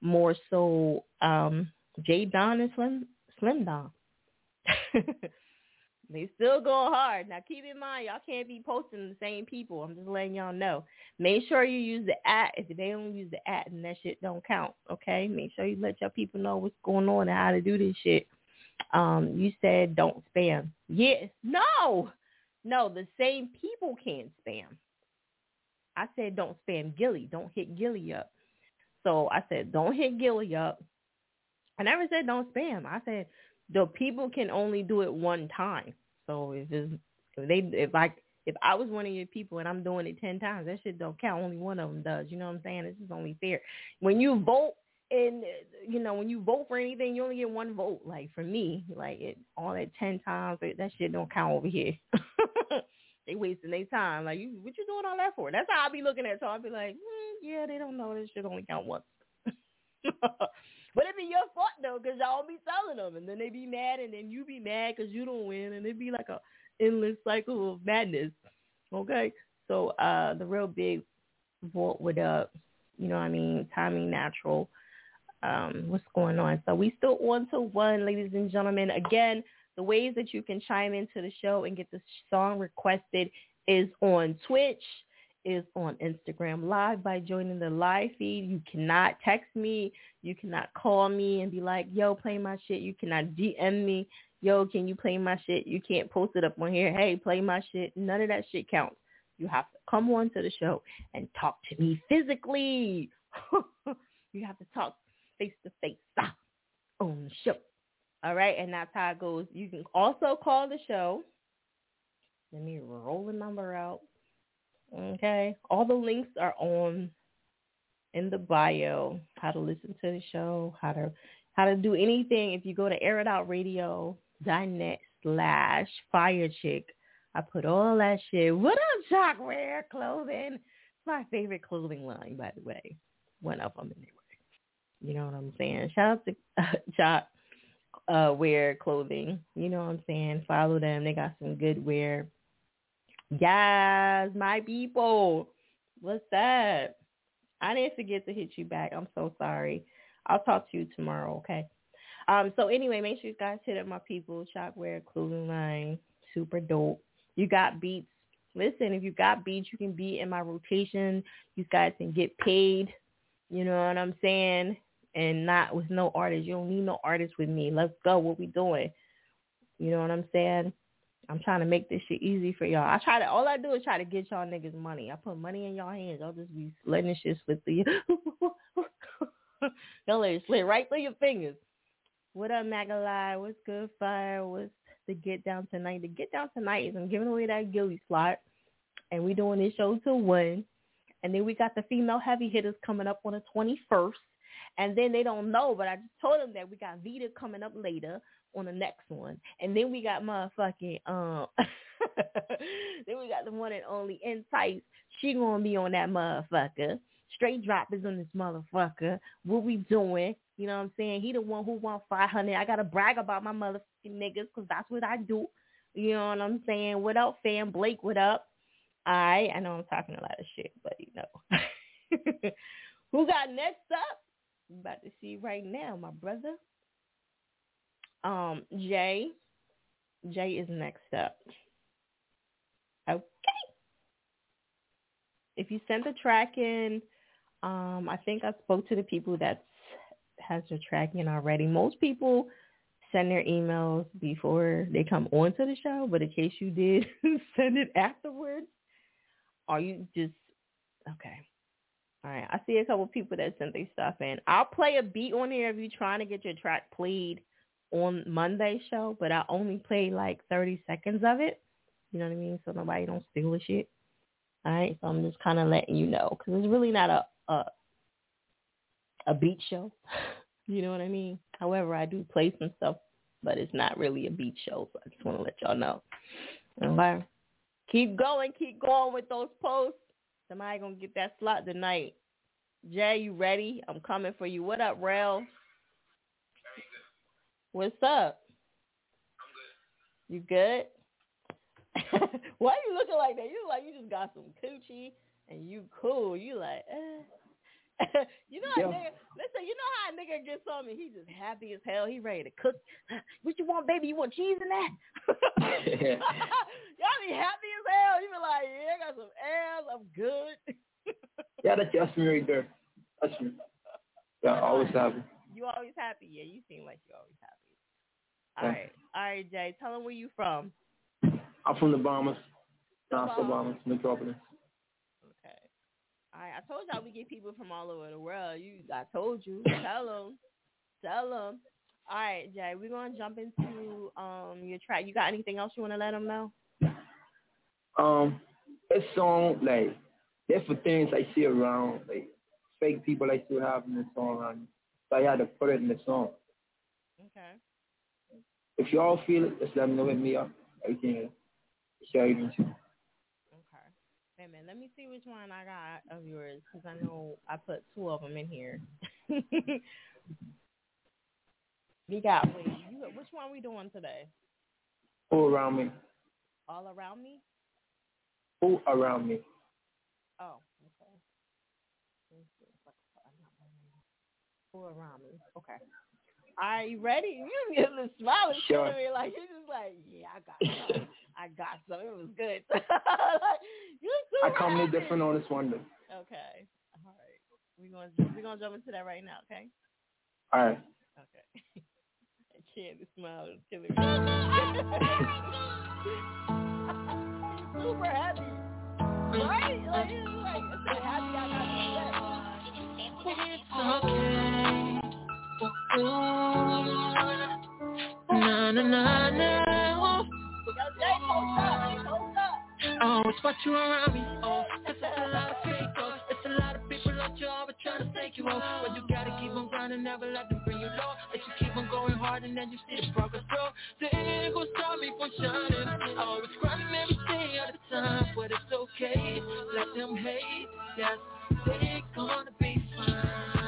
more so, um, Jay Don and Slim, Slim Don. (laughs) They still going hard. Now keep in mind, y'all can't be posting the same people. I'm just letting y'all know. Make sure you use the at. If they don't use the at, and that shit don't count. Okay. Make sure you let your people know what's going on and how to do this shit. Um, you said don't spam. Yes. No. No, the same people can't spam. I said don't spam Gilly. Don't hit Gilly up. So I said don't hit Gilly up. I never said don't spam. I said the people can only do it one time. So if it's, if they if like if I was one of your people and I'm doing it ten times, that shit don't count. Only one of them does. You know what I'm saying? This is only fair. When you vote and you know when you vote for anything, you only get one vote. Like for me, like it all that ten times, that shit don't count over here. (laughs) they wasting their time. Like you, what you doing all that for? That's how I be looking at. it. So I'll be like, mm, yeah, they don't know this shit only count once. (laughs) But it be your fault though, cause y'all be telling them, and then they be mad, and then you be mad cause you don't win, and it be like a endless cycle of madness. Okay, so uh the real big vault with uh, you know what I mean, timing natural. Um, what's going on? So we still on to one, ladies and gentlemen. Again, the ways that you can chime into the show and get the song requested is on Twitch is on Instagram Live by joining the live feed. You cannot text me. You cannot call me and be like, yo, play my shit. You cannot DM me. Yo, can you play my shit? You can't post it up on here. Hey, play my shit. None of that shit counts. You have to come on to the show and talk to me physically. (laughs) you have to talk face to face on the show. All right, and that's how it goes. You can also call the show. Let me roll the number out. Okay. All the links are on in the bio. How to listen to the show, how to how to do anything. If you go to airitoutradio.net slash fire chick, I put all that shit. What up, Chalkware Clothing? It's my favorite clothing line, by the way. One of them anyway. You know what I'm saying? Shout out to (laughs) uh, Chalk uh, Wear Clothing. You know what I'm saying? Follow them. They got some good wear Yes, my people. What's up? I didn't forget to hit you back. I'm so sorry. I'll talk to you tomorrow, okay? Um, so anyway, make sure you guys hit up my people, Shopware Clothing Line, super dope. You got beats. Listen, if you got beats, you can be in my rotation. You guys can get paid. You know what I'm saying? And not with no artist. You don't need no artist with me. Let's go. What we doing? You know what I'm saying? I'm trying to make this shit easy for y'all. I try to all I do is try to get y'all niggas money. I put money in y'all hands. Y'all just be letting shit slip through you. (laughs) y'all let it slip right through your fingers. What up, Magalai? What's good, Fire? What's the Get Down Tonight? The Get Down Tonight is I'm giving away that Gilly slot. And we doing this show till 1. And then we got the female heavy hitters coming up on the 21st. And then they don't know, but I just told them that we got Vita coming up later on the next one. And then we got motherfucking um (laughs) then we got the one and only Insights. She gonna be on that motherfucker. Straight drop is on this motherfucker. What we doing? You know what I'm saying? He the one who want 500. I gotta brag about my motherfucking niggas because that's what I do. You know what I'm saying? What up, fam? Blake, what up? I I know I'm talking a lot of shit, but you know. (laughs) who got next up? You about to see right now, my brother. Um, Jay. Jay is next up. Okay. If you sent the track in, um, I think I spoke to the people that has the track in already. Most people send their emails before they come onto the show, but in case you did (laughs) send it afterwards, are you just okay. All right, I see a couple people that sent their stuff in. I'll play a beat on here if you're trying to get your track played on Monday show, but I only play like 30 seconds of it. You know what I mean? So nobody don't steal the shit. All right, so I'm just kind of letting you know because it's really not a, a a beat show. (laughs) you know what I mean? However, I do play some stuff, but it's not really a beat show. So I just want to let y'all know. Okay. Keep going, keep going with those posts. Somebody gonna get that slot tonight. Jay, you ready? I'm coming for you. What up, Rail? What's up? I'm good. You good? (laughs) Why are you looking like that? You look like you just got some coochie and you cool. You like, eh. (laughs) you know how nigga, listen, you know how a nigga gets something, he just happy as hell. He ready to cook. (gasps) What you want, baby? You want cheese in that? (laughs) (laughs) Y'all be happy as hell. You be like, yeah, I got some ass. I'm good.
yeah, that's, that's me right there. That's me. Yeah, always happy.
You always happy? Yeah, you seem like you always happy. All right, all right, Jay. Tell them where you from.
I'm from the Bahamas, Nassau, Bahamas, Metropolis.
Okay. All right, I told y'all we get people from all over the world. You, I told you. (laughs) Tell them. Tell them. All right, Jay. We're gonna jump into um your track. You got anything else you want to let them know?
Um, this song like different things I see around, like fake people I still have in the song, and so I had to put it in the song.
Okay.
If you all feel it, just let me know with me up. Everything share even too.
Okay. Wait a minute. Let me see which one I got of yours because I know I put two of them in here. (laughs) we got wait. You, which one we doing today?
All around me.
All around me.
All around me.
Oh, okay. All around me. Okay. Are you ready? (laughs) You get the smile
sure.
me like you're just like, yeah, I got (laughs) some. I got some. It was good. (laughs) you
I come in different on this one then.
Okay. All right. We're gonna we're gonna jump into that right now, okay?
All right.
Okay. I can't the smile is killing me. Super happy. Right? Like it's like it's a happy I got
okay. Na. Oh, you around me. Oh, it's a lot of people. It's a lot of people trying to take you off. But you gotta keep on grinding, never let them bring you low. Let you keep on going hard and then you see the progress. They ain't gonna stop me from shining. Oh, I always grinding every day at a time, but it's okay. Let them hate. Yes, they gonna be fine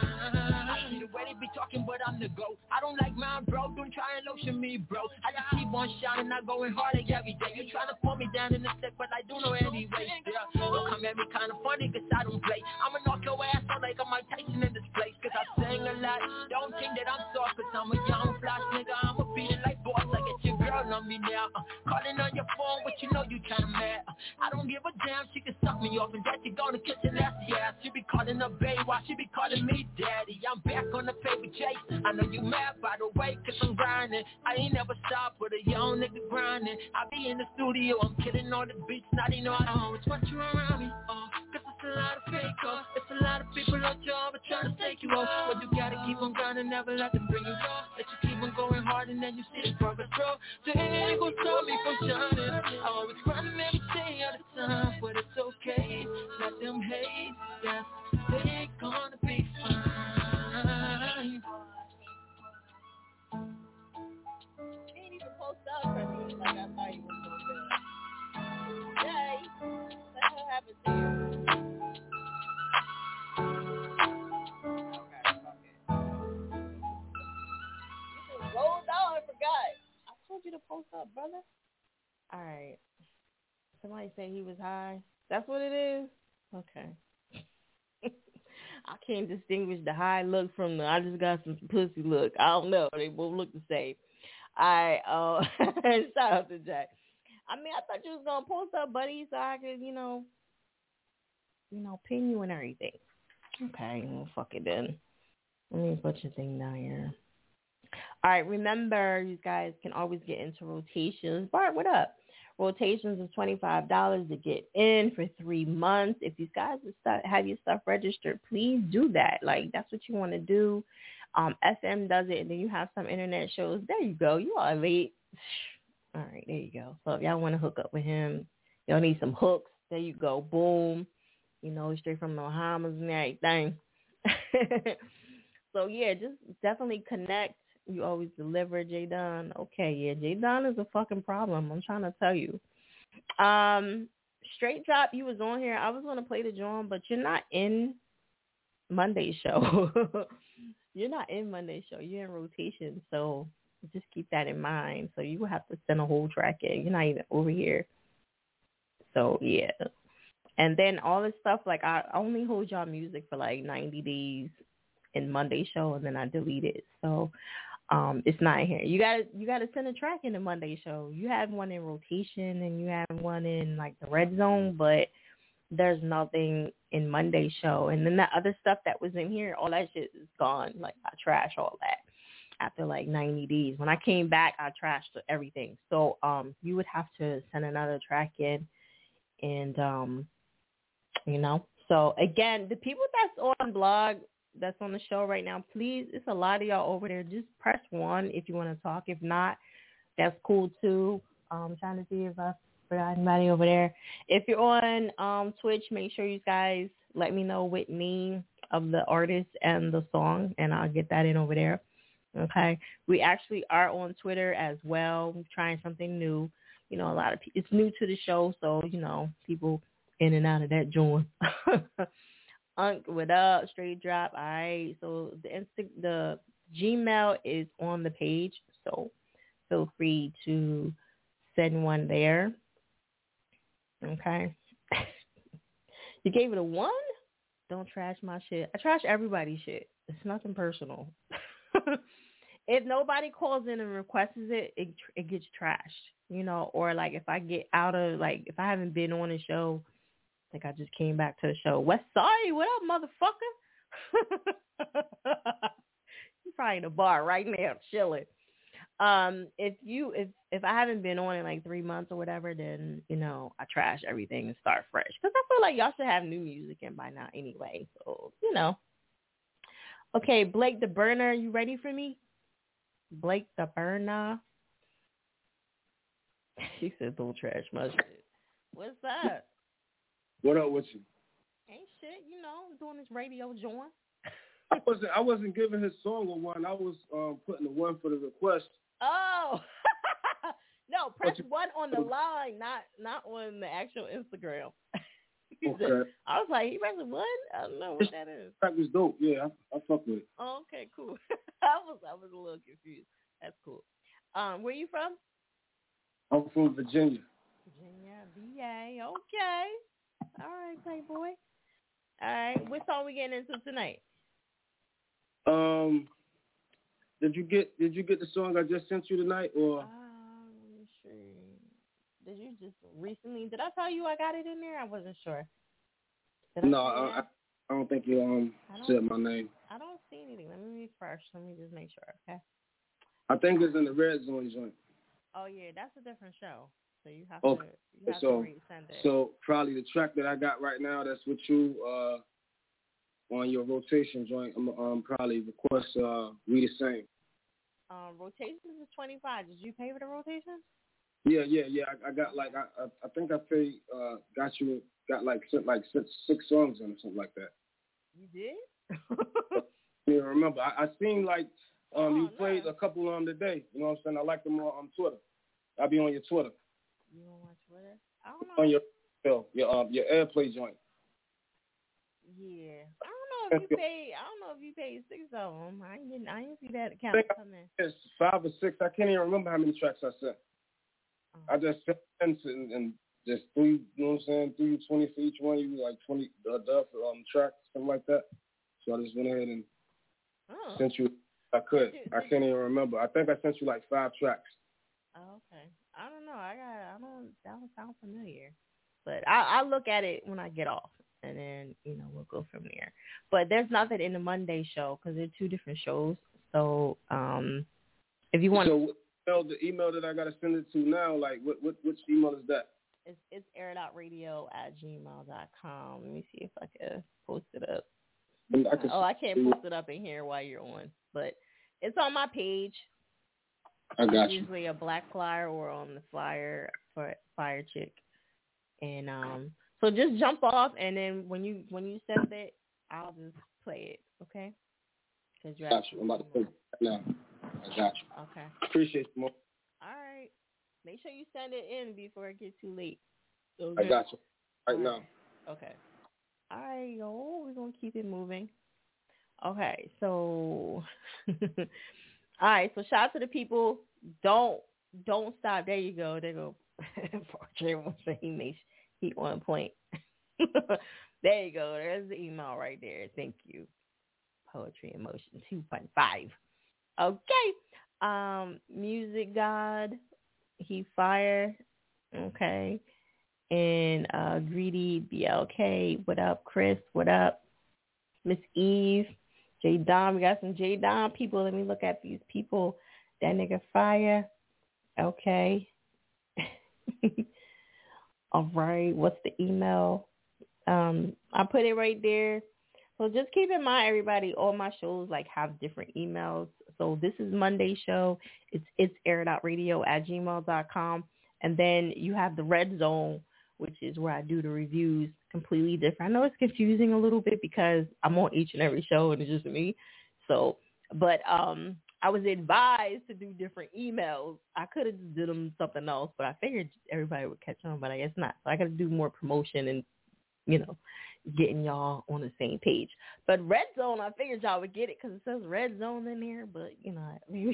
they be talking, but I'm the GOAT. I don't like mine, bro. Don't try and lotion me, bro. I just keep on shining, not going hard like every day. You trying to pull me down in the set, but I do know anyway. Yeah. Don't come at me kind of funny, cause I don't play. I'ma knock your ass out like I'm Mike Tyson in this place. Cause I sing a lot. Don't think that I'm soft, cause I'm a young flash nigga. I'ma beat it like boss, I get your girl on me now. Uh, calling on your phone, but you know you tryna mad. Uh, I don't give a damn, she can suck me off and that she gonna kiss your ass. She be calling her baby, while she be calling me daddy. I'm back on the paper chase. I know you mad by the way, cause I'm grinding. I ain't never stop with a young nigga grinding. I be in the studio, I'm killing all the beats, not even know I always want you around me. Uh, cause it's a lot of fake uh, It's a lot of people on job but trying to take you off. But you gotta keep on grinding, never let them bring you down. Let you keep on going hard and then you see the progress grow. They ain't gonna stop me from shining. I always grinding every day at a time, but it's okay. Let them hate, yeah. They gonna be fine.
You ain't even post up for me like I thought was you? You just rolled forgot. I told you to post up, brother. All right. Somebody said he was high. That's what it is? Okay. I can't distinguish the high look from the I just got some pussy look. I don't know. They both look the same. I uh (laughs) shout out to Jack. I mean, I thought you was gonna post up, buddy, so I could, you know, you know, pin you and everything. Okay, well, fuck it then. Let me put your thing down here. All right, remember, you guys can always get into rotations. Bart, what up? Rotations is $25 to get in for three months. If you guys have your stuff registered, please do that. Like, that's what you want to do. Um, FM does it, and then you have some internet shows. There you go. You are late. All right, there you go. So if y'all want to hook up with him, y'all need some hooks. There you go. Boom. You know, straight from the Bahamas and everything. (laughs) so yeah, just definitely connect. You always deliver, J Don. Okay, yeah, J Don is a fucking problem. I'm trying to tell you. Um, straight drop, you was on here. I was gonna play the drum, but you're not in Monday's show. (laughs) you're not in Monday's show. You're in rotation, so just keep that in mind. So you will have to send a whole track in. You're not even over here. So yeah. And then all this stuff, like I only hold y'all music for like 90 days in Monday show, and then I delete it. So um it's not here. You gotta you gotta send a track in the Monday show. You have one in rotation, and you have one in like the red zone, but there's nothing in Monday show. And then the other stuff that was in here, all that shit is gone. Like I trash all that after like 90 days. When I came back, I trashed everything. So um you would have to send another track in and um you know. So again, the people that's on blog that's on the show right now, please, it's a lot of y'all over there. Just press one if you want to talk. If not, that's cool too. Um trying to see if I forgot anybody over there. If you're on um Twitch, make sure you guys let me know what name of the artist and the song and I'll get that in over there. Okay. We actually are on Twitter as well. We're trying something new. You know, a lot of people, it's new to the show, so, you know, people in and out of that joint. (laughs) Unk, what up? Straight drop. All right. So the Insta, the Gmail is on the page, so feel free to send one there. Okay. (laughs) you gave it a one? Don't trash my shit. I trash everybody's shit. It's nothing personal. (laughs) if nobody calls in and requests it, it it gets trashed, you know. Or like if I get out of like if I haven't been on a show, like I just came back to the show. West Side, what up, motherfucker? (laughs) you probably in a bar right now, chilling. Um, if you if if I haven't been on in like three months or whatever, then you know I trash everything and start fresh because I feel like y'all should have new music in by now anyway. So you know. Okay, Blake the Burner, you ready for me? Blake the Burner. (laughs) She said, "Don't trash my shit." What's up?
What up with you?
Ain't shit, you know, doing this radio joint.
I wasn't I wasn't giving his song a one. I was um, putting a one for the request.
Oh. (laughs) no, press one on the line, not not on the actual Instagram. (laughs)
Okay.
I was like, he pressing one? I don't know what that is.
That was dope. Yeah, I, I fuck with it.
Oh, okay, cool. (laughs) I was I was a little confused. That's cool. Um, where you from?
I'm from Virginia.
Virginia, VA. Okay. All right, Playboy. All right. What song we getting into tonight?
Um, did you get did you get the song I just sent you tonight, or
Um, let me see. Did you just recently? Did I tell you I got it in there? I wasn't sure. Did
no? I, I? I don't think you um said my name.
I don't see anything. Let me refresh. Let me just make sure. Okay.
I think it's in the red zone joint.
Oh yeah, that's a different show. So you have
Okay.
to you have to
So
resend it.
so probably the track that I got right now that's with you uh on your rotation joint. I'm um probably request uh we the same.
um, rotations is twenty five. Did you pay for the rotation?
Yeah, yeah, yeah. I, I got like I I, I think I paid uh got you got like sent like six, six songs in or something like that.
You did? (laughs)
Yeah, remember I, I seen like um
Oh,
you played a couple on today. You know what I'm saying? I like them on, on Twitter. I'll be on your Twitter.
You on my Twitter? I don't know.
On your your your, um, your airplay joint.
Yeah. I don't know if you paid. I don't know if you paid six of them. I didn't. I didn't see that account
think I-
come in.
It's five or six. I can't even remember how many tracks I sent.
Oh.
I just sent and, and just three, you know what I'm saying, three twenty for each one. You like twenty uh, dub for um tracks, something like that. So I just went ahead and
Oh.
sent you. I could. I can't even remember. I think I sent you like five tracks.
Oh, okay. I don't know. I got. I don't. That don't sound familiar. But I I look at it when I get off, and then you know we'll go from there. But there's nothing in the Monday show because they're two different shows. So um, if you want,
So email, the email that I gotta send it to now, like what what which email is that?
it's it's airitoutradio at gmail dot com. Let me see if I can post it up.
I can
oh, I can't post it up in here while you're on, but it's on my page.
I got you.
Usually a black flyer or on the flyer for Fiya Chick, and um, so just jump off, and then when you when you send it, I'll just play it, okay? Because you're
Got you. I'm about to put it now. I got you.
okay.
Appreciate you, more.
All right. Make sure you send it in before it gets too late.
I got you. Right now.
Okay. All right, yo, we're gonna keep it moving. Okay, so (laughs) all right, so shout out to the people. Don't don't stop. There you go. There you go. (laughs) Wants to say he makes he on point. (laughs) there you go. There's the email right there. Thank you. Poetry in motion two point five. Okay. Um, music god, he fire. Okay and uh, Greedy BLK. What up, Chris? What up, Miss Eve? J Don. We got some J Don people. Let me look at these people. That nigga fire. Okay. (laughs) All right. What's the email? Um, I put it right there. So just keep in mind, everybody, all my shows like have different emails. So this is Monday show. It's it's airitoutradio at gmail dot com. And then you have the red zone, which is where I do the reviews completely different. I know it's confusing a little bit because I'm on each and every show and it's just me. So, but um, I was advised to do different emails. I could have just did them something else, but I figured everybody would catch on, but I guess not. So I got to do more promotion and, you know, getting y'all on the same page. But red zone, I figured y'all would get it because it says red zone in there, but you know, (laughs)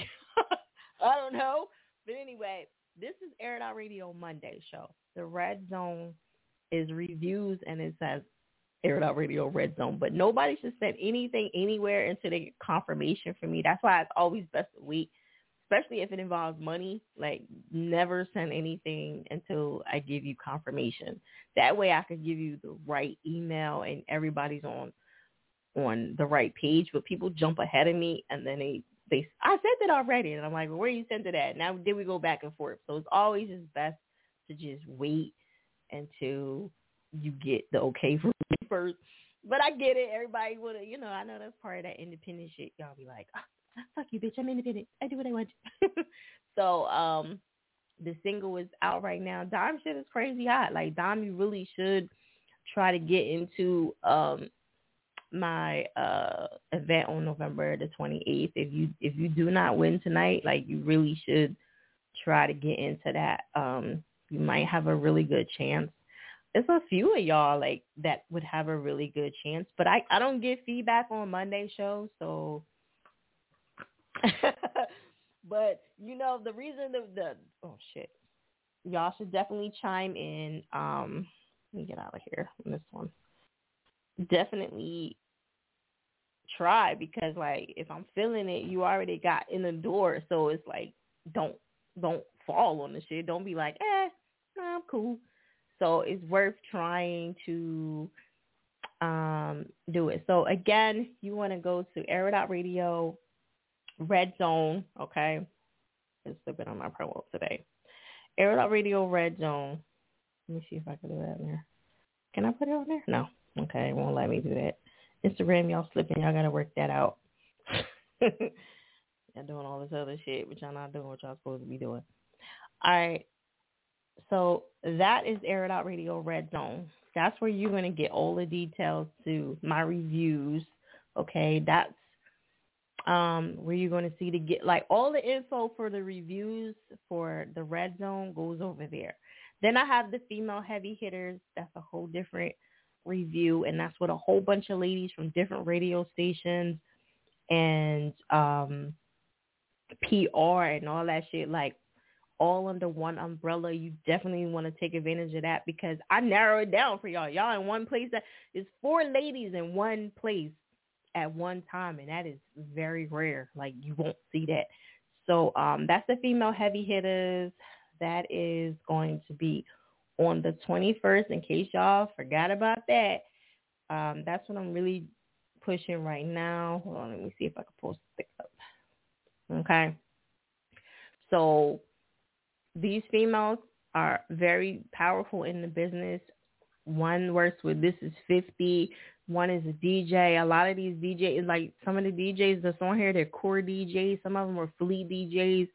I don't know. But anyway, this is Air It Out Radio Monday show. The red zone is reviews and it says Air It Out Radio Red Zone. But nobody should send anything anywhere until they get confirmation from me. That's why it's always best to wait, especially if it involves money. Like never send anything until I give you confirmation. That way I can give you the right email and everybody's on on the right page. But people jump ahead of me and then they they I sent it already and I'm like, well, where you sent it at? Now then we go back and forth. So it's always just best to just wait until you get the okay from me (laughs) first. But I get it. Everybody would you know, I know that's part of that independent shit. Y'all be like, oh, fuck you, bitch. I'm independent. I do what I want. (laughs) so, um, the single is out right now. Dom shit is crazy hot. Like Dom, you really should try to get into um my uh event on November the 28th. If you if you do not win tonight, like you really should try to get into that. Um you might have a really good chance. It's a few of y'all like that would have a really good chance, but I I don't get feedback on Monday shows, so (laughs) but you know the reason the the oh shit. Y'all should definitely chime in. Um let me get out of here on this one. Definitely try because like if I'm feeling it, you already got in the door. So it's like don't don't fall on the shit. Don't be like, eh, I'm cool. So it's worth trying to um do it. So again, you want to go to Air It Out Radio, Red Zone, okay? It's a bit on my promo today. Air It Radio, Red Zone. Let me see if I can do that in there. Can I put it on there? No. Okay, it won't let me do that. Instagram, y'all slipping. Y'all got to work that out. (laughs) y'all doing all this other shit, but y'all not doing what y'all supposed to be doing. All right. So that is Air It Out Radio Red Zone. That's where you're going to get all the details to my reviews. Okay. That's um, where you're going to see to get like all the info for the reviews for the Red Zone goes over there. Then I have the female heavy hitters. That's a whole different review, and that's with a whole bunch of ladies from different radio stations and um, PR and all that shit. Like all under one umbrella. You definitely want to take advantage of that because I narrow it down for y'all. Y'all in one place that is four ladies in one place at one time and that is very rare. Like you won't see that. So um that's the female heavy hitters. That is going to be on the 21st in case y'all forgot about that. Um that's what I'm really pushing right now. Hold on, let me see if I can post this up. Okay. So these females are very powerful in the business. One works with This Is 50. One is a DJ. A lot of these DJs, like some of the DJs that's on here, they're core DJs. Some of them are fleet DJs.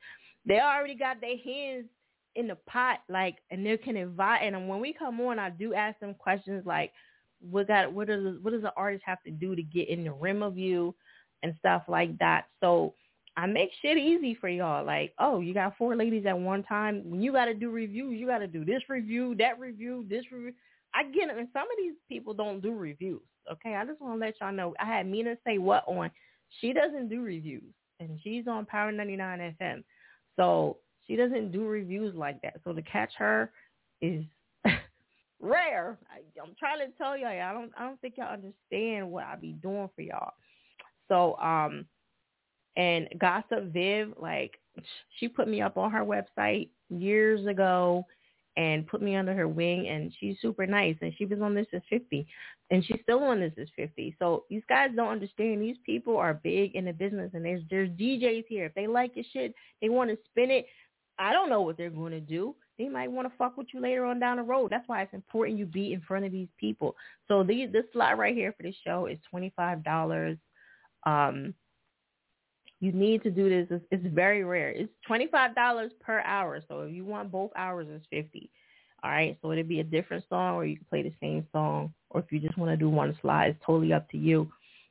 They already got their hands in the pot, like, and they can invite. And when we come on, I do ask them questions like, what got, what does, what does the artist have to do to get in the rim of you, and stuff like that. So I make shit easy for y'all. Like, oh, you got four ladies at one time. When you got to do reviews, you got to do this review, that review, this review. I get it. And some of these people don't do reviews. Okay, I just want to let y'all know. I had Mina SayWhat on. She doesn't do reviews, and she's on Power 99 FM. So she doesn't do reviews like that. So to catch her is (laughs) rare. I, I'm trying to tell y'all. I don't. I don't think y'all understand what I be doing for y'all. So um and Gossip Viv, like she put me up on her website years ago and put me under her wing and she's super nice and she was on this is 50 and she's still on this is 50 so these guys don't understand. These people are big in the business and there's there's djs here. If they like your shit they want to spin it i don't know what they're going to do. They might want to fuck with you later on down the road. That's why it's important you be in front of these people. So these this slot right here for this show is twenty five dollars um you need to do this. It's, it's very rare. It's twenty five dollars per hour. So if you want both hours, it's fifty. All right. So it'd be a different song, or you can play the same song, or if you just want to do one slide, it's totally up to you.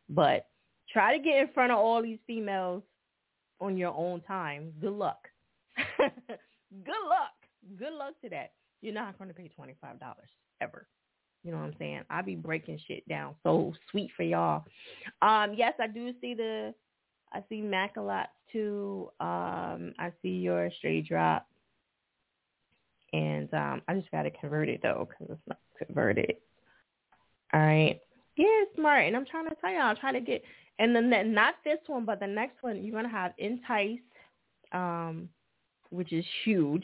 But try to get in front of all these females on your own time. Good luck. (laughs) Good luck. Good luck to that. You're not going to pay twenty five dollars ever. You know what I'm saying? I be breaking shit down so sweet for y'all. Um, yes, I do see the I see Mac a lot too. Um, I see your straight drop. And um, I just got it though because it's not converted. All right. Yeah, smart. And I'm trying to tell y'all, I'm trying to get, and then the, not this one, but the next one, you're going to have Entice, um, which is huge.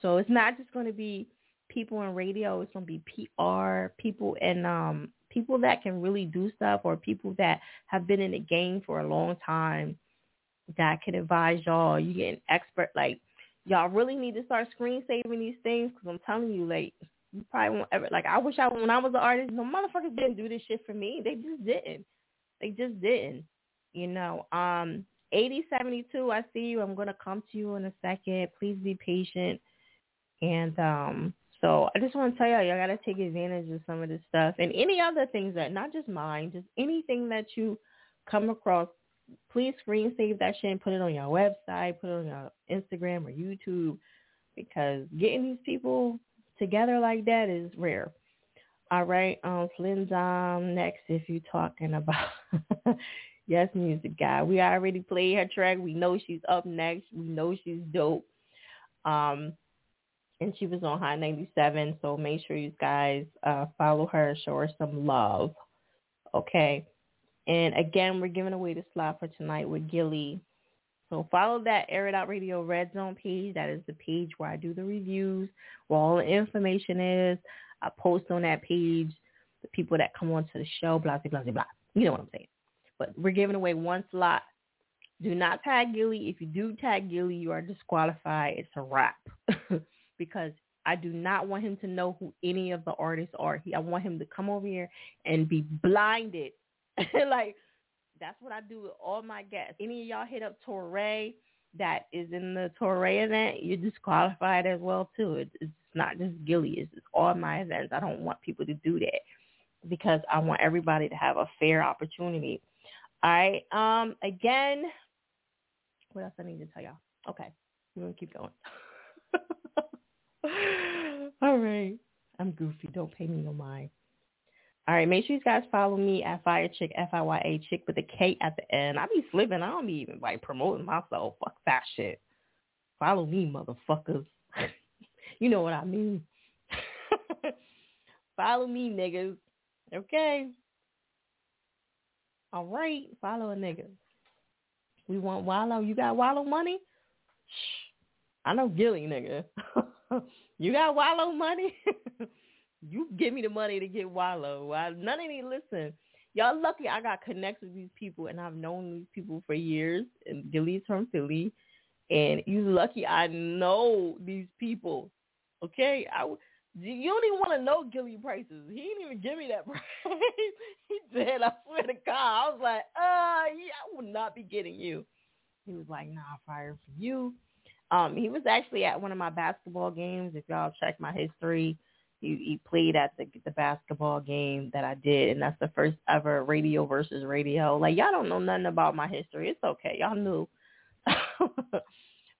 So it's not just going to be people in radio. It's going to be PR, people in um, people that can really do stuff or people that have been in the game for a long time that can advise y'all. You get an expert like y'all really need to start screen saving these things because I'm telling you, like you probably won't ever like. I wish I when I was an artist, no motherfuckers didn't do this shit for me. They just didn't. They just didn't. You know. Um, eighty seventy two. I see you. I'm gonna come to you in a second. Please be patient. And um, so I just want to tell y'all, y'all got to take advantage of some of this stuff and any other things that, not just mine, just anything that you come across. Please screen save that shit and put it on your website, put it on your Instagram or YouTube because getting these people together like that is rare. All right, um, Flynn next if you're talking about (laughs) Yes Music Guy. We already played her track. We know she's up next. We know she's dope. Um, and she was on High 97. So make sure you guys uh, follow her, show her some love. Okay. And again, we're giving away the slot for tonight with Gilly. So follow that Air It Out Radio Red Zone page. That is the page where I do the reviews, where all the information is. I post on that page the people that come onto the show, blah, blah, blah, blah. You know what I'm saying. But we're giving away one slot. Do not tag Gilly. If you do tag Gilly, you are disqualified. It's a wrap. (laughs) because I do not want him to know who any of the artists are. He, I want him to come over here and be blinded. (laughs) like that's what I do with all my guests. Any of y'all hit up Torre that is in the Torre event, you're disqualified as well too. It, it's not just Gilly. It's, it's all my events. I don't want people to do that because I want everybody to have a fair opportunity. All right. Um. Again, what else I need to tell y'all? Okay, we're gonna keep going. (laughs) (laughs) All right. I'm goofy. Don't pay me no mind. All right, make sure you guys follow me at Fiya Chick, F-I-Y-A Chick with a K at the end. I be slipping. I don't be even like promoting myself. Fuck that shit. Follow me, motherfuckers. (laughs) you know what I mean. (laughs) follow me, niggas. Okay. All right. Follow a nigga. We want Wallo. You got Wallo money? Shh. I know Gilly, nigga. (laughs) you got Wallo money? (laughs) you give me the money to get Wallo. I, none of these listen. Y'all lucky I got connects with these people and I've known these people for years. And Gilly's from Philly. And you lucky I know these people. Okay? I you don't even want to know Gilly prices. He didn't even give me that (laughs) price. he did. I swear to God. I was like, uh, yeah, I would not be getting you. He was like, nah, fire for you. Um, he was actually at one of my basketball games. If y'all check my history, he, he played at the the basketball game that I did, and that's the first ever radio versus radio. Like y'all don't know nothing about my history. It's okay, y'all knew. (laughs)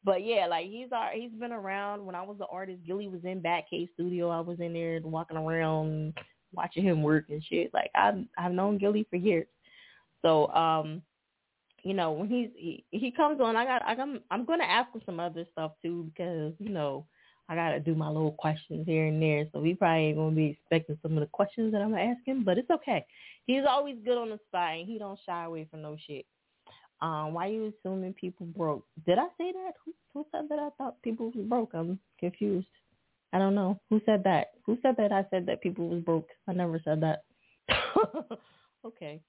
but yeah, like he's our he's been around. When I was the artist, Gilly was in Batcave Studio. I was in there walking around watching him work and shit. Like I've I've known Gilly for years. So um you know, when he's he, he comes on, I got I am I'm going to ask him some other stuff too because you know I got to do my little questions here and there. So he probably ain't gonna be expecting some of the questions that I'm gonna ask him, but it's okay. He's always good on the spot and he don't shy away from no shit. Um, why you assuming people broke? Did I say that? Who, who said that? I thought people was broke. I'm confused. I don't know who said that. Who said that? I said that people was broke. I never said that. (laughs) okay.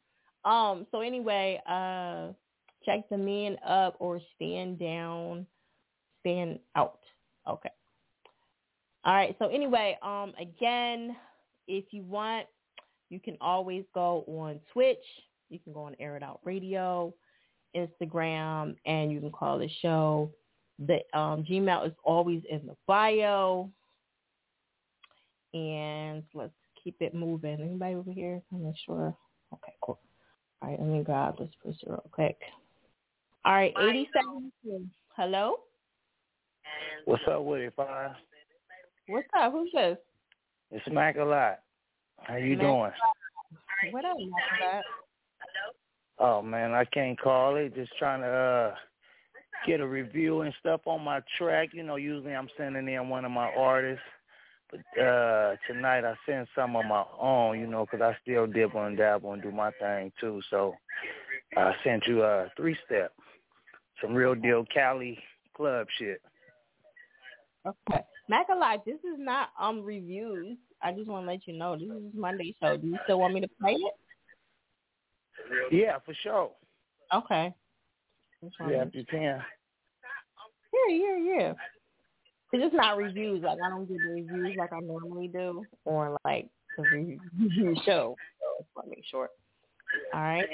Um. So anyway, uh, check the man up or stand down, stand out. Okay. All right. So anyway, um, again, if you want, you can always go on Twitch. You can go on Air It Out Radio, Instagram, and you can call the show. The um, Gmail is always in the bio. And let's keep it moving. Anybody over here? I'm not sure. Okay, cool. All right, let me grab this person real quick. All right, 87. Hello?
What's up with it, Fire?
What's up? Who's this?
It's Mac a lot. How you doing?
What up, Mac
Oh man, I can't call it. Just trying to uh get a review and stuff on my track. You know, usually I'm sending in one of my artists, but uh tonight I sent some of my own. You know, 'cause I still dibble and dabble and do my thing too. So I sent you a three step some real deal Cali club shit.
Okay. Not gonna lie, this is not um reviews. I just want to let you know this is Monday show. Do you still want me to play it?
Yeah, for sure.
Okay.
Yeah, if you can.
Yeah, yeah, yeah. It's just not reviews. Like I don't do the reviews like I normally do, or like the (laughs) show. So let me make sure. All right.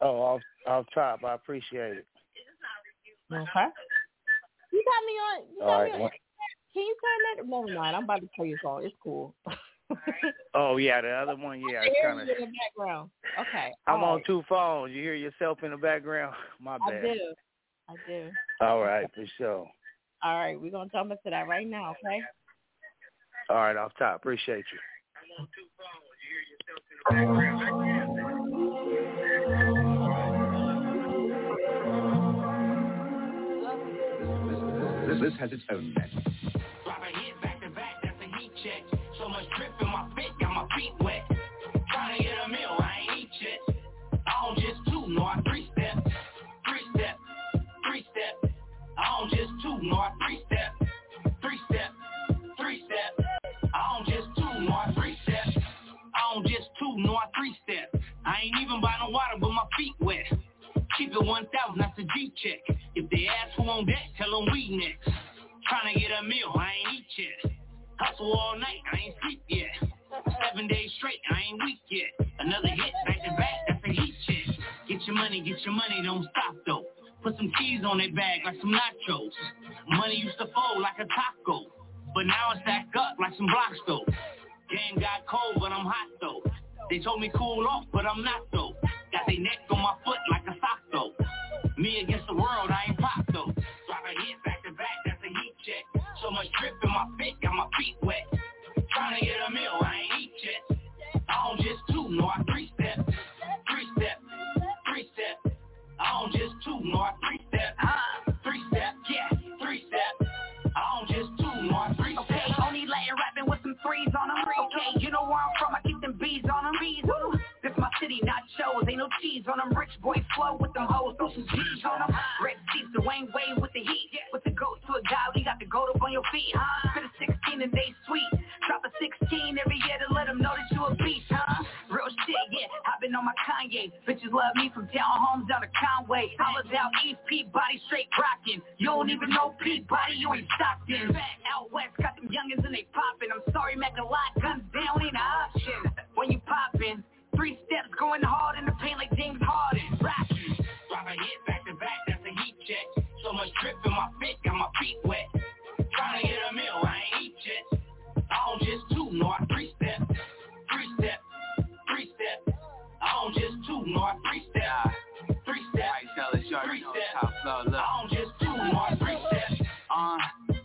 Oh, off off top, I appreciate it.
Okay. You got me on. You got
All
me on. Can you turn that? Never mind. I'm about to play your song. It's cool. (laughs)
Oh yeah, the other one, yeah,
I
it's
hear
kind of.
you in the background. Okay.
I'm
all
on
right.
two phones. You hear yourself in the background? (laughs) My bad.
I do. I do.
All right, for sure.
All right. We're gonna jump into that right now. Okay.
All right, off top. Appreciate you.
This, This has its own magic.
Drop a hit back to back, that's a heat check. So much drip in my fit, got my feet wet. Trying to get a meal, I ain't eat. I don't just two, no, I three step. Three step, three step. I don't just
two, no, I three step. Three step, three step. I don't just two, no, I three step. I don't just two, no, I three step. I ain't even no water, but my feet wet
down, that's a G check. If they ask who on deck, tell them we next. Tryna get a meal, I ain't eat yet. Hustle all night, I ain't sleep yet. Seven days straight, I ain't weak yet. Another hit, back to back, that's a heat check. Get your money, get your money, don't stop though. Put some cheese on that bag like some nachos. Money used to fold like a taco. But now it's stack up like some blocks though. Game got cold, but I'm hot though. They told me cool off, but I'm not though. Got they neck on my foot like a sock though. Me against the world, I ain't pop though. Drop a hit back to back, that's a heat check. So much drip in my fit, got my feet wet. Tryna get a meal, I ain't eat yet. I don't just two, no I three step. Three step, three step. I don't just two, no I three step. Uh, three step, yeah, three step. I don't just two, no I three step.
Okay, only Latin rapping with some threes on them. Okay, you know where I'm from, I keep them bees on them. Woo. My city, not shows. Ain't no cheese on them. Rich boy flow with them hoes, throw some G's on them. Red seats, the Wayne Wade with the heat. With the goat to a guy, you got the goat up on your feet, huh? Spit a 16 and they sweet. Drop a 16 every year to let them know that you a beast, huh? Real shit, yeah. I've been on my Kanye. Bitches love me from townhomes down to Conway. I Hollers out East Peabody, straight rockin'. You don't even know Peabody, you ain't Stockton. Back out west, got them youngins and they poppin'. I'm sorry, Mac a lot, guns down ain't an option. When you poppin', three steps going hard in the paint like James Harden. Rockin'.
Drop a hit back to back, that's a heat check. So much drip in my fit, got my feet wet. Tryna get a meal, I ain't eat yet. I don't just two, no I three step. Three step, three step. I don't just two, no I three step. Three step, three step. I don't just two, no I three step.
Uh,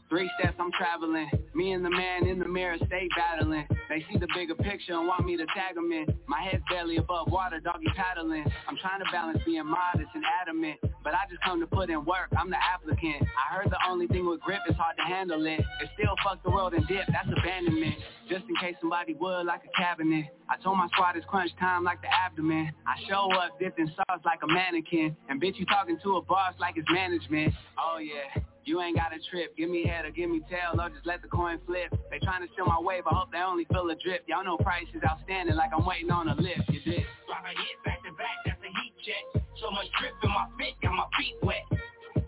three steps I'm traveling. Me and the man in the mirror stay battling. They see the bigger picture and want me to tag them in. My head's barely above water, doggy paddling. I'm trying to balance being modest and adamant. But I just come to put in work, I'm the applicant. I heard the only thing with grip is hard to handle it. It still fuck the world and dip, that's abandonment. Just in case somebody would like a cabinet. I told my squad it's crunch time like the abdomen. I show up dipped in sauce like a mannequin. And bitch, you talking to a boss like it's management. Oh yeah. You ain't got a trip, give me head or give me tail, or just let the coin flip. They trying to steal my wave, I hope they only feel a drip. Y'all know price is outstanding, like I'm waiting on a lift. You did.
Drop a hit back to back, that's a heat check. So much drip in my fit, got my feet wet.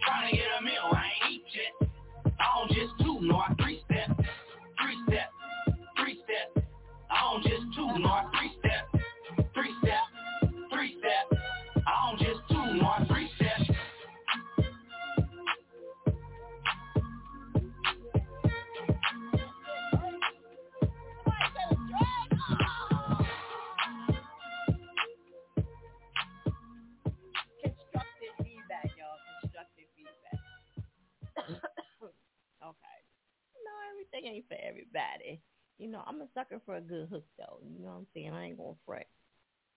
Trying to get a meal, I ain't eat yet. I don't just two, no I three step. Three step, three step. I don't just two, no I three step. Three step, three step. I don't just two, no I three step.
Everything ain't for everybody. You know, I'm a sucker for a good hook, though. You know what I'm saying? I ain't gonna fret.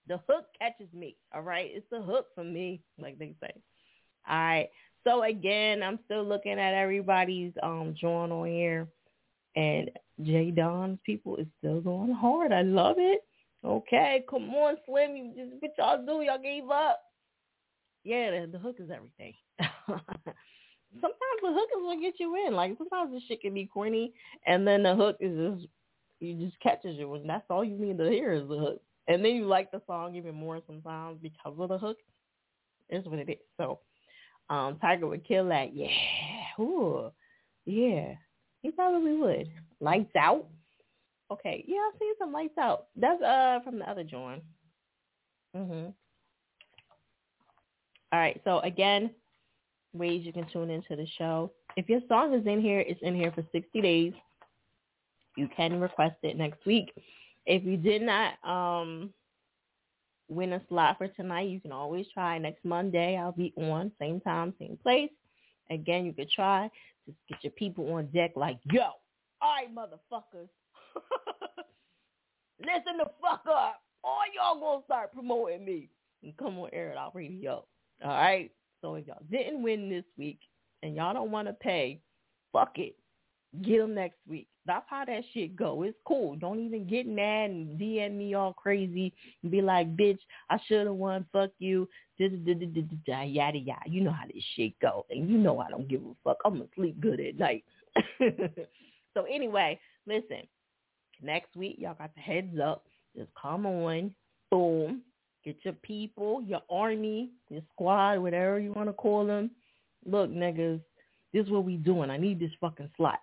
The hook catches me. All right, it's the hook for me, like they say. All right. So again, I'm still looking at everybody's um join on here, and J Don's people is still going hard. I love it. Okay, come on, Slim. You just what y'all do? Y'all gave up. Yeah, the, the hook is everything. (laughs) sometimes the hook is what gets you in. Like sometimes the shit can be corny, and then the hook is just you just catches you, and that's all you need to hear is the hook. And then you like the song even more sometimes because of the hook. Is what it is. So, um, Tiger would kill that. Yeah, ooh, yeah, he probably would. Lights out. Okay, yeah, I've seen some lights out. That's uh from the other joint. Mhm. All right. So again, ways you can tune into the show. If your song is in here, it's in here for 60 days. You can request it next week. If you did not um, win a slot for tonight, you can always try next Monday. I'll be on same time, same place. Again, you could try. Just get your people on deck like, yo, all right, motherfuckers. (laughs) Listen the fuck up. All y'all gonna start promoting me and come on air it out radio. All right. So if y'all didn't win this week and y'all don't want to pay, fuck it. Get them next week. That's how that shit go. It's cool. Don't even get mad and DM me all crazy and be like, bitch, I should have won. Fuck you. Yada yada. You know how this shit go. And you know I don't give a fuck. I'm going to sleep good at night. (laughs) so anyway, listen. Next week, y'all got the heads up. Just come on. Boom. Get your people, your army, your squad, whatever you want to call them. Look, niggas, this is what we doing. I need this fucking slot.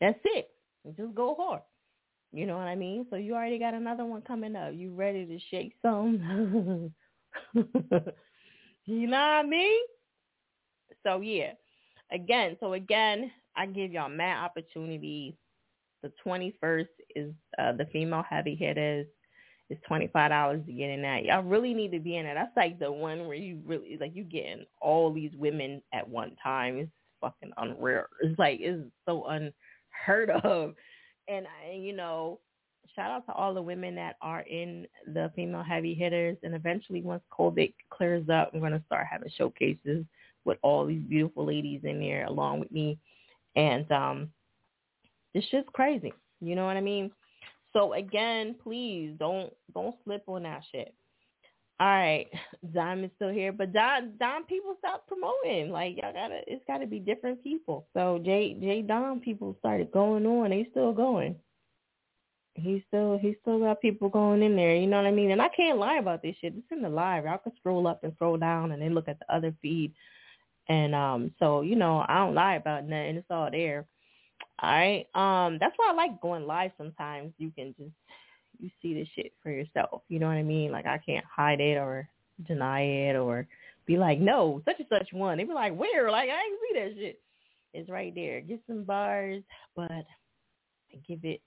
That's it. Just go hard. You know what I mean? So you already got another one coming up. You ready to shake some? (laughs) you know what I mean? So yeah. Again, so again, I give y'all mad opportunity. The 21st is uh, the female heavy hitters. It's twenty five dollars to get in that. Y'all really need to be in it. That's like the one where you really like you getting all these women at one time. It's fucking unreal. It's like it's so unheard (laughs) of. And I, you know, shout out to all the women that are in the female heavy hitters. And eventually, once COVID clears up, we're gonna start having showcases with all these beautiful ladies in there along with me. And um, it's just crazy. You know what I mean? So again, please don't don't slip on that shit. All right, (laughs) Dime is still here, but Dom Dom people stop promoting. Like y'all gotta, it's gotta be different people. So J J Don people started going on. They still going. He still he still got people going in there. You know what I mean? And I can't lie about this shit. It's in the live. Y'all can scroll up and scroll down and then look at the other feed. And um, so you know I don't lie about nothing. It's all there. All right. Um, that's why I like going live sometimes. You can just you see the shit for yourself. You know what I mean? Like I can't hide it or deny it or be like, no, such and such one. They be like, where? Like I ain't see that shit. It's right there. Get some bars, but give it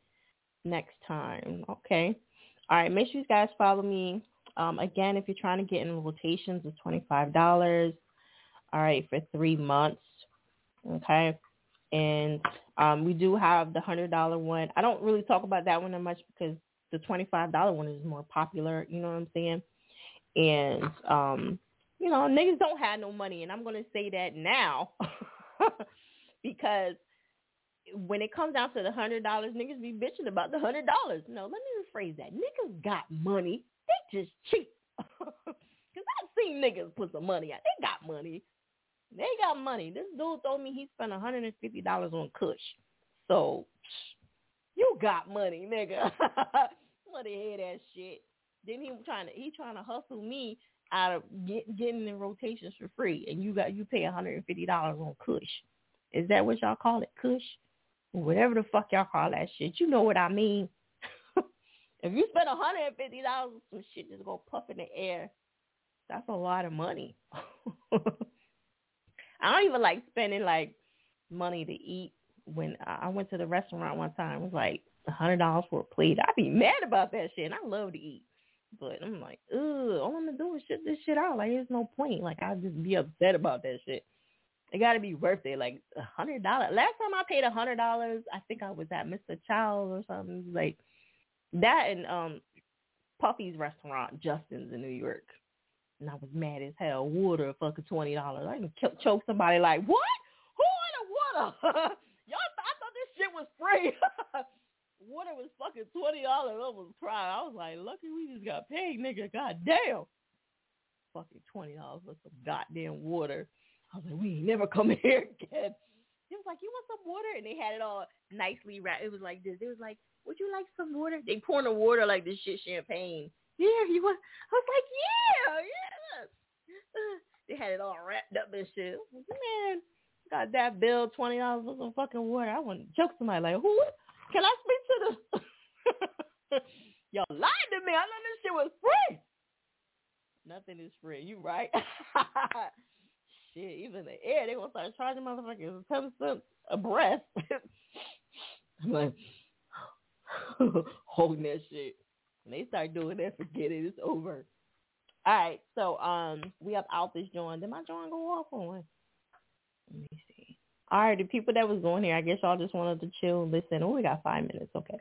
next time. Okay. All right. Make sure you guys follow me. Um, again, if you're trying to get in rotations, it's twenty five dollars. All right, for three months. Okay. And um, we do have the hundred dollar one. I don't really talk about that one that much because the twenty five dollar one is more popular. You know what I'm saying? And um, you know, niggas don't have no money, and I'm gonna say that now (laughs) because when it comes down to the hundred dollars, niggas be bitching about the hundred dollars. No, let me rephrase that. Niggas got money. They just cheap. (laughs) Cause I've seen niggas put some money out. They got money. They got money. This dude told me he spent $150 on Kush. So you got money, nigga. What the hear that shit. Then he trying to he trying to hustle me out of get, getting in rotations for free, and you got you pay $150 on Kush. Is that what y'all call it, Kush? Whatever the fuck y'all call that shit. You know what I mean. (laughs) if you spend $150 on some shit just go puff in the air, that's a lot of money. (laughs) I don't even like spending like money to eat. When I went to the restaurant one time, it was like a hundred dollars for a plate. I'd be mad about that shit. And I love to eat, but I'm like, ugh, all I'm gonna do is shit this shit out. Like, there's no point. Like, I just be upset about that shit. It got to be worth it. Like a hundred dollars. Last time I paid a hundred dollars, I think I was at Mr. Chow's or something like that, and um, Puffy's restaurant, Justin's in New York and I was mad as hell. Water, fucking twenty dollars. I can choke somebody like what? Who ordered water? (laughs) Y'all, I thought this shit was free. (laughs) water was fucking twenty dollars. I was crying. I was like, lucky we just got paid, nigga. God damn. Fucking twenty dollars for some goddamn water. I was like, we ain't never come (laughs) here again. He was like, you want some water? And they had it all nicely wrapped. It was like this. It was like, would you like some water? They pouring the water like this shit champagne yeah, you want? I was like, yeah, yeah. They had it all wrapped up and shit. Man, got that bill twenty dollars for some fucking water. I want to choke somebody like, who? Can I speak to the? (laughs) Y'all lied to me. I know this shit was free. Nothing is free. You right? (laughs) shit, even the air, they gonna start charging motherfuckers ten cents a breath. (laughs) I'm like holding that shit. When they start doing that, forget it. It's over. All right, so um, we have Alphas join. Did my join go off on? Let me see. All right, the people that was going here, I guess y'all just wanted to chill listen. Oh, we got five minutes. Okay.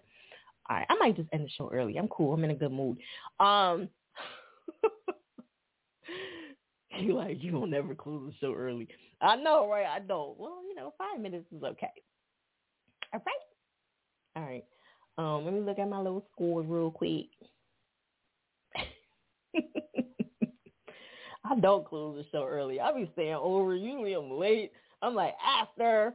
All right, I might just end the show early. I'm cool. I'm in a good mood. Um, (laughs) you like you will never close the show early. I know, right? I know. Well, you know, five minutes is okay. All right. All right. Um, let me look at my little score real quick. (laughs) I don't close the show early. I be staying over. Usually I'm late. I'm like after.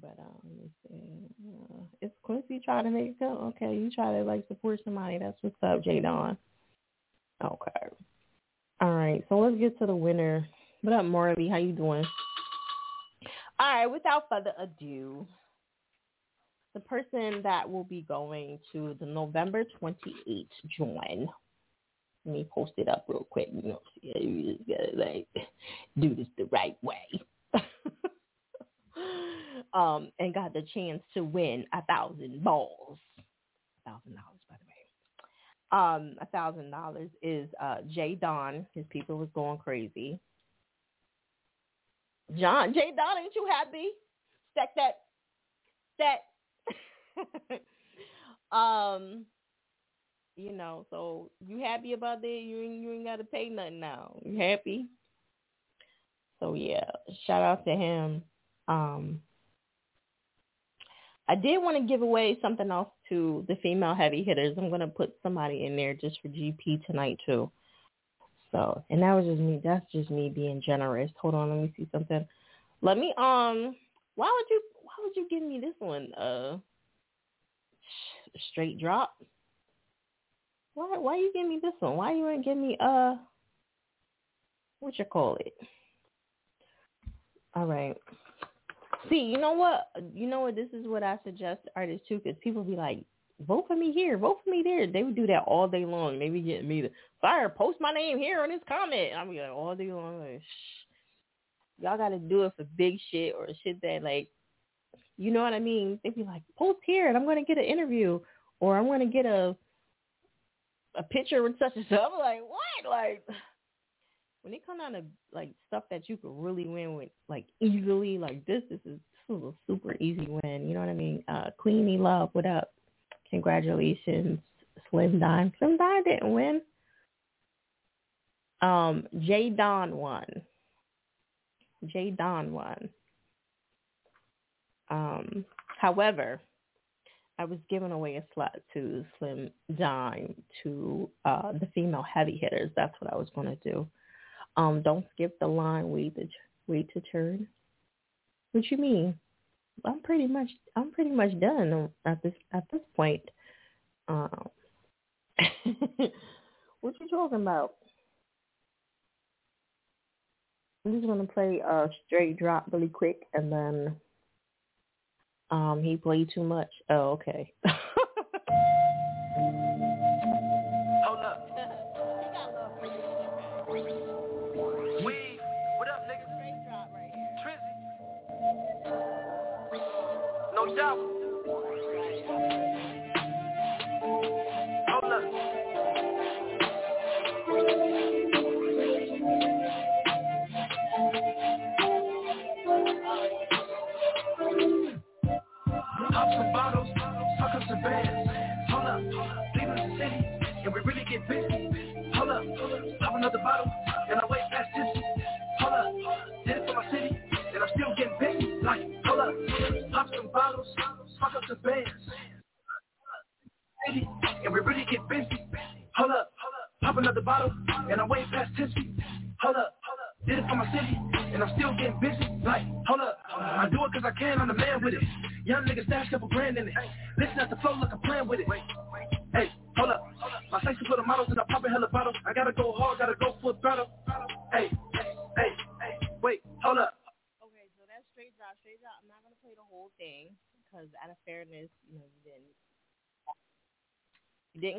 But um. Uh, it's Quincy trying to make it go. Okay, you try to like support somebody. That's what's up, J Don. Okay. All right. So let's get to the winner. What up, Marley? How you doing? All right. Without further ado, the person that will be going to the November 28th join. Let me post it up real quick. You know, you just gotta like (laughs) do this the right way. (laughs) um, and got the chance to win a thousand balls. A thousand dollars, by the way. Um, a thousand dollars is uh Jay Don. His people was going crazy. John Jay Don, ain't you happy? Stack that that (laughs) um you know, so you happy about that? You ain't you ain't gotta pay nothing now. You happy? So yeah, shout out to him. Um I did want to give away something else to the female heavy hitters. I'm gonna put somebody in there just for GP tonight too. So and that was just me that's just me being generous. Hold on, let me see something. Let me um why would you why would you give me this one? Uh straight drop. Why why you give me this one? Why you ain't give me uh what you call it? All right. See, you know what? You know what? This is what I suggest artists too, because people be like, vote for me here, vote for me there. They would do that all day long. They be getting me to fire, post my name here on this comment. I'm be like all day long. Like, Shh. Y'all got to do it for big shit or shit that like, you know what I mean? They be like, post here, and I'm gonna get an interview, or I'm gonna get a a picture with such and such. (laughs) I'm like, what? Like when it come down to like stuff that you could really win with like easily, like this, this is this is a super easy win. You know what I mean? Uh Queenie Love, what up? Congratulations, Slim Dime. Slim Dime didn't win. Um, J Don won. J Don won. Um, however, I was giving away a slot to Slim Dime to uh, the female heavy hitters. That's what I was going to do. Um, don't skip the line. Wait to wait to turn. What you mean? I'm pretty much I'm pretty much done at this at this point. Um, (laughs) what you talking about? I'm just gonna play a straight drop really quick, and then um, he played too much. Oh, okay. (laughs)
get busy. Hold up, pop another bottle, and I wait past this. Hold up, did it for my city, and I'm still getting busy. Like, hold up, pop some bottles, fuck up some bands. City, and we really get busy. Hold up, pop another bottle, and I wait past tipsy. Hold up, did it for my city, and I'm still getting busy. Like, hold up, I do it cause I can, I'm the man with it. Young nigga stash couple grand in it. Listen at the flow like I'm playing with it.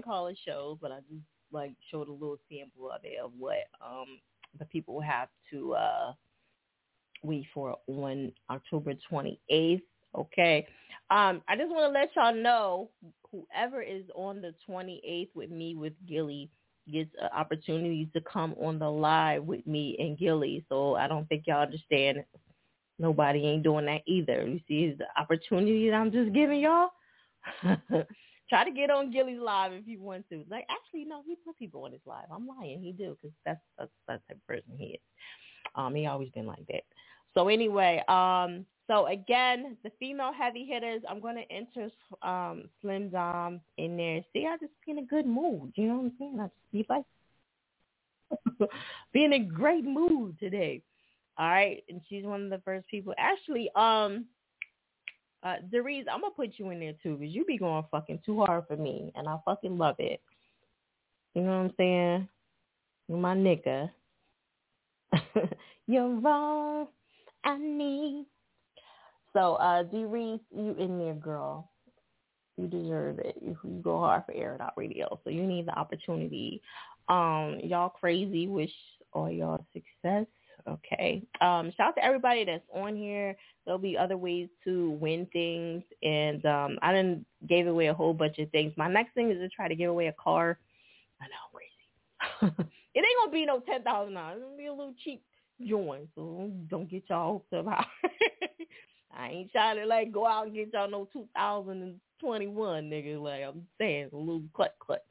Call it shows, but I just like showed a little sample of it of what um the people have to uh wait for on October 28th. Okay. Um, I just want to let y'all know whoever is on the 28th with me with Gilly gets an opportunity to come on the live with me and Gilly. So I don't think y'all understand. Nobody ain't doing that either. You see, the opportunity that I'm just giving y'all. (laughs) Try to get on Gilly's live if you want to. Like, actually, no, he put people on his live. I'm lying. He do because that's that's that's the type of person he is. Um, he always been like that. So anyway, um, so again, the female heavy hitters, I'm going to enter um, Slim Dom in there. See, I just be in a good mood. You know what I'm saying? I just be like, (laughs) be in a great mood today. All right, and she's one of the first people. Actually, um, uh, Deriz, I'm gonna put you in there too because you be going fucking too hard for me, and I fucking love it. You know what I'm saying? You're my nigga. (laughs) You're wrong. I need. So, uh, D you in there, girl. You deserve it. You, go hard for Air Out Radio. So you need the opportunity. Um, y'all crazy. Wish all y'all success. Okay. Um, shout out to everybody that's on here. There'll be other ways to win things, and um, I didn't gave away a whole bunch of things. My next thing is to try to give away a car. I know, crazy. (laughs) it ain't gonna be no ten thousand dollars. It's gonna be a little cheap joint, so don't get y'all hopes up. (laughs) I ain't trying to like go out and get y'all no 2021 nigga. Like I'm saying, a little cluck cluck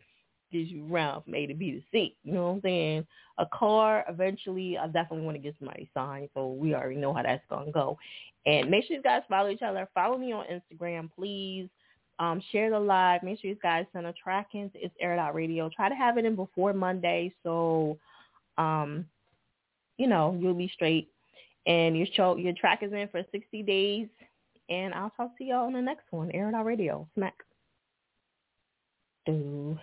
gets you around from A to B to C. You know what I'm saying? A car, eventually, I definitely want to get somebody signed, so we already know how that's gonna go. And make sure you guys follow each other. Follow me on Instagram, please. Um, share the live. Make sure you guys send a track in to It's Air Out Radio. Try to have it in before Monday, so um, you know you'll be straight. And your show, your track is in for 60 days. And I'll talk to y'all on the next one. Air It Radio. Smack. Do.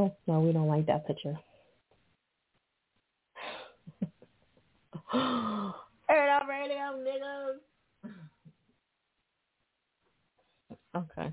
Oh, no, we don't like that picture. (laughs) It Out Radio, niggas. Okay.